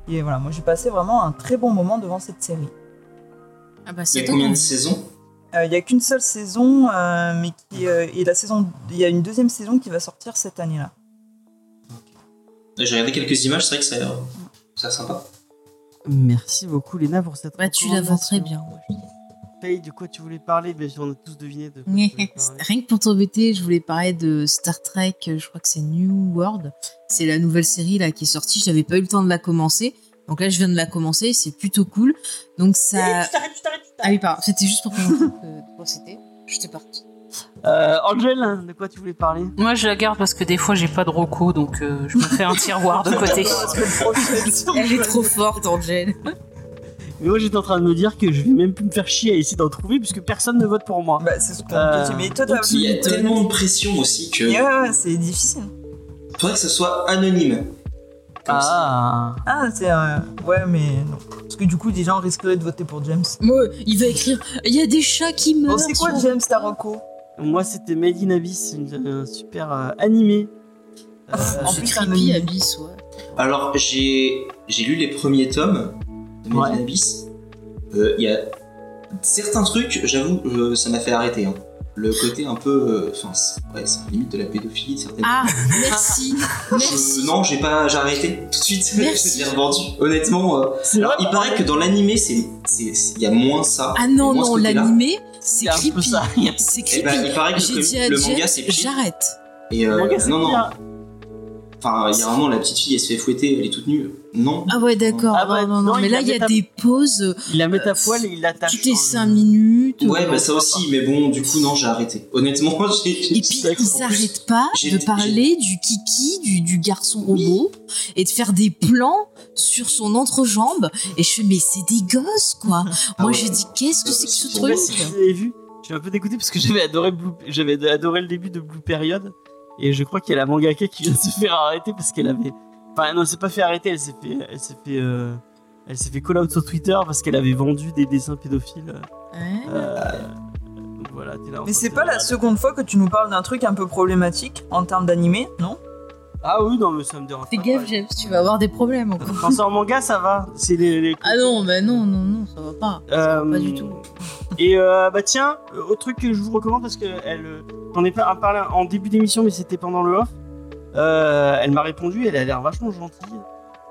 Et voilà, moi j'ai passé vraiment un très bon moment devant cette série. ah bah Il y c'est a combien de saisons? Euh, Il y a qu'une seule saison, euh, mais qui euh, et la saison, il y a une deuxième saison qui va sortir cette année-là. J'ai regardé quelques images, c'est vrai que ça a l'air sympa. Merci beaucoup, Léna, pour cette Bah tu la vends très bien. moi, je. Faye, de quoi tu voulais parler? Bien sûr, on a tous deviné de. Rien que pour t'embêter, je voulais parler de Star Trek, euh, je crois que c'est New World. C'est la nouvelle série là qui est sortie, j'avais pas eu le temps de la commencer. Donc là, je viens de la commencer, c'est plutôt cool. Donc ça. Tu t'arrêtes, tu t'arrêtes, tu Ah oui, pardon, c'était juste pour te montrer que- de quoi c'était. J'étais partie. Euh, Angel, de quoi tu voulais parler? Moi, je la garde parce que des fois, j'ai pas de roco, donc euh, je me fais un tiroir de côté. Elle est trop forte, Angel. Mais moi j'étais en train de me dire que je vais même plus me faire chier à essayer d'en trouver puisque personne ne vote pour moi. Bah, c'est ce qu'on Euh, te dit. Mais toi, t'as Il y a tellement de pression aussi que Ouais, ouais, c'est difficile. faudrait que ce soit anonyme. Comme ça. Ah, Ah, c'est. euh, Ouais, mais non. Parce que du coup, des gens risqueraient de voter pour James. Moi, il va écrire Il y a des chats qui meurent. Bon, c'est quoi James Taroko moi c'était Made in Abyss, une- un super euh, animé. Euh, En plus, creepy. Abyss, ouais. Alors, j'ai j'ai lu les premiers tomes de Ouais. Abyss. Euh, Il y a certains trucs, j'avoue, euh, ça m'a fait arrêter. hein. Le côté un peu. euh, Enfin, c'est ouais, c'est limite de la pédophilie, certaines Ah, merci. Merci. Euh, non, j'ai pas, j'ai arrêté tout de suite. Merci. j'ai revendu. Honnêtement, euh, c'est alors, il paraît que dans l'animé, c'est, c'est, c'est- il y a moins ça. Ah non, non, l'animé, c'est c'est un peu creepy. ça. C'est Eh creepy. ben, il paraît que J'ai le- manga, c'est pire. j'arrête. Et euh, Le manga, c'est non, non. Enfin, il y a vraiment la petite fille, elle se fait fouetter, elle est toute nue. Non. Ah ouais, d'accord. Ah bah, non, non, non, non, mais il là, il y a à- des pauses Il la met à Euh, poil et il l'attache. toutes les dans 5 le- minutes. Ouais, bah ça aussi, mais bon, du coup, non, j'ai arrêté. Honnêtement, j'ai. Et puis, ils s'arrêtent pas de parler du kiki, du, du garçon robot, et de faire des plans sur son entrejambe. Et je fais, mais c'est des gosses, quoi. Ah Moi, ouais. j'ai dit, qu'est-ce que c'est que ce truc. Je suis un peu dégoûté parce que j'avais adoré Blue... adoré le début de Blue Period et je crois qu'il y a la mangaka qui vient de se faire arrêter parce qu'elle avait enfin non, elle s'est pas fait arrêter, elle s'est fait elle s'est fait euh, elle s'est fait call out sur Twitter parce qu'elle avait vendu des dessins pédophiles. Ouais. Euh, donc voilà, t'es là en Mais c'est pas la seconde fois que tu nous parles d'un truc un peu problématique en termes d'animé, non? Ah oui, non mais ça me dérange Fais pas. gaffe. James, tu vas avoir des problèmes encore. Quand c'est en manga, ça va. C'est les, les- Ah non, bah non, non, non, ça va pas. Ça va pas Euh, du tout. Et euh, bah tiens, euh, autre truc que je vous recommande parce que elle, euh, j'en ai pas parlé en début d'émission, mais c'était pendant le off. Euh, elle m'a répondu, elle a l'air vachement gentille.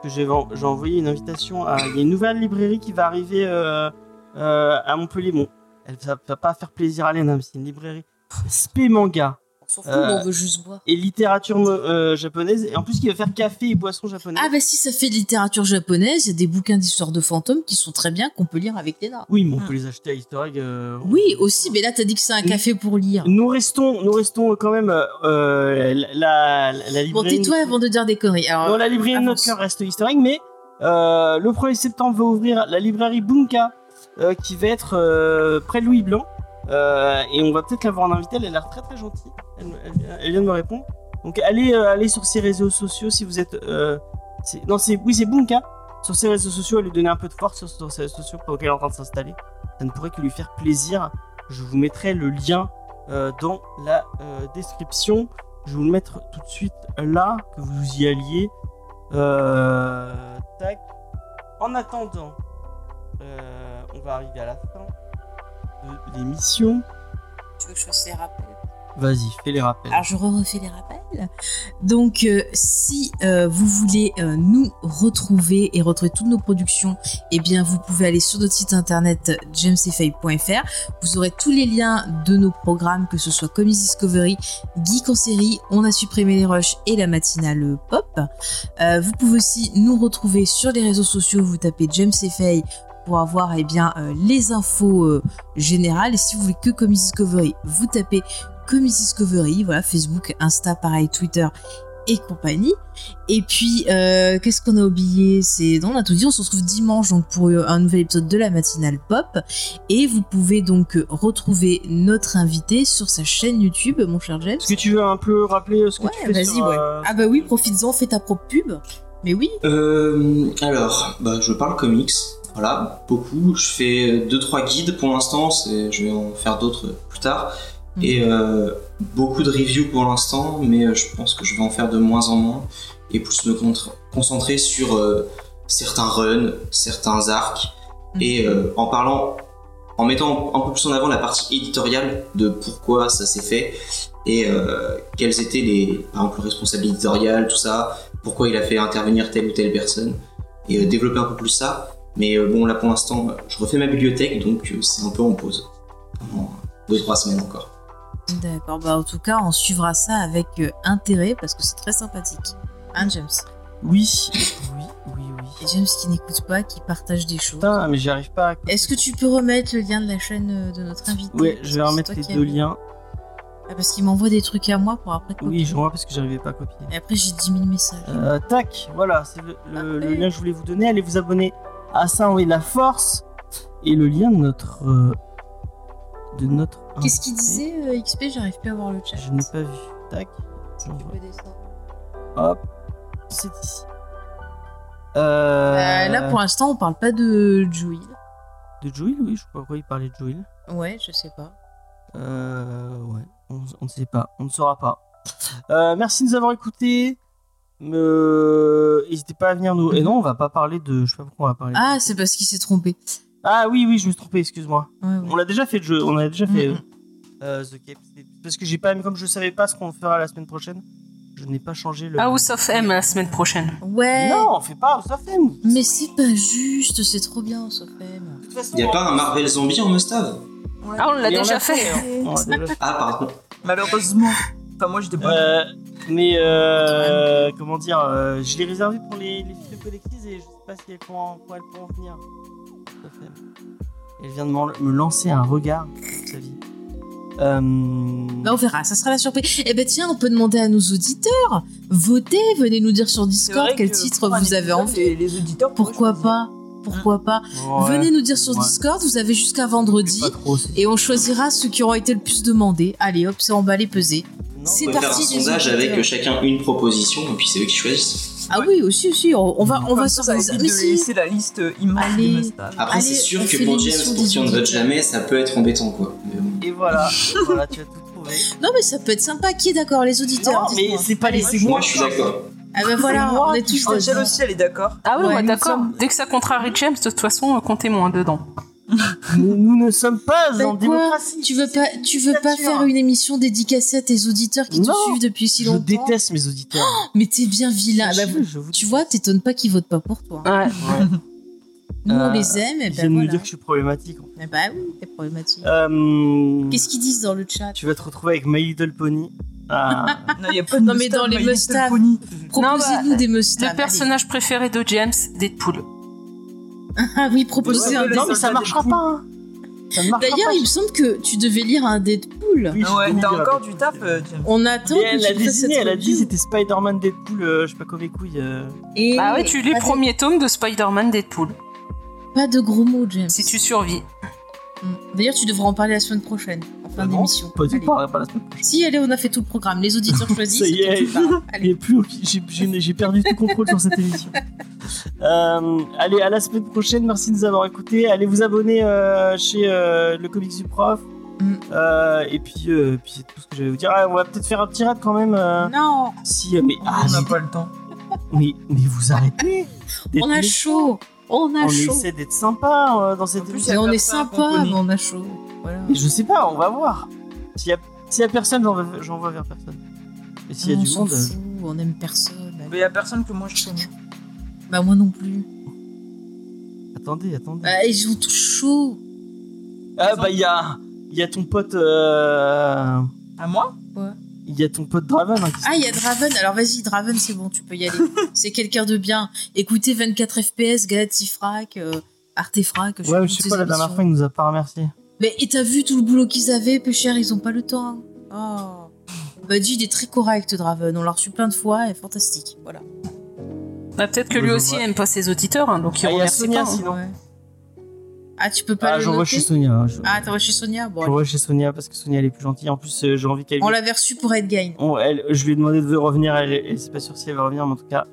Que j'ai j'ai envoyé une invitation à. Il y a une nouvelle librairie qui va arriver euh, euh, à Montpellier. Bon, elle va, va pas faire plaisir à Léna, mais c'est une librairie spé manga s'en fout, Euh, on veut juste boire. et littérature euh, japonaise. Et en plus, qui va faire café et boissons japonaises. Ah bah si ça fait de littérature japonaise, il y a des bouquins d'histoire de fantômes qui sont très bien qu'on peut lire avec Léna. Oui, mais on peut les acheter à Easter Egg. euh, Oui, aussi, mais là t'as dit que c'est un café pour lire. Nous restons, nous restons quand même euh, la, la, la Bon, tais-toi avant de dire des conneries. Alors, Non, la librairie de notre cœur reste Easter Egg, mais euh, le 1er septembre va ouvrir la librairie Bunka euh, qui va être euh, près de Louis Blanc. Euh, et on va peut-être l'avoir en invité. Elle a l'air très très gentille. Elle, vient- de me répondre. Donc allez, euh, sur ses réseaux sociaux si vous êtes. euh, non, c'est oui, c'est Bunka. Sur ses réseaux sociaux, elle lui donner un peu de force sur, sur ses réseaux sociaux pendant qu'elle est en train de s'installer. Ça ne pourrait que lui faire plaisir. Je vous mettrai le lien euh, dans la description. Je vais vous le mettre tout de suite là, que vous y alliez. Tac. En attendant, on va arriver à la fin l'émission. Tu veux que je fasse les rappels? Vas-y, fais les rappels. Alors je refais les rappels. Donc euh, si euh, vous voulez euh, nous retrouver et retrouver toutes nos productions, eh bien vous pouvez aller sur notre site internet jamesfay.fr. Vous aurez tous les liens de nos programmes, que ce soit Comics Discovery, Geek en série, On a supprimé les rushs et la matinale pop. Vous pouvez aussi nous retrouver sur les réseaux sociaux. Vous tapez James pour avoir eh bien euh, les infos euh, générales. Et si vous voulez que Comics Discovery, vous tapez Comics Discovery, voilà, Facebook, Insta, pareil, Twitter et compagnie. Et puis, euh, qu'est-ce qu'on a oublié? C'est non, on a tout dit. On se retrouve dimanche donc pour un nouvel épisode de la matinale pop. Et vous pouvez donc retrouver notre invité sur sa chaîne YouTube, mon cher James. Est-ce que tu veux un peu rappeler ce que Ouais, tu fais vas-y, sur, ouais. euh, Ah bah oui, profites-en, fais ta propre pub. Mais oui. Euh, alors, bah, je parle comics, voilà, beaucoup. Je fais 2-3 guides pour l'instant, je vais en faire d'autres plus tard. Mhm. Et euh, beaucoup de reviews pour l'instant, mais euh, je pense que je vais en faire de moins en moins et plus me concentrer sur euh, certains runs, certains arcs Mhm. et euh, en parlant, en mettant un peu plus en avant la partie éditoriale de pourquoi ça s'est fait et quelles étaient les, par exemple, le responsable éditorial, tout ça, pourquoi il a fait intervenir telle ou telle personne et développer un peu plus ça. Mais euh, bon, là pour l'instant, euh, je refais ma bibliothèque donc euh, c'est un peu en pause pendant 2-3 semaines encore. D'accord, bah en tout cas, on suivra ça avec euh, intérêt parce que c'est très sympathique. Hein, James? Oui, oui, oui, oui. Et James qui n'écoute pas, qui partage des choses. Putain, mais j'arrive pas à. Est-ce que tu peux remettre le lien de la chaîne de notre invité? Ouais, Parce je vais remettre les deux liens. Ah, parce qu'il m'envoie des trucs à moi pour après copier. Oui, je vois parce que j'arrivais pas à copier. Et après, j'ai 10 000 messages. Euh, tac, voilà, c'est le, le- le Après. lien que je voulais vous donner. Allez vous abonner à ça, oui, la force. Et le lien de notre. euh, de notre. Qu'est-ce qu'il disait, euh, XP J'arrive plus à voir le chat. Je n'ai pas vu. Tac, Si tu peux descendre. hop, c'est ici. Euh, Bah, là, pour l'instant, on parle pas de Joel. De Joel, oui, je sais pas pourquoi il parlait de Joel. Ouais, je sais pas. Euh, ouais, on, on ne sait pas, on ne saura pas. Euh, merci de nous avoir écoutés. Euh, N'hésitez pas à venir nous. Et non, on va pas parler de. Je sais pas pourquoi on va parler. de- Ah, c'est parce qu'il s'est trompé. Ah oui, oui, je me suis trompé, excuse-moi. Ouais, ouais. On l'a déjà fait le jeu, on a déjà fait Mhm. euh, The Cape. Parce que j'ai pas, comme je savais pas ce qu'on fera la semaine prochaine, je n'ai pas changé le. House of M la semaine prochaine. Ouais. Non, on fait pas House of M. Mais c'est pas juste, c'est trop bien, Sofem. De toute façon, Y a pas un Marvel Zombie en must-have? Ah, on l'a déjà l'a fait. hein. On déjà fait. Ah, pardon. Malheureusement. Enfin, moi, j'étais pas. Euh, mais euh, comment dire, euh, je l'ai réservé pour les, les filles de collectrice et je sais pas si elles pourront, quand elles pourront venir. Tout à fait. Elle vient de me lancer un regard sur sa vie. Euh, Bah, on verra, ça sera la surprise. Eh ben tiens, on peut demander à nos auditeurs. Votez, venez nous dire sur Discord quel que titre vous avez envie. Les, les auditeurs. Pourquoi pas Pourquoi pas ouais, Venez nous dire sur Ouais. Discord, vous avez jusqu'à vendredi. pas trop, Et on choisira ceux qui auront été le plus demandés. Allez, hop, c'est emballé, pesé. C'est On peut faire un sondage avec euh, chacun une proposition et puis c'est eux qui choisissent. Ah oui, aussi, aussi. On, on va, on va ça, ça Mais si. laisser la liste immense Allez. des must-have. Après, c'est sûr que pour James, pour qui on ne vote jamais, ça peut être embêtant quoi. Mais bon. Et voilà, voilà, tu as tout trouvé. Non, mais ça peut être sympa. Qui est d'accord? Les auditeurs Non, mais c'est pas les. C'est Moi, je suis d'accord. Ah ben voilà, Moi, on est tous d'accord. elle aussi, elle est d'accord. Ah oui, Ouais, d'accord. sommes- Dès que ça contrarie James, de toute façon, euh, comptez-moi dedans. Nous, nous ne sommes pas Ben en quoi démocratie. Tu veux pas, tu veux pas faire une émission dédicacée à tes auditeurs qui te Non, suivent depuis si Je longtemps déteste mes auditeurs. Mais t'es bien vilain. Bah, je vous tu vois, t'étonnes pas qu'ils votent pas pour toi. Ouais. Ouais. Nous, on Euh, les aime, et Ils viennent me voilà. dire que je suis problématique. en fait. Bah oui, problématique. Euh, Qu'est-ce qu'ils disent dans le chat Tu vas te retrouver avec My Little Pony. Ah, Non, il y a pas de Non, mais dans les My. Pony. Proposez-nous bah, des must Le personnage préféré de James, Deadpool. Ah oui, proposez Ouais, un non, les mais ça marchera Deadpool. pas. hein. D'ailleurs, il me semble que tu devais lire un Deadpool. Oui, Ah Ouais, t'as encore du taf, euh, James. On attend que elle tu a fasses cette désigné, elle a dit c'était Spider-Man Deadpool, euh, je sais pas quoi mes couilles. euh. Et Bah ouais, tu lis le premier tome de Spider-Man Deadpool. Pas de gros mots, James. Si tu survis. Mm. D'ailleurs, tu devras en parler la semaine prochaine, en fin Ah d'émission. Pas du tout, pas la semaine prochaine. Si, allez, on a fait tout le programme. Les auditeurs choisissent. Ça y est. plus, j'ai- perdu tout contrôle sur cette émission. Euh, allez, à la semaine prochaine. Merci de nous avoir écoutés. Allez vous abonner euh, chez euh, le Comics du Prof. Mm. Euh, et puis, euh, puis c'est tout ce que j'allais vous dire. Ah, on va peut-être faire un petit raid quand même. euh, Non, si, mais, ah, On n'a pas le temps. mais, mais vous arrêtez. on a chaud. On a On chaud. essaie d'être sympa euh, dans cette émission. Mais on est sympa, mais on a chaud. Voilà. Je sais pas, on va voir. S'il y a, s'il y a personne, j'en vais- j'envoie vers personne. Et s'il y a on du monde. euh, fout, on aime personne. Mais il y a personne que moi je connais. Bah moi non plus. Attendez, attendez. Bah, ils ont tous chaud. Ah bah il y a, y a ton pote, euh, À moi? Il y a ton pote Draven. hein, Ah, il y a Draven. Alors vas-y, Draven, c'est bon, tu peux y aller. c'est quelqu'un de bien. Écoutez 24 FPS, Galatifrac, euh, Artefrac. ouais, mais je sais pas, la dernière fois il nous a pas remercié. Mais et t'as vu tout le boulot qu'ils avaient, peu cher, ils ont pas le temps. Oh. Bah dis, il est très correct, Draven. On l'a reçu plein de fois, et fantastique. Voilà. Bah, Peut-être que Ouais, lui je aussi aime pas ses auditeurs, hein, donc il Ah, il y a remercie Sonia, pas. hein. sinon. Ouais. Ah, tu peux pas Ah, j'envoie chez Sonia. hein, je- Ah, t'envoies chez Sonia Bon. J'envoie chez Sonia parce que Sonia elle est plus gentille. En plus, euh, j'ai envie qu'elle. On l'avait reçu pour Edgain. On- elle, je lui ai demandé de revenir. Elle, elle c'est pas sûr si elle va revenir, mais en tout cas,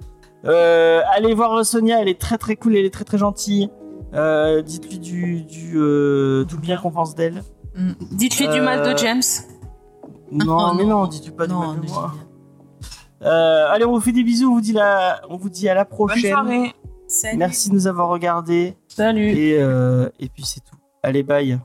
euh, allez voir Sonia. Elle est très très cool. Elle est très très gentille. Euh, Dites-lui du, du euh, tout le bien qu'on pense d'elle. Dites-lui du mal de James. Non, Oh, mais non. non, dis-tu pas du non, mal de moi. Euh, allez, on vous fait des bisous. On vous dit, la... on vous dit à la Bonne prochaine. soirée Salut. Merci de nous avoir regardés. Salut. Et, euh, et puis c'est tout. Allez, bye.